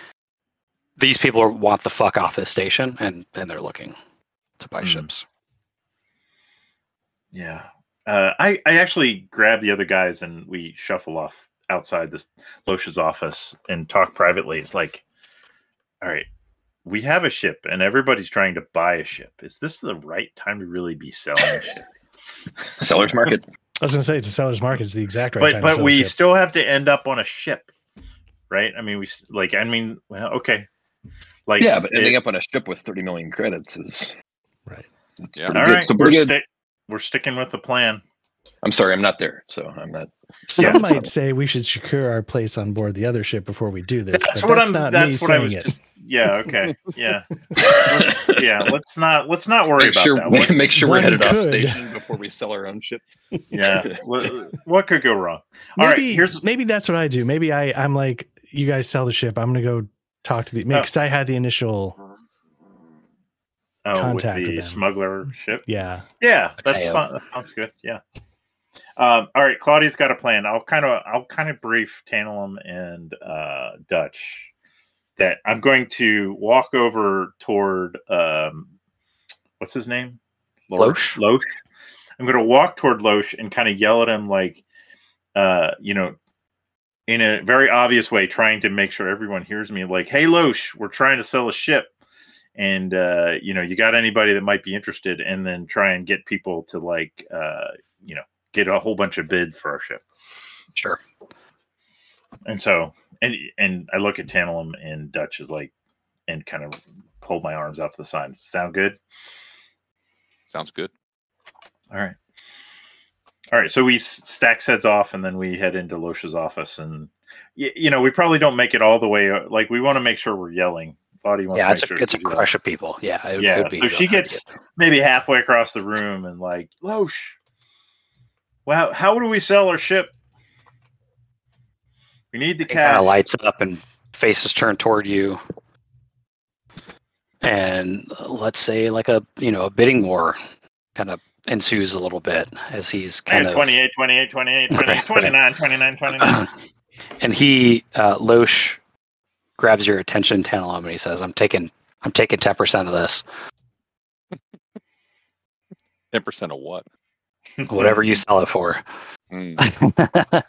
these people are- want the fuck off this station, and and they're looking to buy Hmm. ships. Yeah. Uh, I, I actually grab the other guys and we shuffle off outside this Loesch's office and talk privately. It's like, all right, we have a ship and everybody's trying to buy a ship. Is this the right time to really be selling a ship? Seller's market. I was gonna say it's a seller's market. It's the exact right but time. to but sell a we ship. still have to end up on a ship, right? I mean, we like, I mean, well, okay. Like, Yeah, but ending it- up on a ship with 30 million credits is right. Yeah. pretty all good. right, So we're, good. sti- we're sticking with the plan. I'm sorry, I'm not there, so I'm not. Some Yeah. might say we should secure our place on board the other ship before we do this. That's but what that's I'm. not me That's what I saying was. Just, yeah. Okay. Yeah. Let's- yeah. Let's not. Let's not worry Make about sure, that. What, make sure we're One headed off station before we sell our own ship. yeah. What, what could go wrong? All right. Maybe Here's. maybe that's what I do. Maybe I I'm like you guys sell the ship. I'm gonna go talk to the Oh. because I had the initial Oh, with contact the with them. smuggler ship. yeah. Yeah, that's Mateo. fun. That sounds good. Yeah. Um, all right, Claudia's got a plan. I'll kind of I'll kind of brief Tantalum and uh, Dutch that I'm going to walk over toward um, what's his name? Loesch? Loesch. I'm going to walk toward Loesch and kind of yell at him like, uh, you know, in a very obvious way, trying to make sure everyone hears me. Like, hey, Loesch, we're trying to sell a ship and uh, you know you got anybody that might be interested and then try and get people to like uh, you know get a whole bunch of bids for our ship Sure. and so and and i look at tantalum and dutch is like and kind of pull my arms out to the side sound good Sounds good. all right all right so we s- stack heads off and then we head into Loesch's office and y- you know we probably don't make it all the way uh, like we want to make sure we're yelling body wants Yeah, to it's a sure it's a do that. crush of people. Yeah. It, Yeah, It would be so she gets- get. maybe halfway across the room and like, Loesch, wow, how do we sell our ship? We need the It kind of lights up and faces turned toward you. And uh, let's say like a you know a bidding war kind of ensues a little bit as he's kind have of 28, 28, 28, 28, Right, 29, 29, 29. and he uh, Loesch grabs your attention, Tantalum, and he says, "I'm taking I'm taking ten percent of this, Ten percent of what? whatever you sell it for." Mm.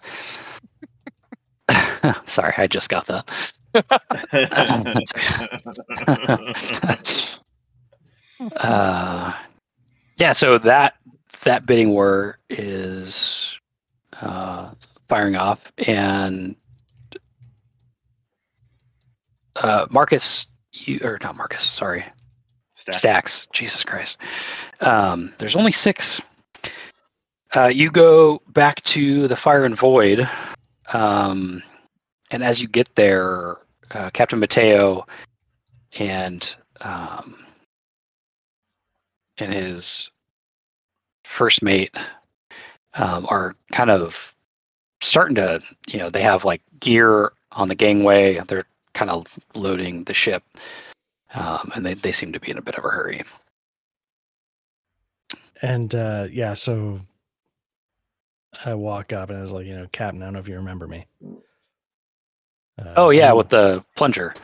Sorry, I just got that. uh, yeah, so that that bidding war is uh, firing off, and uh, Marcus, you or not Marcus? Sorry, Stack. stacks. Jesus Christ. Um, there's only six. Uh, you go back to the Fire and Void, um, and as you get there, uh, Captain Mateo and um, and his first mate um, are kind of starting to, you know, they have like gear on the gangway. They're kind of loading the ship, um, and they, they seem to be in a bit of a hurry. And uh yeah, so I walk up and I was like, you know, Captain, I don't know if you remember me. Uh, Oh yeah, with the plunger.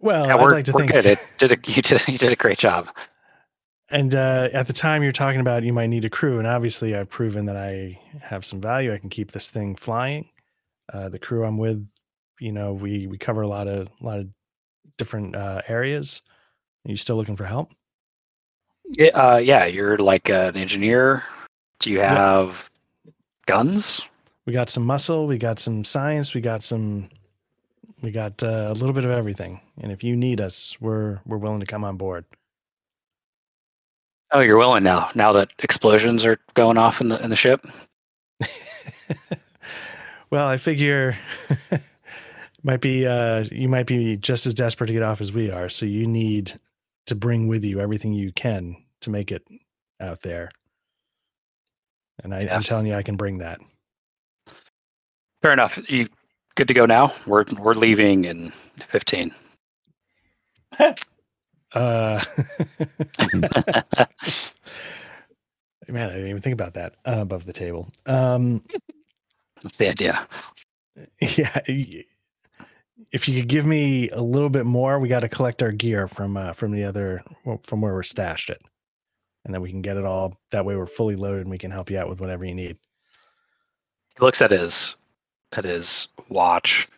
well, yeah, I'd we're, like to we're think good. It did a, you did you did a great job. And uh, at the time you're talking about, you might need a crew, and obviously I've proven that I have some value. I can keep this thing flying. Uh, the crew I'm with, you know, we we cover a lot of a lot of different uh, areas. Are you still looking for help? Yeah, uh, yeah, you're like an engineer. Do you Yep. have guns? We got some muscle, we got some science, we got some, we got uh, a little bit of everything. And if you need us, we're we're willing to come on board. Oh, you're willing now. Now that explosions are going off in the in the ship. well, I figure might be uh you might be just as desperate to get off as we are, so you need to bring with you everything you can to make it out there. And I, Yeah. I'm telling you, I can bring that. Fair enough. You good to go now? We're we're leaving in 15. Uh, man, I didn't even think about that uh, above the table. Um, That's the idea. yeah, if you could give me a little bit more, we got to collect our gear from uh, from the other from where we're stashed it, and then we can get it all. That way, we're fully loaded, and we can help you out with whatever you need. He looks at his at his watch.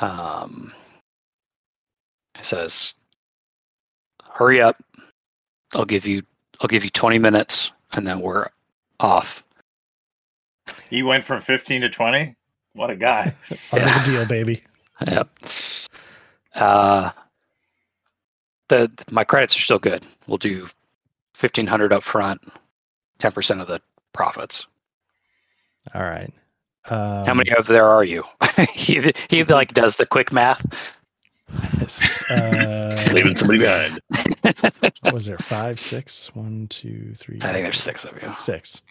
Um, he says, "Hurry up! I'll give you I'll give you 20 minutes, and then we're off." He went from 15 to 20. What a guy. Part Yeah. of the deal, baby. Yep. Uh, the my credits are still good. We'll do 1500 up front, 10% of the profits. All right. Um, How many of there are you? he he like does the quick math. yes, uh, Leaving somebody behind. What was there? Five, six, one, two, three. I think there's six of you. six.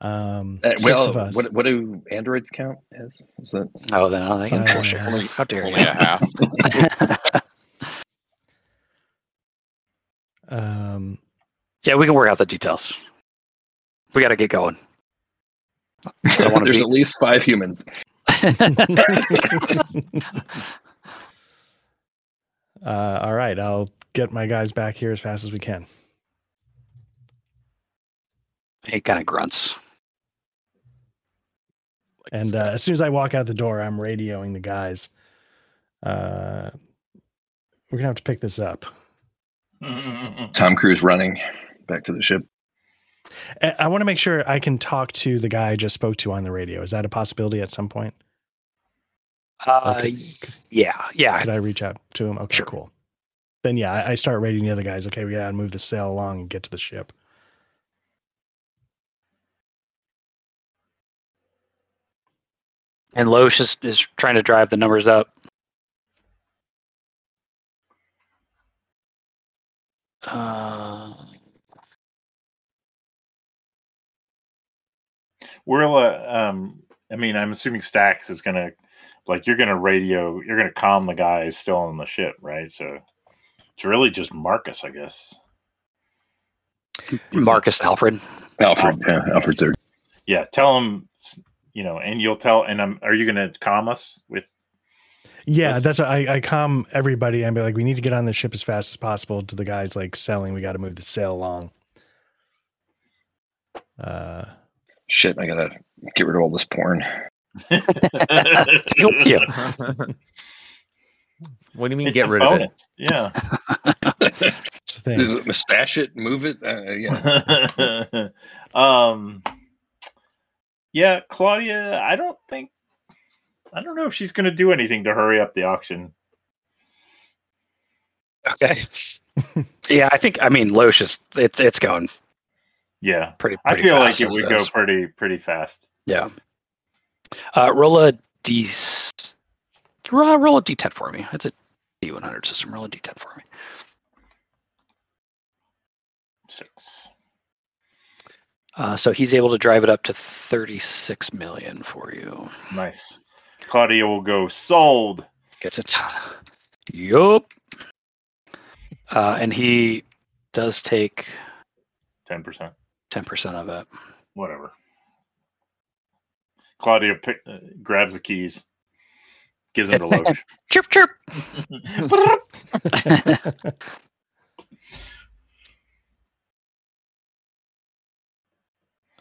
Um, Uh, six well, of us. what what do androids count as? Is that Oh, then I think Five and a bullshit. half. How dare Only you? a half. Um, yeah, we can work out the details. We got to get going. I don't wanna there's be- at least five humans. uh, all right, I'll get my guys back here as fast as we can. he kind of grunts. And uh, as soon as I walk out the door, I'm radioing the guys. Uh, we're gonna have to pick this up. Tom Cruise running back to the ship. I, I want to make sure I can talk to the guy I just spoke to on the radio. Is that a possibility at some point? Uh, Okay. yeah, yeah. Could I reach out to him? Okay, Sure. cool. Then yeah, I, I start rating the other guys. Okay, we gotta move the sale along and get to the ship. And Loesch is, is trying to drive the numbers up. Uh, We're uh, um I mean, I'm assuming Stacks is gonna like you're gonna radio you're gonna calm the guys still on the ship, right? So it's really just Marcus, I guess. Marcus Alfred. Alfred, yeah, Alfred's there. Yeah, tell him you know, and you'll tell and I'm are you gonna calm us with Yeah, That's- that's I, I calm everybody and be like, we need to get on the ship as fast as possible. To the guys like selling, we got to move the sale along. Uh, Shit, I gotta get rid of all this porn. Yeah. what do you mean It's get a rid of it? Yeah. it's the thing. Mustache it, move it. Uh, yeah. um yeah claudia i don't think i don't know if she's going to do anything to hurry up the auction Okay. yeah, I think I mean Loesch is it's it's going yeah pretty. i pretty feel like it would go pretty pretty fast Yeah. Uh, roll a d. Roll, roll a d10 for me. It's a d100 system. Roll a d10 for me. six Uh, so he's able to drive it up to 36 million for you. nice claudia will go sold Gets it. Yup. Uh, and he does take 10% 10% of it. whatever claudia pick, uh, grabs the keys gives them to Loesch. Chirp, chirp.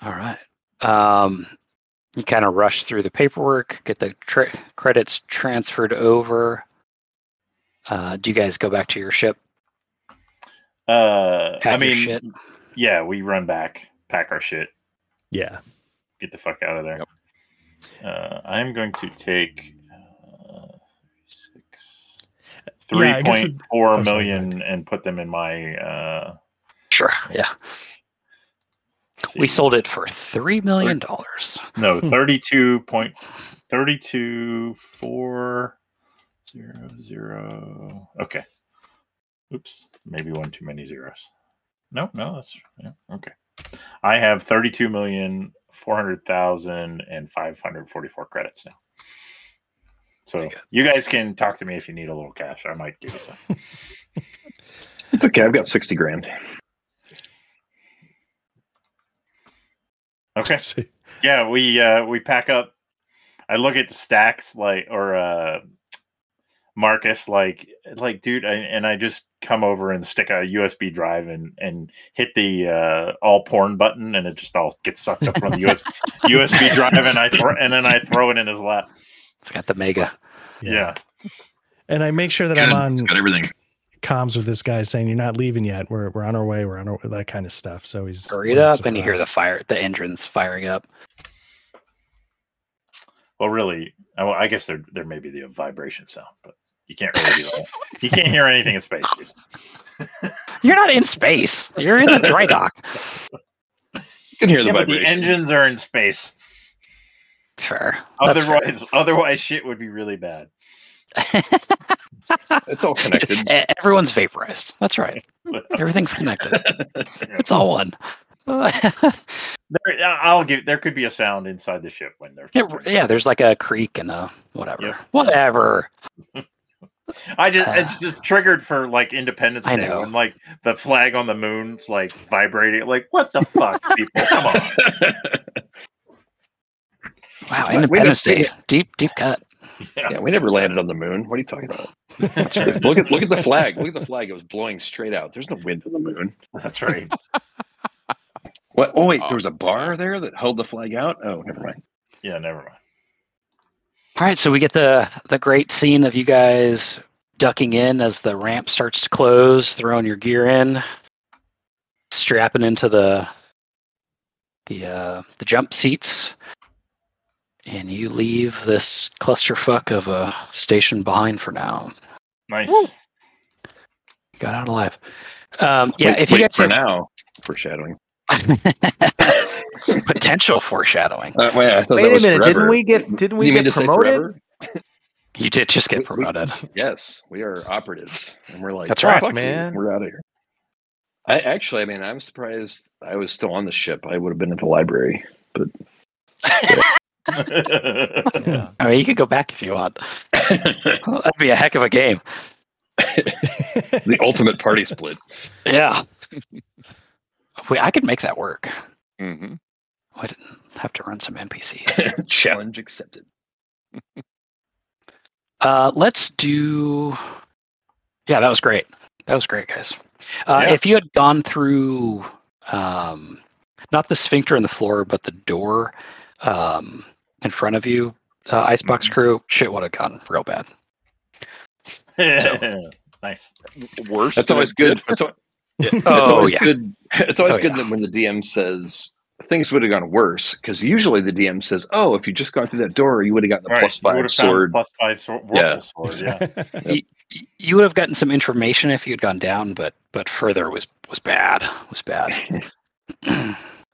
All right. Um, you kind of rush through the paperwork, get the tra- credits transferred over. Uh, do you guys go back to your ship? uh Pack i mean shit? Yeah we run back pack our shit Yeah, get the fuck out of there. Uh, I'm going to take uh, six, three point with- four sorry, go million and put them in my. Uh, Sure. Yeah. We sold it for $3 million. dollars. no thirty-two point thirty-two four zero zero. Okay. Oops, maybe one too many zeros. No, no, that's yeah, okay. I have thirty-two million four hundred thousand and five hundred forty-four credits now. So you guys can talk to me if you need a little cash. I might give you some. It's okay. I've got sixty grand. Okay. Yeah, we uh we pack up. I look at the stacks like or uh Marcus like like dude I, and I just come over and stick a USB drive and and hit the uh all porn button and it just all gets sucked up from the US, USB drive and I throw and then I throw it in his lap. It's got the mega. Yeah. and I make sure that I'm on It's got everything. comms with this guy saying you're not leaving yet. We're we're on our way. We're on our that kind of stuff. So he's Hurry it we're up, and you hear the fire, the engines firing up. Well really I, well, I guess there there may be the vibration sound, but you can't really do that. You can't hear anything in space. Dude. You're not in space. You're in the dry dock. You can hear the Yeah, but the engines are in space. Fair. That's fair. Otherwise, otherwise, shit would be really bad. It's all connected. Everyone's vaporized. That's right. Everything's connected. It's all one. There, I'll give. There could be a sound inside the ship when they're. yeah, yeah, there's like a creak and a whatever. Yep. Whatever. I just Uh, it's just triggered for like Independence I Day know. when like the flag on the moon's like vibrating. Like what the fuck, people? Come on. Wow, Wait, Independence wait, Day. Deep, deep cut. yeah, we never landed on the moon. What are you talking about? look at look at the flag. Look at the flag. It was blowing straight out. There's no wind on the moon. That's right. What? Oh wait, there was a bar there that held the flag out. Oh, never mind. Yeah, never mind. All right, so we get the the great scene of you guys ducking in as the ramp starts to close, throwing your gear in, strapping into the the uh, the jump seats, and you leave this clusterfuck of a station behind for now. Nice. You got out alive. Um, yeah, Wait- if you wait, guys for have now, foreshadowing. potential foreshadowing, Uh, wait, I Wait that a minute, forever. didn't we get didn't we you get promoted? you did just We- get we- promoted. Yes, we are operatives, and we're like, That's "Fuck right, you, man. We're out of here. I actually, I mean, I'm surprised I was still on the ship. I would have been at the library. Yeah. I mean, you could go back if you want. That'd be a heck of a game. the ultimate party split. Yeah. Wait, I could make that work. hmm I didn't have to run some NPCs. Challenge accepted. uh, let's do. Yeah, that was great. That was great, guys. Uh, Yeah. If you had gone through, um, not the sphincter in the floor, but the door um, in front of you, uh, Icebox Mhm. crew, shit would have gone real bad. nice. Worse. That's always it did. good. It's, al- it's Oh, always yeah. good. It's always Oh, good yeah. when the DM says things would have gone worse, because usually the DM says, "Oh, if you just gone through that door, you would have gotten the Right. plus you five would've found the sword." Plus five sword. Yeah. Sword, yeah. Y- You would have gotten some information if you had gone down, but but further was was bad. Was bad.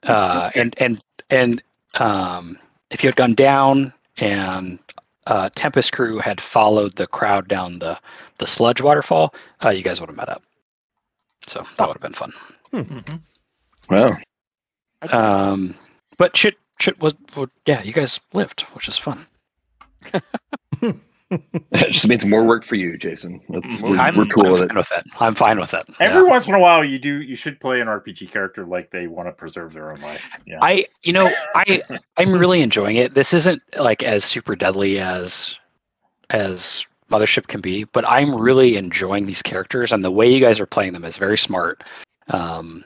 uh, and and and um, if you had gone down and uh, Tempest crew had followed the crowd down the the sludge waterfall, uh, you guys would have met up. So that would have been fun. Mhm. Wow. Um, but shit, shit was, was yeah, you guys lived, which is fun. It just means more work for you, Jason. That's, we're, I'm, we're cool I'm with it. fine with it. I'm fine with it. Every Yeah. once in a while, you do. You should play an RPG character like they want to preserve their own life. Yeah. I, you know, I, I'm really enjoying it. This isn't like as super deadly as, as Mothership can be, but I'm really enjoying these characters, and the way you guys are playing them is very smart. Um,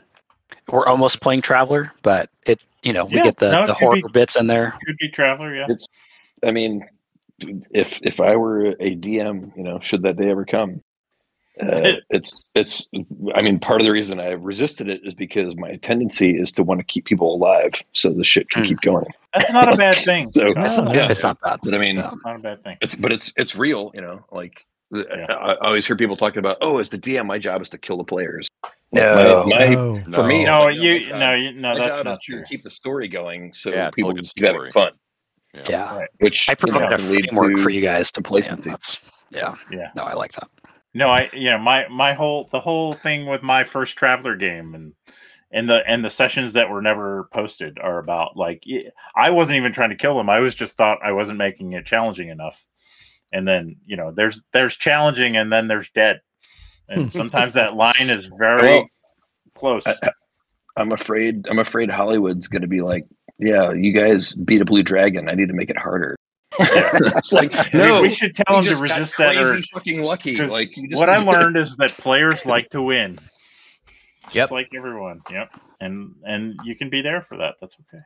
we're almost playing Traveler, but it, you know, we Yeah, get the, no, the could be- horror bits in there. could be traveler. Yeah. It's, I mean, if if I were a DM, you know, should that day ever come, uh, it's it's. I mean, part of the reason I resisted it is because my tendency is to want to keep people alive, so the shit can Hmm. keep going. That's not a bad thing. So It's, Oh, not, yeah. it's not bad. But I mean, Yeah. Not a bad thing. it's but it's it's real, you know. Like Yeah. I, I always hear people talking about, oh, as the DM, my job is to kill the players. No. my, my Oh. for me, No. No, like, you. my No, you. No, my that's not true. keep the story going, so Yeah, people can keep having fun. Yeah. Which I you know, provide a lead framework for you guys to play in. yeah. Yeah. No, I like that. No, I. You know, my my whole the whole thing with my first traveler game and and the and the sessions that were never posted are about like I wasn't even trying to kill them. I was just thought I wasn't making it challenging enough. And then you know, there's there's challenging and then there's dead. And sometimes that line is very Well, close. I- I'm afraid. I'm afraid Hollywood's going to be like, yeah, you guys beat a blue dragon. I need to make it harder. it's like, We- no, we, should tell you them to resist that crazy urge. fucking lucky. 'Cause Like just what I learned is that players like to win. Just Yep. like everyone. Yep. And and you can be there for that. That's okay.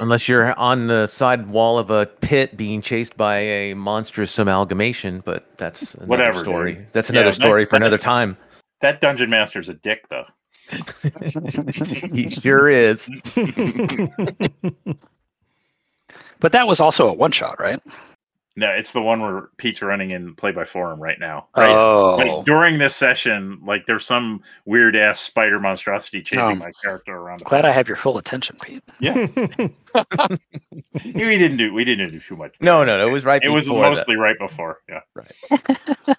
Unless you're on the side wall of a pit being chased by a monstrous amalgamation, but that's another Whatever, story. dude. That's Yeah, another that- story for that- another time. That dungeon master's a dick though. he sure is. But that was also a one shot, right? No, it's the one where Pete's running in play by forum right now. Right? Oh, Like, during this session, like there's some weird ass spider monstrosity chasing Oh. my character around. glad I have your full attention, Pete. Yeah, we didn't do we didn't do too much. No, no, no. It was right. It was before that. mostly right before. Yeah.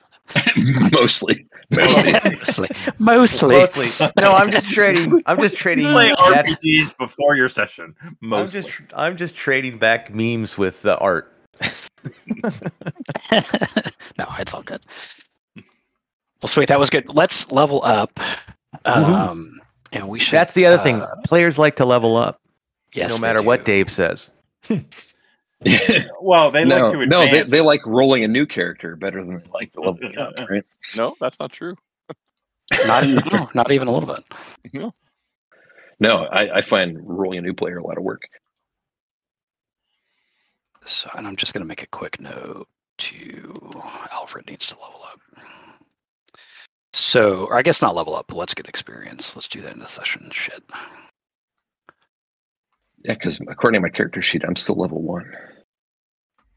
Mostly. mostly, mostly. Mostly. No, I'm just trading. I'm just trading. Play RPGs before your session. I'm Mostly. just I'm just trading back memes with the art. no, it's all good. Well, sweet, that was good. Let's level up. Um, and we should. That's the other thing. uh, Players like to level up, yes, no matter what. Dave says. Well, they no, like to advance. no, they, they like rolling a new character better than they like the level up, right? No, that's not true. Not, no, not even a little bit. No. No, I, I find rolling a new player a lot of work. So, and I'm just going to make a quick note to Alfred needs to level up. So, or I guess not level up, but let's get experience. Let's do that in the session. Shit. Yeah, because according to my character sheet, I'm still level one.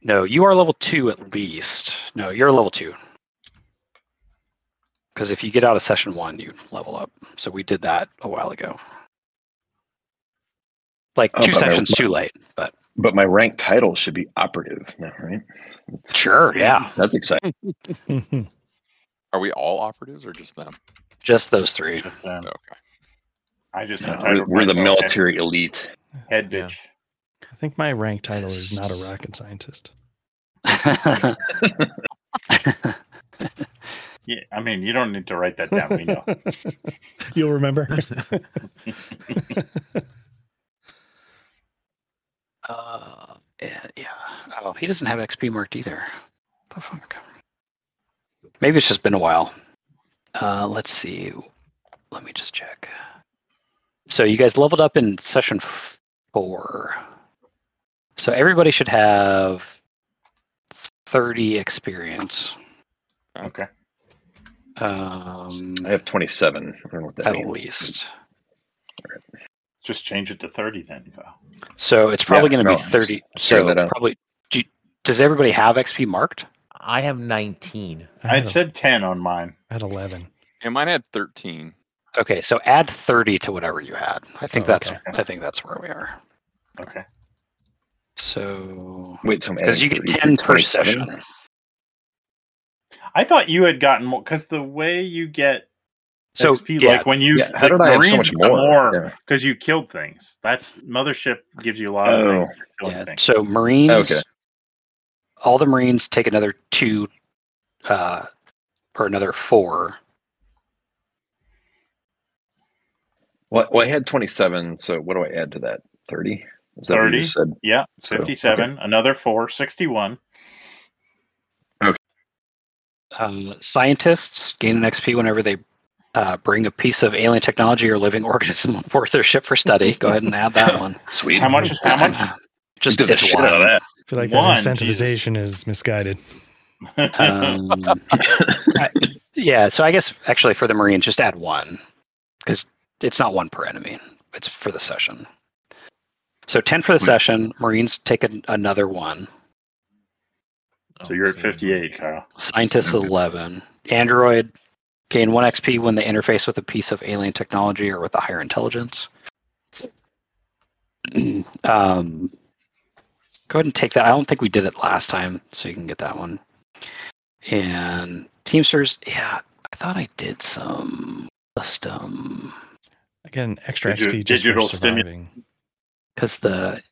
No, you are level two at least. No, you're level two. Because if you get out of session one, you level up. So we did that a while ago. Like Oh, two sessions too late, but But my rank title should be operative now, right? That's- sure, yeah. That's exciting. Are we all operatives or just them? Just those three. Just, um, Okay. I just Yeah, We're, we're the myself military elite. head, head Yeah. bitch. I think my rank title is not a rocket scientist. Yeah, I mean, you don't need to write that down. We know. You'll remember. Uh, yeah, yeah. Oh, he doesn't have XP marked either. The fuck? Maybe it's just been a while. Uh, let's see. Let me just check. So you guys leveled up in session four. So everybody should have 30 experience. Okay. Um, I have 27. I don't know what that at means. least. Just change it to 30 then. Kyle. So it's probably Yeah, going to no, be 30. So that out. probably. Do you- does everybody have XP marked? I have 19. I I had, had said 10 on mine. I had 11. And mine had 13. Okay, so add 30 to whatever you had. I think Oh, that's okay. I think that's where we are. Okay. So Wait, so I'm because adding you get 30 to 10 per 27? session. I thought you had gotten more because the way you get So XP, yeah, like when you Yeah, how the did I have so Marines much more? more Yeah. because you killed things. That's mothership gives you a lot of Oh. things. for yeah. things. So Marines Okay. all the Marines take another two uh or another four. Well, well, I had 27. So what do I add to that? 30? Is that what 30? you said? Yeah, So, 57, another four, 61. Um, scientists gain an XP whenever they uh, bring a piece of alien technology or living organism on board their ship for study. Go ahead and add that one. Sweet. How much? How much? Just Did the it's shit one. out of that. I feel like One, that incentivization is misguided. Um, I- yeah, so I guess actually for the Marines, just add one because it's not one per enemy. It's for the session. So 10 for the Wait. session. Marines take an, another one. so you're at 58, Kyle. Scientists 11. Android gain 1 XP when they interface with a piece of alien technology or with a higher intelligence. um, go ahead and take that. I don't think we did it last time, so you can get that one. And Teamsters, yeah, I thought I did some custom I get an extra Digi- XP just digital for surviving. because the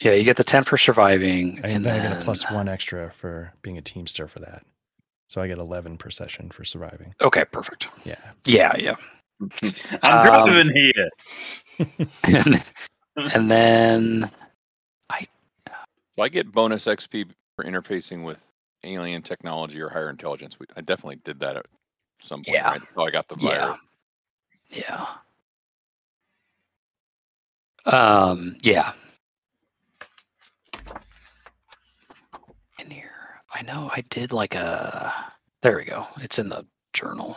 yeah, you get the 10 for surviving, I, and then I get a plus one extra for being a teamster for that. So I get 11 per session for surviving. Okay, perfect. Yeah. Yeah, yeah. I'm Um, driving here. and, and then So I get bonus XP for interfacing with alien technology or higher intelligence. We, I definitely did that at some point. Yeah. Right? Oh, I got the Yeah. virus. Yeah. Um, yeah. In here. I know I did like a there we go. It's in the journal.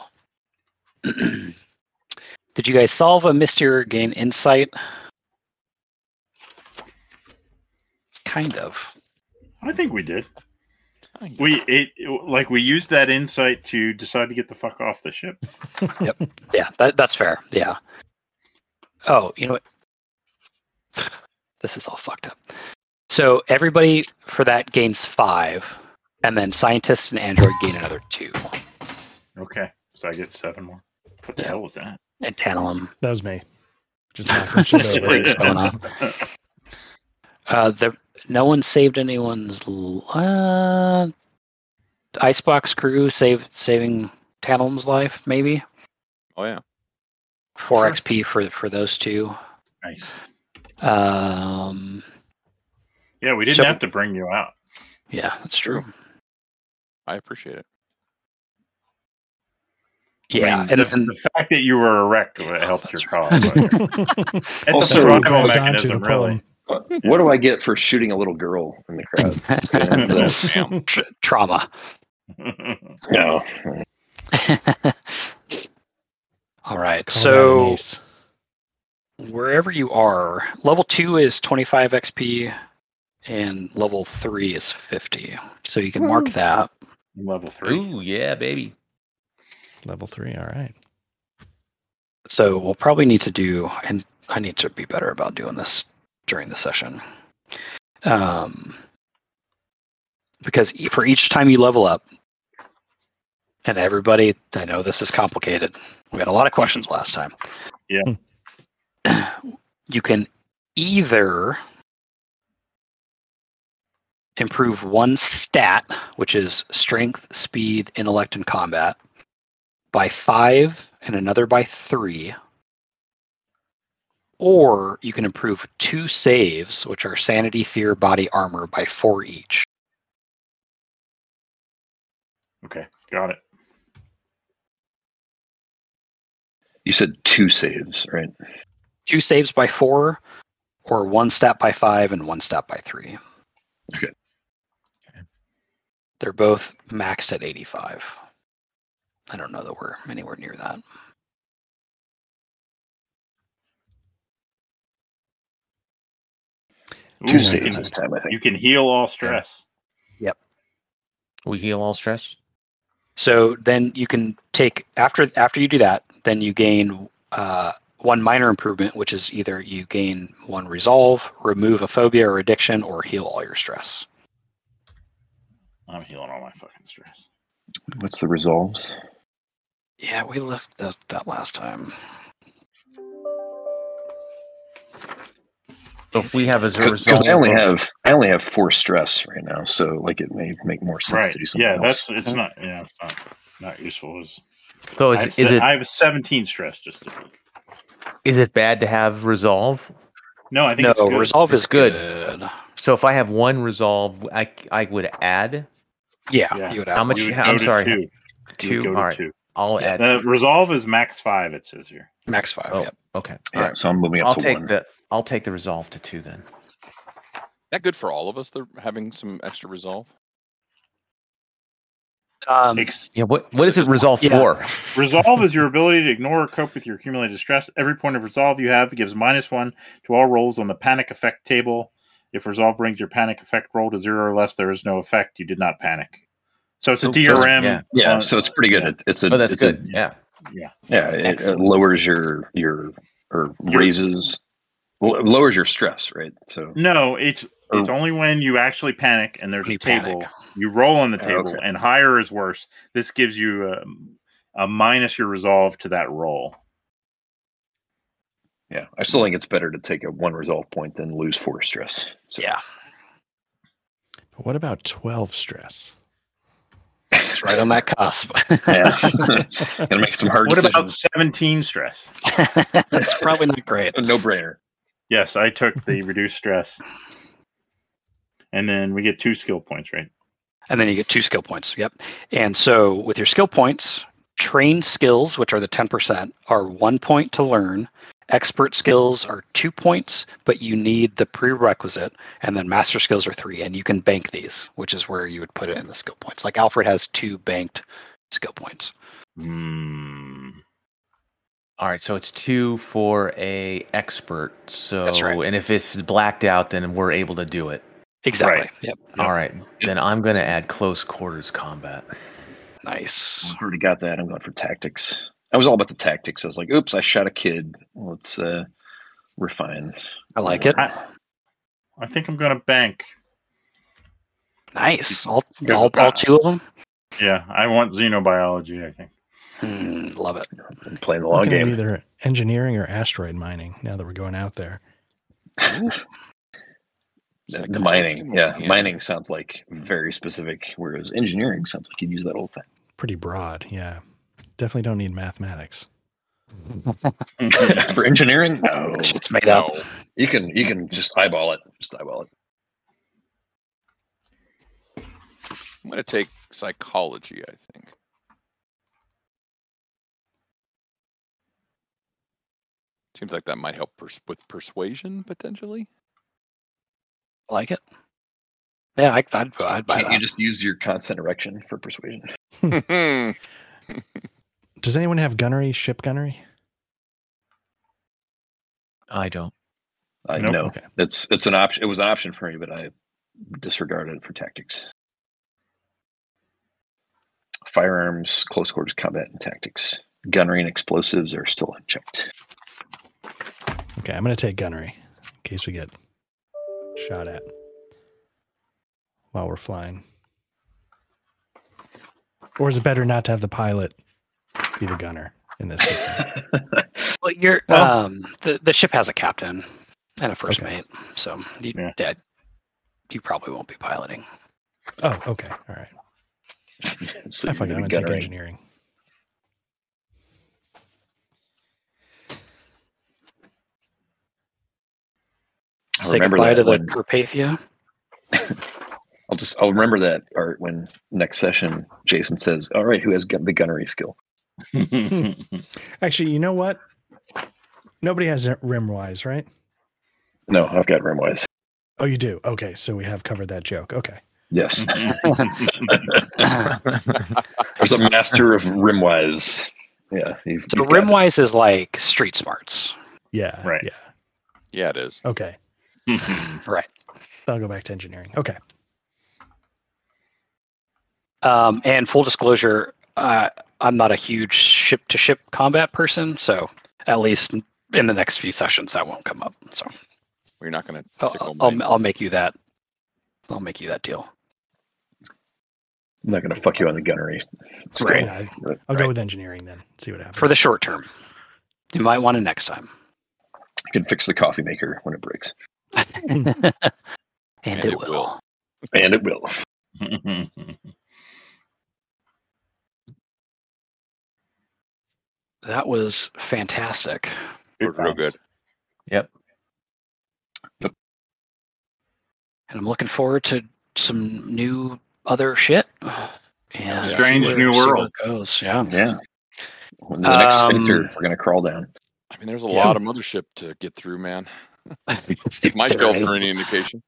did you guys solve a mystery or gain insight? Kind of. I think we did. We it like we used that insight to decide to get the fuck off the ship. yep. Yeah, that, that's fair. Yeah. Oh, you know what? This is all fucked up. So everybody for that gains five, and then scientists and android gain another two. Okay, so I get seven more. What the Yeah. hell was that? And Tantalum. That was me. Just knocking shit over. what is going on. Uh, the no one saved anyone's l- uh, icebox crew save saving Tantalum's life maybe Oh yeah. four Sure. XP for for those two. nice. Um, Yeah, we didn't So- have to bring you out. yeah, that's true. I appreciate it. I Yeah, mean, and the, then the fact that you were erect would help that's your cause. It's Also- a survival Grabbed onto mechanism, to pull really. him. What do I get for shooting a little girl in the crowd? Oh, Damn. Trauma. no. All right, Call so ace. wherever you are, level two is 25 XP, and level three is 50. So you can mark hmm. that. Level three. Ooh, yeah, baby. level three. All right. So we'll probably need to do, and I need to be better about doing this during the session. Um, because for each time you level up, and everybody, I know this is complicated. We had a lot of questions last time. Yeah. You can either improve one stat, which is strength, speed, intellect, and combat, by five and another by three. Or you can improve two saves, which are sanity, fear, body, armor, by four each. Okay, got it. You said two saves, right? Two saves by four, or one stat by five and one stat by three. Okay. They're both maxed at 85. I don't know that we're anywhere near that. Ooh, Two you saves can- this time, I think. You can heal all stress. Yep. We heal all stress. So then you can take after after you do that, then you gain uh, one minor improvement, which is either you gain one resolve, remove a phobia or addiction, or heal all your stress. I'm healing all my fucking stress. What's the resolves? Yeah, we left that, that last time. So if we have as a Because result, I only have I only have four stress right now, so like it may make more sense Right. to do something Yeah, else. that's it's not yeah, it's not not useful. It's, So I, is, have is se- it I have a 17 stress just to, is it bad to have resolve? No, I think No, it's good. resolve is good. good. So if I have one resolve, I I would add Yeah, Yeah. you would How much- You would how- I'm sorry, Two. Two. All right, two. I'll Yeah. add. Uh, resolve is max five. It says here. max five. Oh, Yep. okay. All yeah, right. so I'm moving up I'll to take one. the I'll take the resolve to two then. that good for all of us? They're having some extra resolve. Um, Yeah. What what is it resolve Yeah. for? resolve is your ability to ignore or cope with your accumulated stress. Every point of resolve you have gives minus one to all rolls on the panic effect table. If resolve brings your panic effect roll to zero or less, there is no effect. You did not panic. So it's a DRM. yeah. yeah, on- so it's pretty good. yeah. It, it's a Oh, that's it's a- good. yeah. yeah. yeah, it, it lowers your your or Your- raises well, lowers your stress, right? So No, it's Or- it's only when you actually panic and there's When a table. panic. You roll on the Oh, table, okay. and higher is worse. This gives you a, a minus your resolve to that roll. Yeah, I still think it's better to take a one resolve point than lose four stress. So yeah, But what about 12 stress? it's right on that cusp. yeah, gonna make some hard What about 17 stress? That's probably not great. No brainer. Yes, I took the reduced stress. And then we get two skill points, right? And then you get two skill points. Yep. And so with your skill points, trained skills, which are the 10%, are one point to learn. Expert skills are two points, but you need the prerequisite. And then master skills are three. And you can bank these, which is where you would put it in the skill points. Like Alfred has two banked skill points. Hmm. All right, so it's two for a expert. So That's right. and if it's blacked out, then we're able to do it. Exactly. Yep. All right, then I'm going to add close quarters combat. Nice. I've already got that. I'm going for tactics. I was all about the tactics. I was like, oops, I shot a kid. Let's uh, refine. I like it. I- I think I'm gonna bank. Nice. All, all, all two of them. Yeah, I want xenobiology. I think. Hmm, love it. I'm playing the long game. either engineering or asteroid mining. Now that we're going out there, The, the mining, more yeah, mining sounds like very specific, whereas engineering sounds like you'd use that whole thing. pretty broad. Yeah, definitely don't need mathematics. for engineering, no, Shit's made up. You can you can just eyeball it, just eyeball it. I'm going to take psychology, I think. Seems like that might help pers- with persuasion potentially. Like it. Yeah, I, I'd, I'd buy Can't you just use your constant erection for persuasion? Does anyone have gunnery? Ship gunnery? I don't. I Nope. know Okay. it's it's an option. It was an option for me, but I disregarded it for tactics. Firearms, close quarters combat, and tactics. Gunnery and explosives are still unchecked. Okay, I'm going to take gunnery in case we get shot at while we're flying. Or is it better not to have the pilot be the gunner in this system? Well, you're Well- um the the ship has a captain and a first Okay. mate, so you Yeah. yeah, you probably won't be piloting. Oh, okay. All right. so I you're fucking gonna I'm going to take engineering. I Say remember goodbye that to the Carpathia. I'll just I'll remember that art when next session Jason says, "All right, who has gun- the gunnery skill?" Actually, you know what? Nobody has rimwise, right? No, I've got rimwise. Oh, you do. Okay, so we have covered that joke. Okay. Yes, there's a master of rimwise. Yeah, you've, So you've rimwise is like street smarts, Yeah. Right. Yeah. Yeah, it is. Okay. right? Then I'll go back to engineering. Okay. Um, and full disclosure, uh, I'm not a huge ship to ship combat person, so at least in the next few sessions that won't come up. So We're not going to I'll, I'll, I'll make you that. I'll make you that deal. I'm not going to fuck you on the gunnery. skill, Right. Yeah, I, but- I'll Right. go with engineering then. See what happens. For the short term, you might want it next time. You can fix the coffee maker when it breaks, and, And it, it will. will. and it will. That was fantastic. It worked real good. Yep. Yep. And I'm looking forward to some new other shit. And see Strange where- new world. goes. Yeah. Yeah. When the next Um, sphincter, we're going to crawl down. I mean, there's a Yeah. lot of mothership to get through, man. If my There job is. any indication.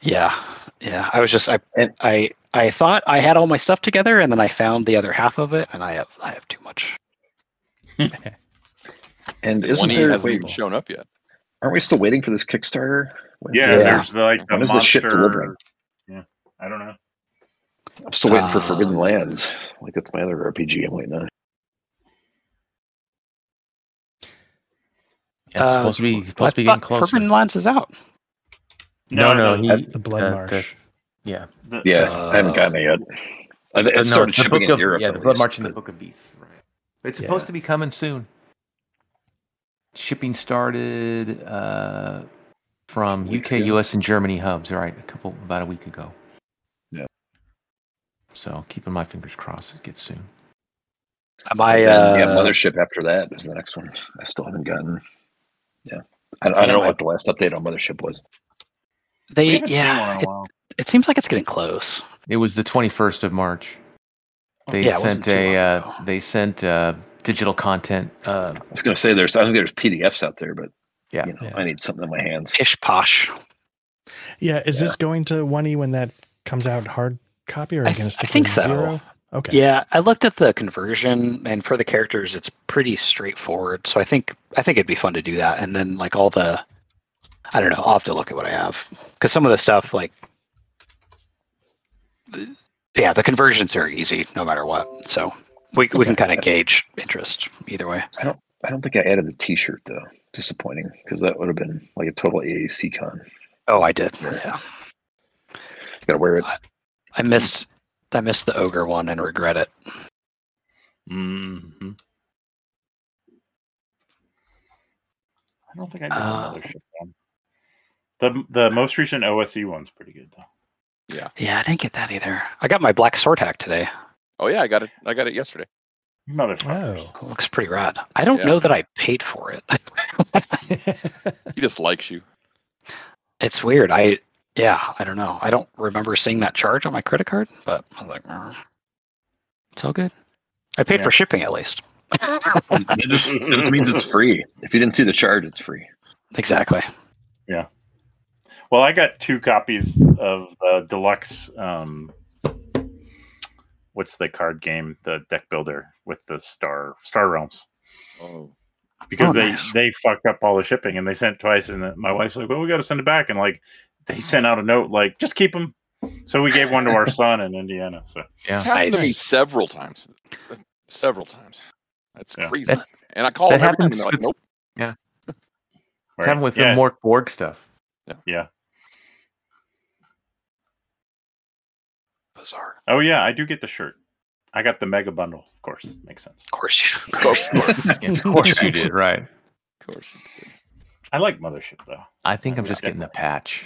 Yeah, yeah. I was just I And- I I thought I had all my stuff together, and then I found the other half of it, and I have I have too much. And isn't One there? hasn't Wait, shown up yet. aren't we still waiting for this Kickstarter? When- yeah, Yeah. there's the, like the When is the ship monster. delivering? Yeah, I don't know. I'm still waiting for Forbidden Lands. Like that's my other RPG I'm waiting on. Yeah, it's supposed to be I supposed to be thought getting closer. Forbidden Lands is out. No, no, the- he, the blood uh, marsh. the- yeah, the- Yeah, I haven't gotten it yet. I, it Uh, no, the shipping book in of Europe. yeah, the Blood March and the Book of Beasts. Right. It's Yeah. supposed to be coming soon. Shipping started uh, from UK, ago. US, and Germany hubs. All right, a couple about a week ago. Yeah. So keeping my fingers crossed, it gets soon. Am I? Uh, yeah, Mothership after that is the next one. I still haven't gotten. Yeah, I, I don't know what the last update on Mothership was. they haven't seen one yeah. It, it seems like it's getting close. It was the 21st of March. They Yeah, sent too a uh, they sent uh, digital content. Uh, I was going to say there's. I think there's PDFs out there, but Yeah. you know, Yeah. I need something in my hands. Pish posh. Yeah, is Yeah. this going to one e when that comes out hard copy, or are I you going th- to I stick think with so. zero? Okay. Yeah, I looked at the conversion, and for the characters, it's pretty straightforward. So I think I think it'd be fun to do that. And then like all the, I don't know, I'll have to look at what I have because some of the stuff like yeah, the conversions are easy no matter what. So we we can kind of gauge interest either way. I don't. I don't think I added the T-shirt though. Disappointing because that would have been like a total AAC con. Oh, I did. Yeah, You gotta wear it. I missed I missed the ogre one and regret it. hmm I don't think I did Uh, another ship one. The the most recent OSE one's pretty good though. Yeah, Yeah, I didn't get that either. I got my black sword hack today. Oh yeah, I got it. I got it yesterday. Motherfuckers. Oh. It looks pretty rad. I don't Yeah. know that I paid for it. He just likes you. it's weird. I yeah, I don't know. I don't remember seeing that charge on my credit card, but I was like, "Mm, it's all good. I paid Yeah. for shipping at least. It just, it just means it's free. If you didn't see the charge, it's free. exactly. Well, I got two copies of the deluxe. Um, what's the card game? The deck builder with the star Star Realms Oh, because Oh, they nice. they fucked up all the shipping and they sent twice and my wife's like, well, we got to send it back and like they sent out a note like just keep them. So we gave one to our son in Indiana. So Yeah. it's happened to me several times. Uh, Several times. That's Yeah. crazy. That- and I called that them every time, and happens they're like, with- nope. It's right. happened with yeah, the Mork Borg stuff. yeah. Bizarre. Oh yeah, I do get the shirt. I got the mega bundle, of course. Makes sense. Of course you. Of Of course. course. Yeah, of course you did, right? Of course. you did. I like Mothership though. I think I'm just getting the patch.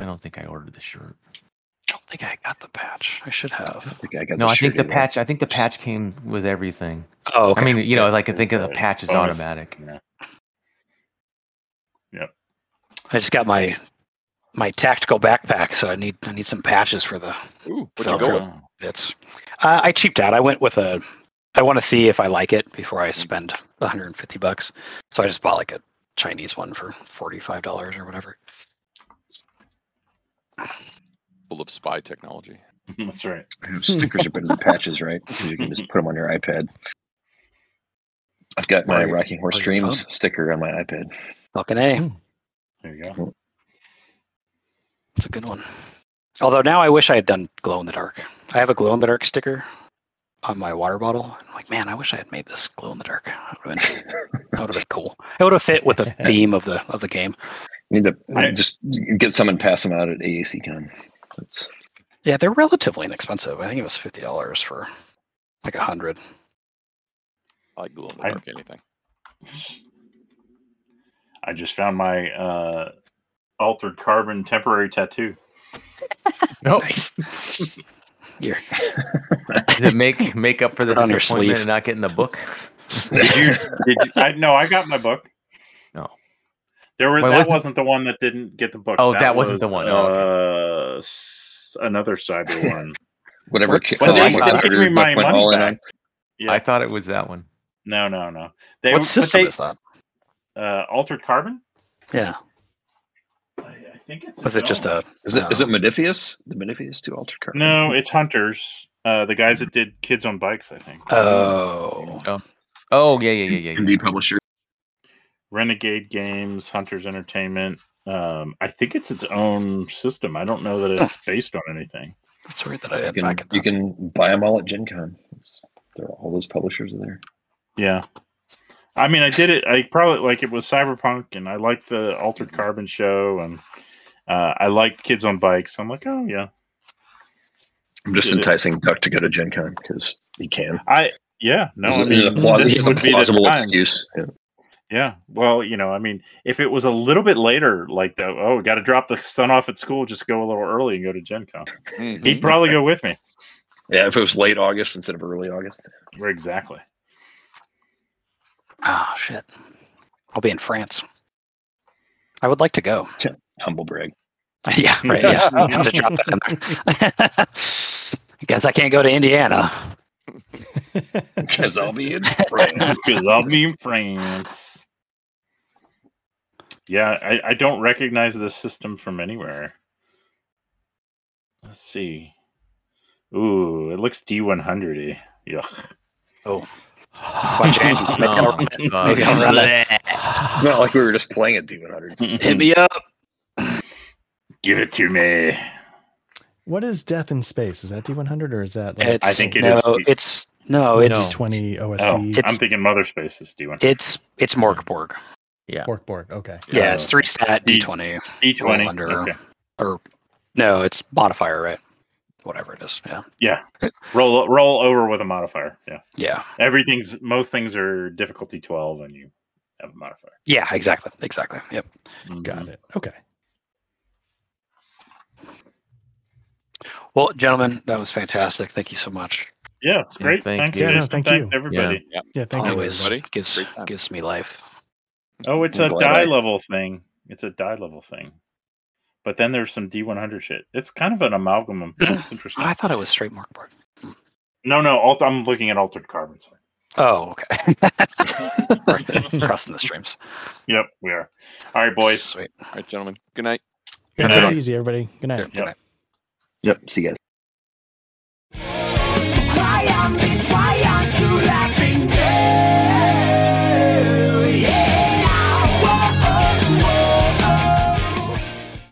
I don't think I ordered the shirt. I don't think I got the patch. I should have. I think I got No, the I think the either. patch. I think the patch came with everything. Oh, okay. I mean, you know, like I think It's of the patch is bonus. automatic. Yeah. I just got my my tactical backpack, so I need I need some patches for the Ooh, what'd Felt you go bits. Uh, I cheaped out. I went with a. I want to see if I like it before I spend 150 bucks. So I just bought like a Chinese one for 45 dollars or whatever. Full of spy technology. That's right. Stickers are better than patches, right? 'Cause you can just put them on your iPad. I've got my Rocking Horse Dreams phone. sticker on my iPad. Fucking a. There you go. It's a good one. Although now I wish I had done glow in the dark. I have a glow in the dark sticker on my water bottle. I'm like, man, I wish I had made this glow in the dark. That would have been, that would have been cool. It would have fit with the theme of the of the game. You need to I- just get some and pass them out at AAC Con. That's Yeah, they're relatively inexpensive. I think it was fifty dollars for like a hundred. I like glow in the I- dark anything. I just found my uh, altered carbon temporary tattoo. No, Nice. You're, did make make up for the Put on your disappointment sleeve. of not getting the book? Did you? did you I, no, I got my book. No. There was Wait, that was it- wasn't the one that didn't get the book. Oh, that wasn't the one. Oh, Uh, s- another cyber one. whatever. What- ki- they- they gave me my money back. Yeah. I thought it was that one. no, no, no. They, what system they- is that? Uh, altered carbon. Yeah. I, I think it's. Was its it just a? Is it is Oh. it Modiphius? The Modiphius two Altered Carbon? No, it's hunters. Uh, the guys that did kids on bikes. I think. Oh. Oh yeah, yeah, yeah, yeah. yeah. Indie publisher. Renegade Games, Hunters Entertainment. Um, I think it's its own system. I don't know that it's based on anything. That's weird that I You can, back you can buy them all at Gen Con. It's, they're, all those publishers are there. Yeah. I mean, I did it. I probably like it was Cyberpunk, and I liked the Altered Carbon show, and uh, I like Kids on Bikes. I'm like, oh yeah, I'm just Did it. enticing Duck to go to Gen Con because he can. I yeah. No, There's I a- there's mean, a, plaus- this there's a would be the plausible time. excuse. Yeah. Yeah. Well, you know, I mean, if it was a little bit later, like the oh, got to drop the son off at school, just go a little early and go to Gen Con. Mhm. He'd probably go with me. yeah, if it was late August instead of early August. Exactly. Ah, shit. I'll be in France. I would like to go. Humble brag. yeah, right. Yeah, I have to drop that in there. Guess I can't go to Indiana. Because I'll be in France. Because I'll be in France. Yeah, I, I don't recognize this system from anywhere. Let's see. Ooh, it looks D100 y. Yuck. Oh, Bunch of Andes. Maybe I'll run it. Maybe I'll run it. It's not like we were just playing at D100. Hit me up. Give it to me. what is Death in Space? Is that D100 or is that like It's I think it no, is- it's no, No. it's D20 Oh, OSC It's- I'm thinking Mother Space is D1. it's it's Morkborg. Yeah. Bork Bork? Okay. Yeah, it's uh, three stat D- D20 D20. under- Okay. or no, it's modifier, right? Whatever it is. Yeah. Yeah. Roll roll over with a modifier. Yeah. Yeah. Everything's most things are difficulty 12 and you have a modifier. Yeah, exactly. Exactly. Yep. Mm-hmm. Got it. Okay. Well, gentlemen, that was fantastic. Thank you so much. Yeah, it's Yeah, great. thank Thanks, you. Yeah, no, thank Thanks, you. everybody. Yeah. Thank you. Always everybody. gives gives me life. Oh, it's I'm a glad die I- level thing. It's a die level thing. But then there's some D100 shit. It's kind of an amalgam. It's interesting. I thought it was straight Morkborg. No, no. Alt- I'm looking at altered carbons. Oh, okay. Crossing the streams. Yep, we are. All right, boys. Sweet. All right, gentlemen. Good night. Good Take it easy, everybody. Good night. Good night. Yep. See you guys.